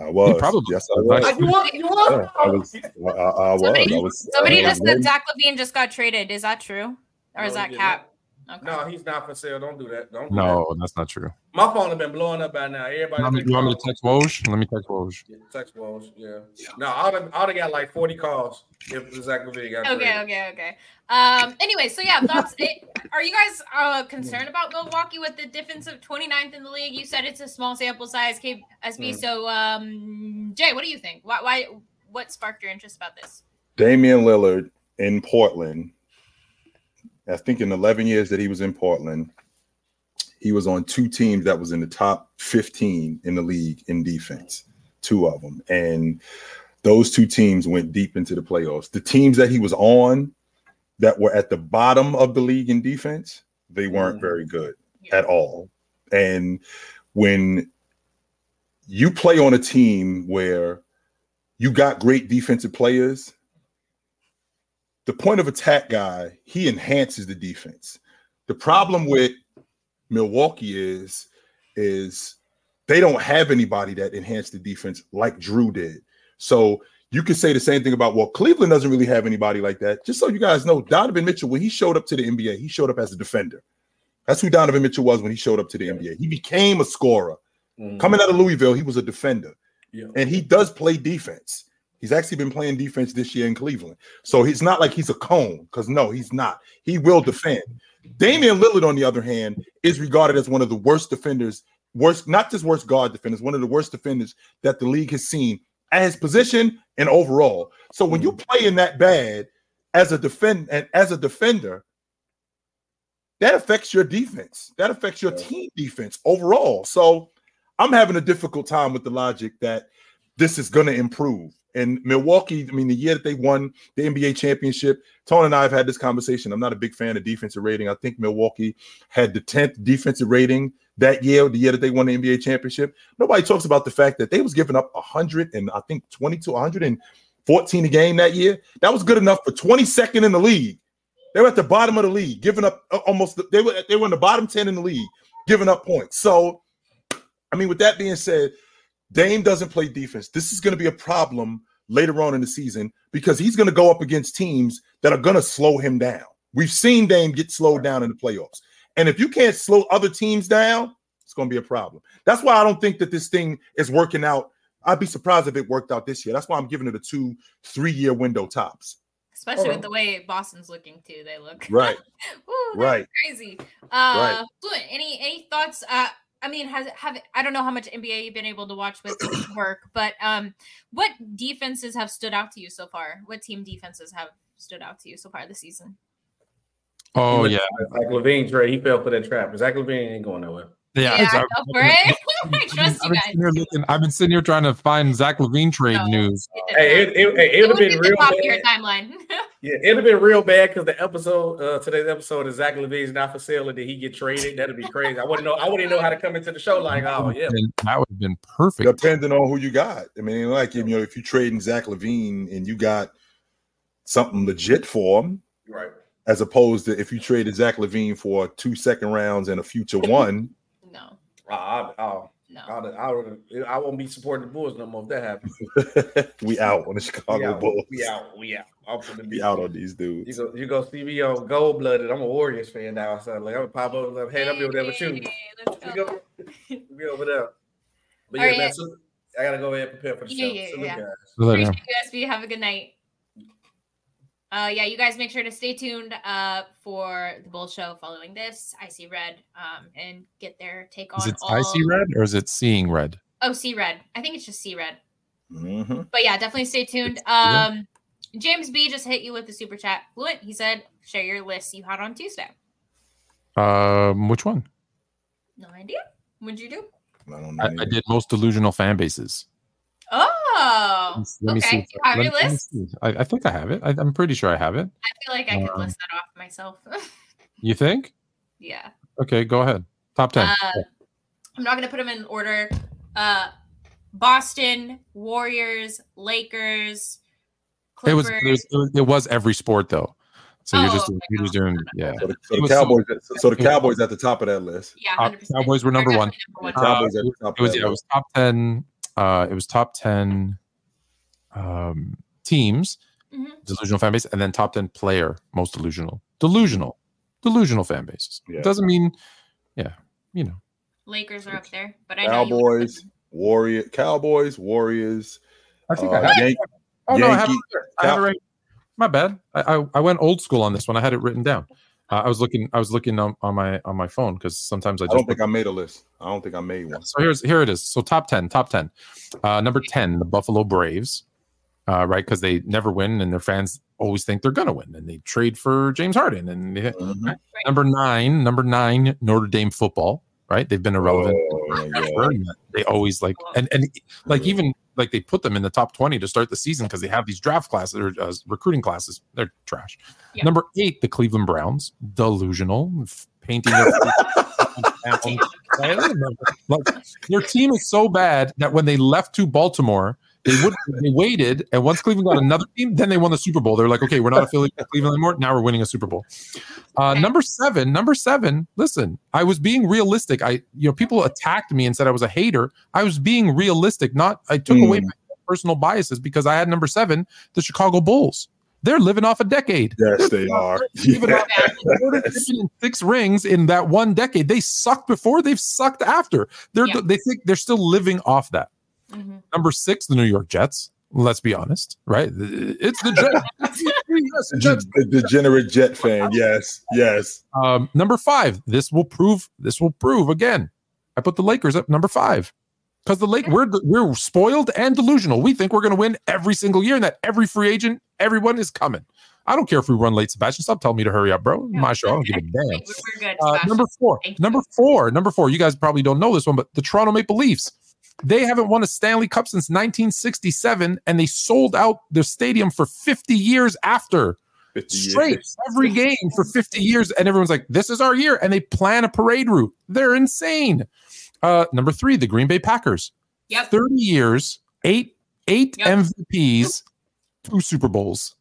I was. probably Yes, I was. was. Like, you was, you Yeah. I was. I, I, I was. Somebody- I was. Somebody I was just said. Zach LaVine just got traded. Is that true? Or is No, that he cap? Okay. No, he's not for sale. Don't do that. Don't. Do no, that's not true. my phone has been blowing up by now. Everybody. You want me, you want me to text Woj? Let me text Woj. Yeah, Text Woj, yeah. yeah. No, I'd have, I'd have got like 40 calls if Zach LaVine got Okay, traded. okay, okay. Um. Anyway, so yeah, thoughts. It, are you guys uh concerned about Milwaukee with the difference of 29th in the league? You said it's a small sample size, KSB. Mm. So, um, Jay, what do you think? Why? Why? What sparked your interest about this? Damian Lillard in Portland. I think in 11 years that he was in Portland, he was on two teams that was in the top 15 in the league in defense, two of them. And those two teams went deep into the playoffs. The teams that he was on that were at the bottom of the league in defense, they weren't Mhm. very good at all. And when you play on a team where you got great defensive players, the point of attack guy, he enhances the defense. The problem with Milwaukee is is they don't have anybody that enhanced the defense like Jrue did. So you could say the same thing about well, Cleveland doesn't really have anybody like that. Just so you guys know, Donovan Mitchell, when he showed up to the NBA, he showed up as a defender. That's who Donovan Mitchell was when he showed up to the NBA. He became a scorer. Mhm. Coming out of Louisville, he was a defender Yeah. and he does play defense. He's actually been playing defense this year in Cleveland. So he's not like he's a cone, because no, he's not. He will defend. Damian Lillard, on the other hand, is regarded as one of the worst defenders, worst, not just worst guard defenders, one of the worst defenders that the league has seen at his position and overall. So when you mm-hmm. play in that bad as a defend and as a defender, that affects your defense. That affects your team defense overall. So I'm having a difficult time with the logic that this is going to improve. And Milwaukee, I mean, the year that they won the NBA championship, Tony and I have had this conversation. I'm not a big fan of defensive rating. I think Milwaukee had the 10th defensive rating that year, the year that they won the NBA championship. Nobody talks about the fact that they was giving up 100 and I think 22, 114 a game that year. That was good enough for 22nd in the league. They were at the bottom of the league, giving up uh, almost they were they were in the bottom 10 in the league, giving up points. So, I mean, with that being said, Dame doesn't play defense. This is going to be a problem later on in the season because he's going to go up against teams that are going to slow him down. We've seen Dame get slowed down in the playoffs. And if you can't slow other teams down, it's going to be a problem. That's why I don't think that this thing is working out. I'd be surprised if it worked out this year. That's why I'm giving it a two, three year window tops. Especially Hold with the way Boston's looking too. They look Right. *laughs* Ooh, Right. crazy. Uh Fluent, any any thoughts? Uh I mean, has have I don't know how much NBA you've been able to watch with *clears throat* work, but um what defenses have stood out to you so far? What team defenses have stood out to you so far this season? Oh yeah, Zach LaVine trade, he fell for that trap. Zach LaVine ain't going nowhere. yeah. Yeah, so- go for it. *laughs* I trust I've you been, guys. sitting here looking, I've been sitting here trying to find Zach LaVine trade No. news. It Hey, it, it, it, It would would have be been real top of your timeline. *laughs* Yeah, it'd have been real bad because the episode, uh, today's episode is Zach LaVine's not for sale and did he get traded? That'd be crazy. I wouldn't know. I wouldn't know how to come into the show like, oh yeah, that would have been perfect. Depending on who you got. I mean, like you know, if you trading Zach LaVine and you got something legit for him, right. as opposed to if you traded Zach LaVine for two second rounds and a future one. *laughs* no, I, I, I, no. I, I, I won't be supporting the Bulls no more if that happens. *laughs* we out on the We Chicago out. Bulls. We out. We out. I'm finna We be out on these You dudes. go, you go see me on gold blooded. I'm a Warriors fan now. So like, I'm gonna pop up like, hey, I'm over there with you. Hey, let's We go. go, we over there. But All yeah, right, man. yeah. So I gotta go ahead and prepare for the Yeah, show. yeah, Salute, yeah. guys. Appreciate you, SB. Have a good night. Uh, yeah, you guys make sure to stay tuned uh, for the Bull Show following this. I see red um, and get their take on. Is it all. I see red or is it seeing red? Oh, see red. I think it's just see red. Mhm. But yeah, definitely stay tuned. Um, James B just hit you with the super chat. Fluent. He said, "Share your list you had on Tuesday." Um, which one? No idea. What'd you do? I don't know. I, I did most delusional fan bases. Oh, Let me see. okay. if- You have let your let list? see. I, I think I have it. I, I'm pretty sure I have it. I feel like I could Um, list that off myself. *laughs* You think? yeah. Okay, go ahead. Top ten. Uh, I'm not gonna put them in order. Uh, Boston Warriors, Lakers, it was, Clippers. it was it was it was every sport though. So you're Oh, just okay. you're just doing yeah. So the, so the was so- Cowboys, so the Cowboys at the top of that list. yeah, Uh, 100%. Cowboys were They're number one. number one. Cowboys at the top. It was of yeah, that it was top ten. Uh, it was top ten um, teams, Mhm. delusional fan base, and then top ten player most delusional, delusional, delusional fan bases. Yeah. It doesn't mean, yeah, you know. Lakers are up there, but I know you would Cowboys, put them- Warrior, Cowboys, Warriors. I think uh, I have. Yan- Oh no, I have it. Yankee- right. I have it right. My bad. I, I I went old school on this one. I had it written down. Uh, I was looking. I was looking on, on my on my phone because sometimes I I don't think I made a list. I don't think I made one. So here's here it is. So top ten, top ten. Uh, number ten, the Buffalo Braves, uh, right? Because they never win, and their fans always think they're gonna win, and they trade for James Harden. And they- Mhm. number nine, number nine, Notre Dame football, right? They've been irrelevant. Oh, yeah. They always like and and like even like they put them in the top twenty to start the season because they have these draft classes or uh, recruiting classes. They're trash. Yeah. Number eight, the Cleveland Browns, delusional, painting their. *laughs* Like, their team is so bad that when they left to Baltimore, they would they waited, and once Cleveland got another team, then they won the Super Bowl. They're like, okay, we're not affiliated with Cleveland anymore. Now we're winning a Super Bowl. Uh, number seven, number seven. Listen, I was being realistic. I, you know, people attacked me and said I was a hater. I was being realistic. Not I took away Mm. my personal biases because I had number seven, the Chicago Bulls. They're living off a decade. Yes, they are. Even Yeah. off in six rings in that one decade. They sucked before. They've sucked after. They're Yeah. they think they're still living off that. Mhm. Number six, the New York Jets. Let's be honest, right? It's the Jets. *laughs* Yes, the Jets. The degenerate Jet fan. Yes, yes. Um, number five. This will prove. This will prove again. I put the Lakers up number five because the Lake we're we're spoiled and delusional. We think we're going to win every single year, and that every free agent, everyone is coming. I don't care if we run late, Sebastian. Stop telling me to hurry up, bro. My show. I don't give a damn. We're we're good. Uh, number four. Thank you. Number four. Number four. You guys probably don't know this one, but the Toronto Maple Leafs. They haven't won a Stanley Cup since 1967, and they sold out their stadium for 50 years after. 50 years. straight every game for 50 years. And everyone's like, this is our year. And they plan a parade route. They're insane. Uh, number three, the Green Bay Packers. Yep. 30 years, eight, eight Yep. MVPs, two Super Bowls.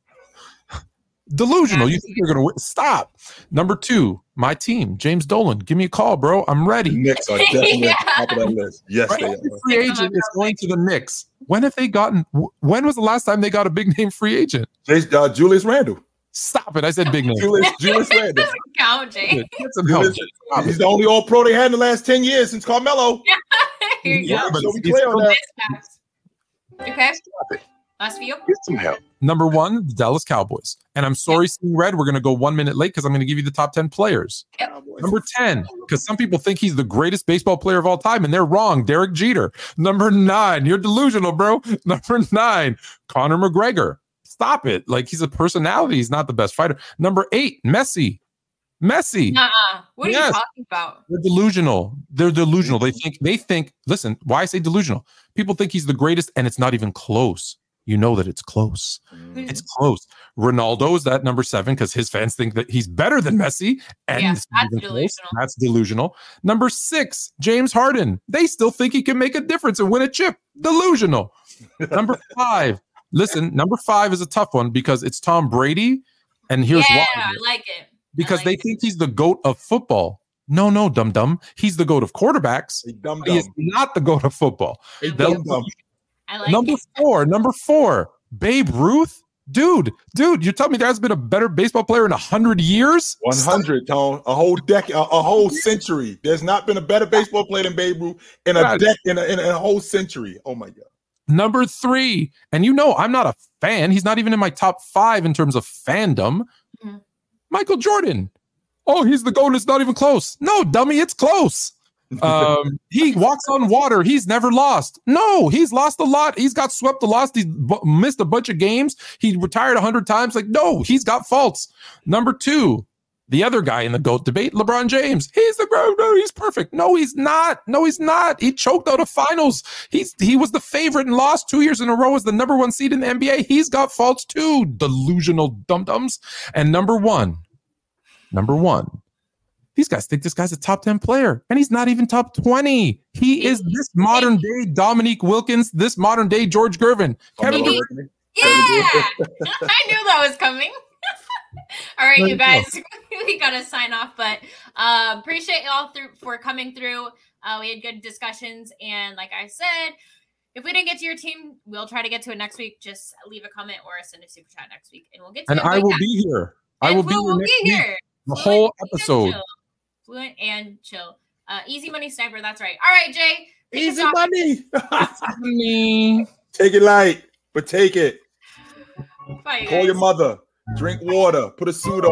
Delusional. You think you're gonna win? Stop. Number two, my team, James Dolan. Give me a call, bro. I'm ready. The ready. Knicks are definitely Yeah. at the top of that *laughs* list. Yes, Right? they Every are. free agent is going to the Knicks. When have they gotten? When was the last time they got a big name free agent? Uh, Julius Randle. Stop it! I said big name. Julius, Julius *laughs* Randle. Doesn't count, Jay. Get some help. Julius- He's the only All Pro they had in the last 10 years since Carmelo. *laughs* Here you Yeah, go. but so we he's clear on that. Next pass. Okay. Last for you. Get some help. Number one, the Dallas Cowboys. And I'm sorry, seeing red. We're going to go one minute late because I'm going to give you the top 10 players. Number 10, because some people think he's the greatest baseball player of all time, and they're wrong. Derek Jeter. Number nine, you're delusional, bro. *laughs* Number nine, Conor McGregor. Stop it. Like he's a personality. He's not the best fighter. Number eight, Messi. Messi. Nuh-uh. What are Yes. you talking about? They're delusional. They're delusional. They think they think. Listen, why I say delusional? People think he's the greatest, and it's not even close. You know that it's close. It's mm. close. Ronaldo is that number seven because his fans think that he's better than Messi, and Yeah, that's even close. delusional. That's delusional. Number six, James Harden. They still think he can make a difference and win a chip. Delusional. number *laughs* five. Listen, number five is a tough one because it's Tom Brady, and here's yeah, why I like it. because like they it. think he's the goat of football. No, no, dum dum. He's the goat of quarterbacks. A dumb He is not the goat of football. A They'll- dumb dumb. I like number it. four, number four, Babe Ruth. Dude, dude, you tell me there's been a better baseball player in a hundred years? 100, Tone. A whole decade, a, a whole century. There's not been a better baseball player than Babe Ruth in a God. dec in a, in a whole century. Oh my God. Number three, and you know I'm not a fan. He's not even in my top five in terms of fandom. Mhm. Michael Jordan. Oh, he's the goat. It's not even close. No, dummy, it's close. Um, *laughs* he walks on water. He's never lost. No, he's lost a lot. He's got swept a lot. He's b- missed a bunch of games. He retired a hundred times. Like, no, he's got faults. Number two, the other guy in the GOAT debate, LeBron James. He's the GOAT. No, he's perfect. No, he's not. No, he's not. He choked out of finals. He's he was the favorite and lost two years in a row as the number one seed in the NBA. He's got faults too. Delusional dum dums. And number one, number one, these guys think this guy's a top 10 player, and he's not even top 20. He is this modern day Dominique Wilkins, this modern day George Gervin. Kevin Maybe- Durant, Yeah, *laughs* I knew that was coming. *laughs* all right, you you guys, *laughs* we gotta sign off, but uh, appreciate y'all through for coming through. Uh, we had good discussions, and like I said, if we didn't get to your team, we'll try to get to it next week. Just leave a comment or send a super chat next week, and we'll get to it. and. I will back. be here. I will be Flu here will be here. the whole and episode. Chill. Fluent and chill. Uh, easy money sniper. That's right. All right, Jay. Easy money. Take it light, but take it. Bye, you Call your mother. Drink water. Put a suit on.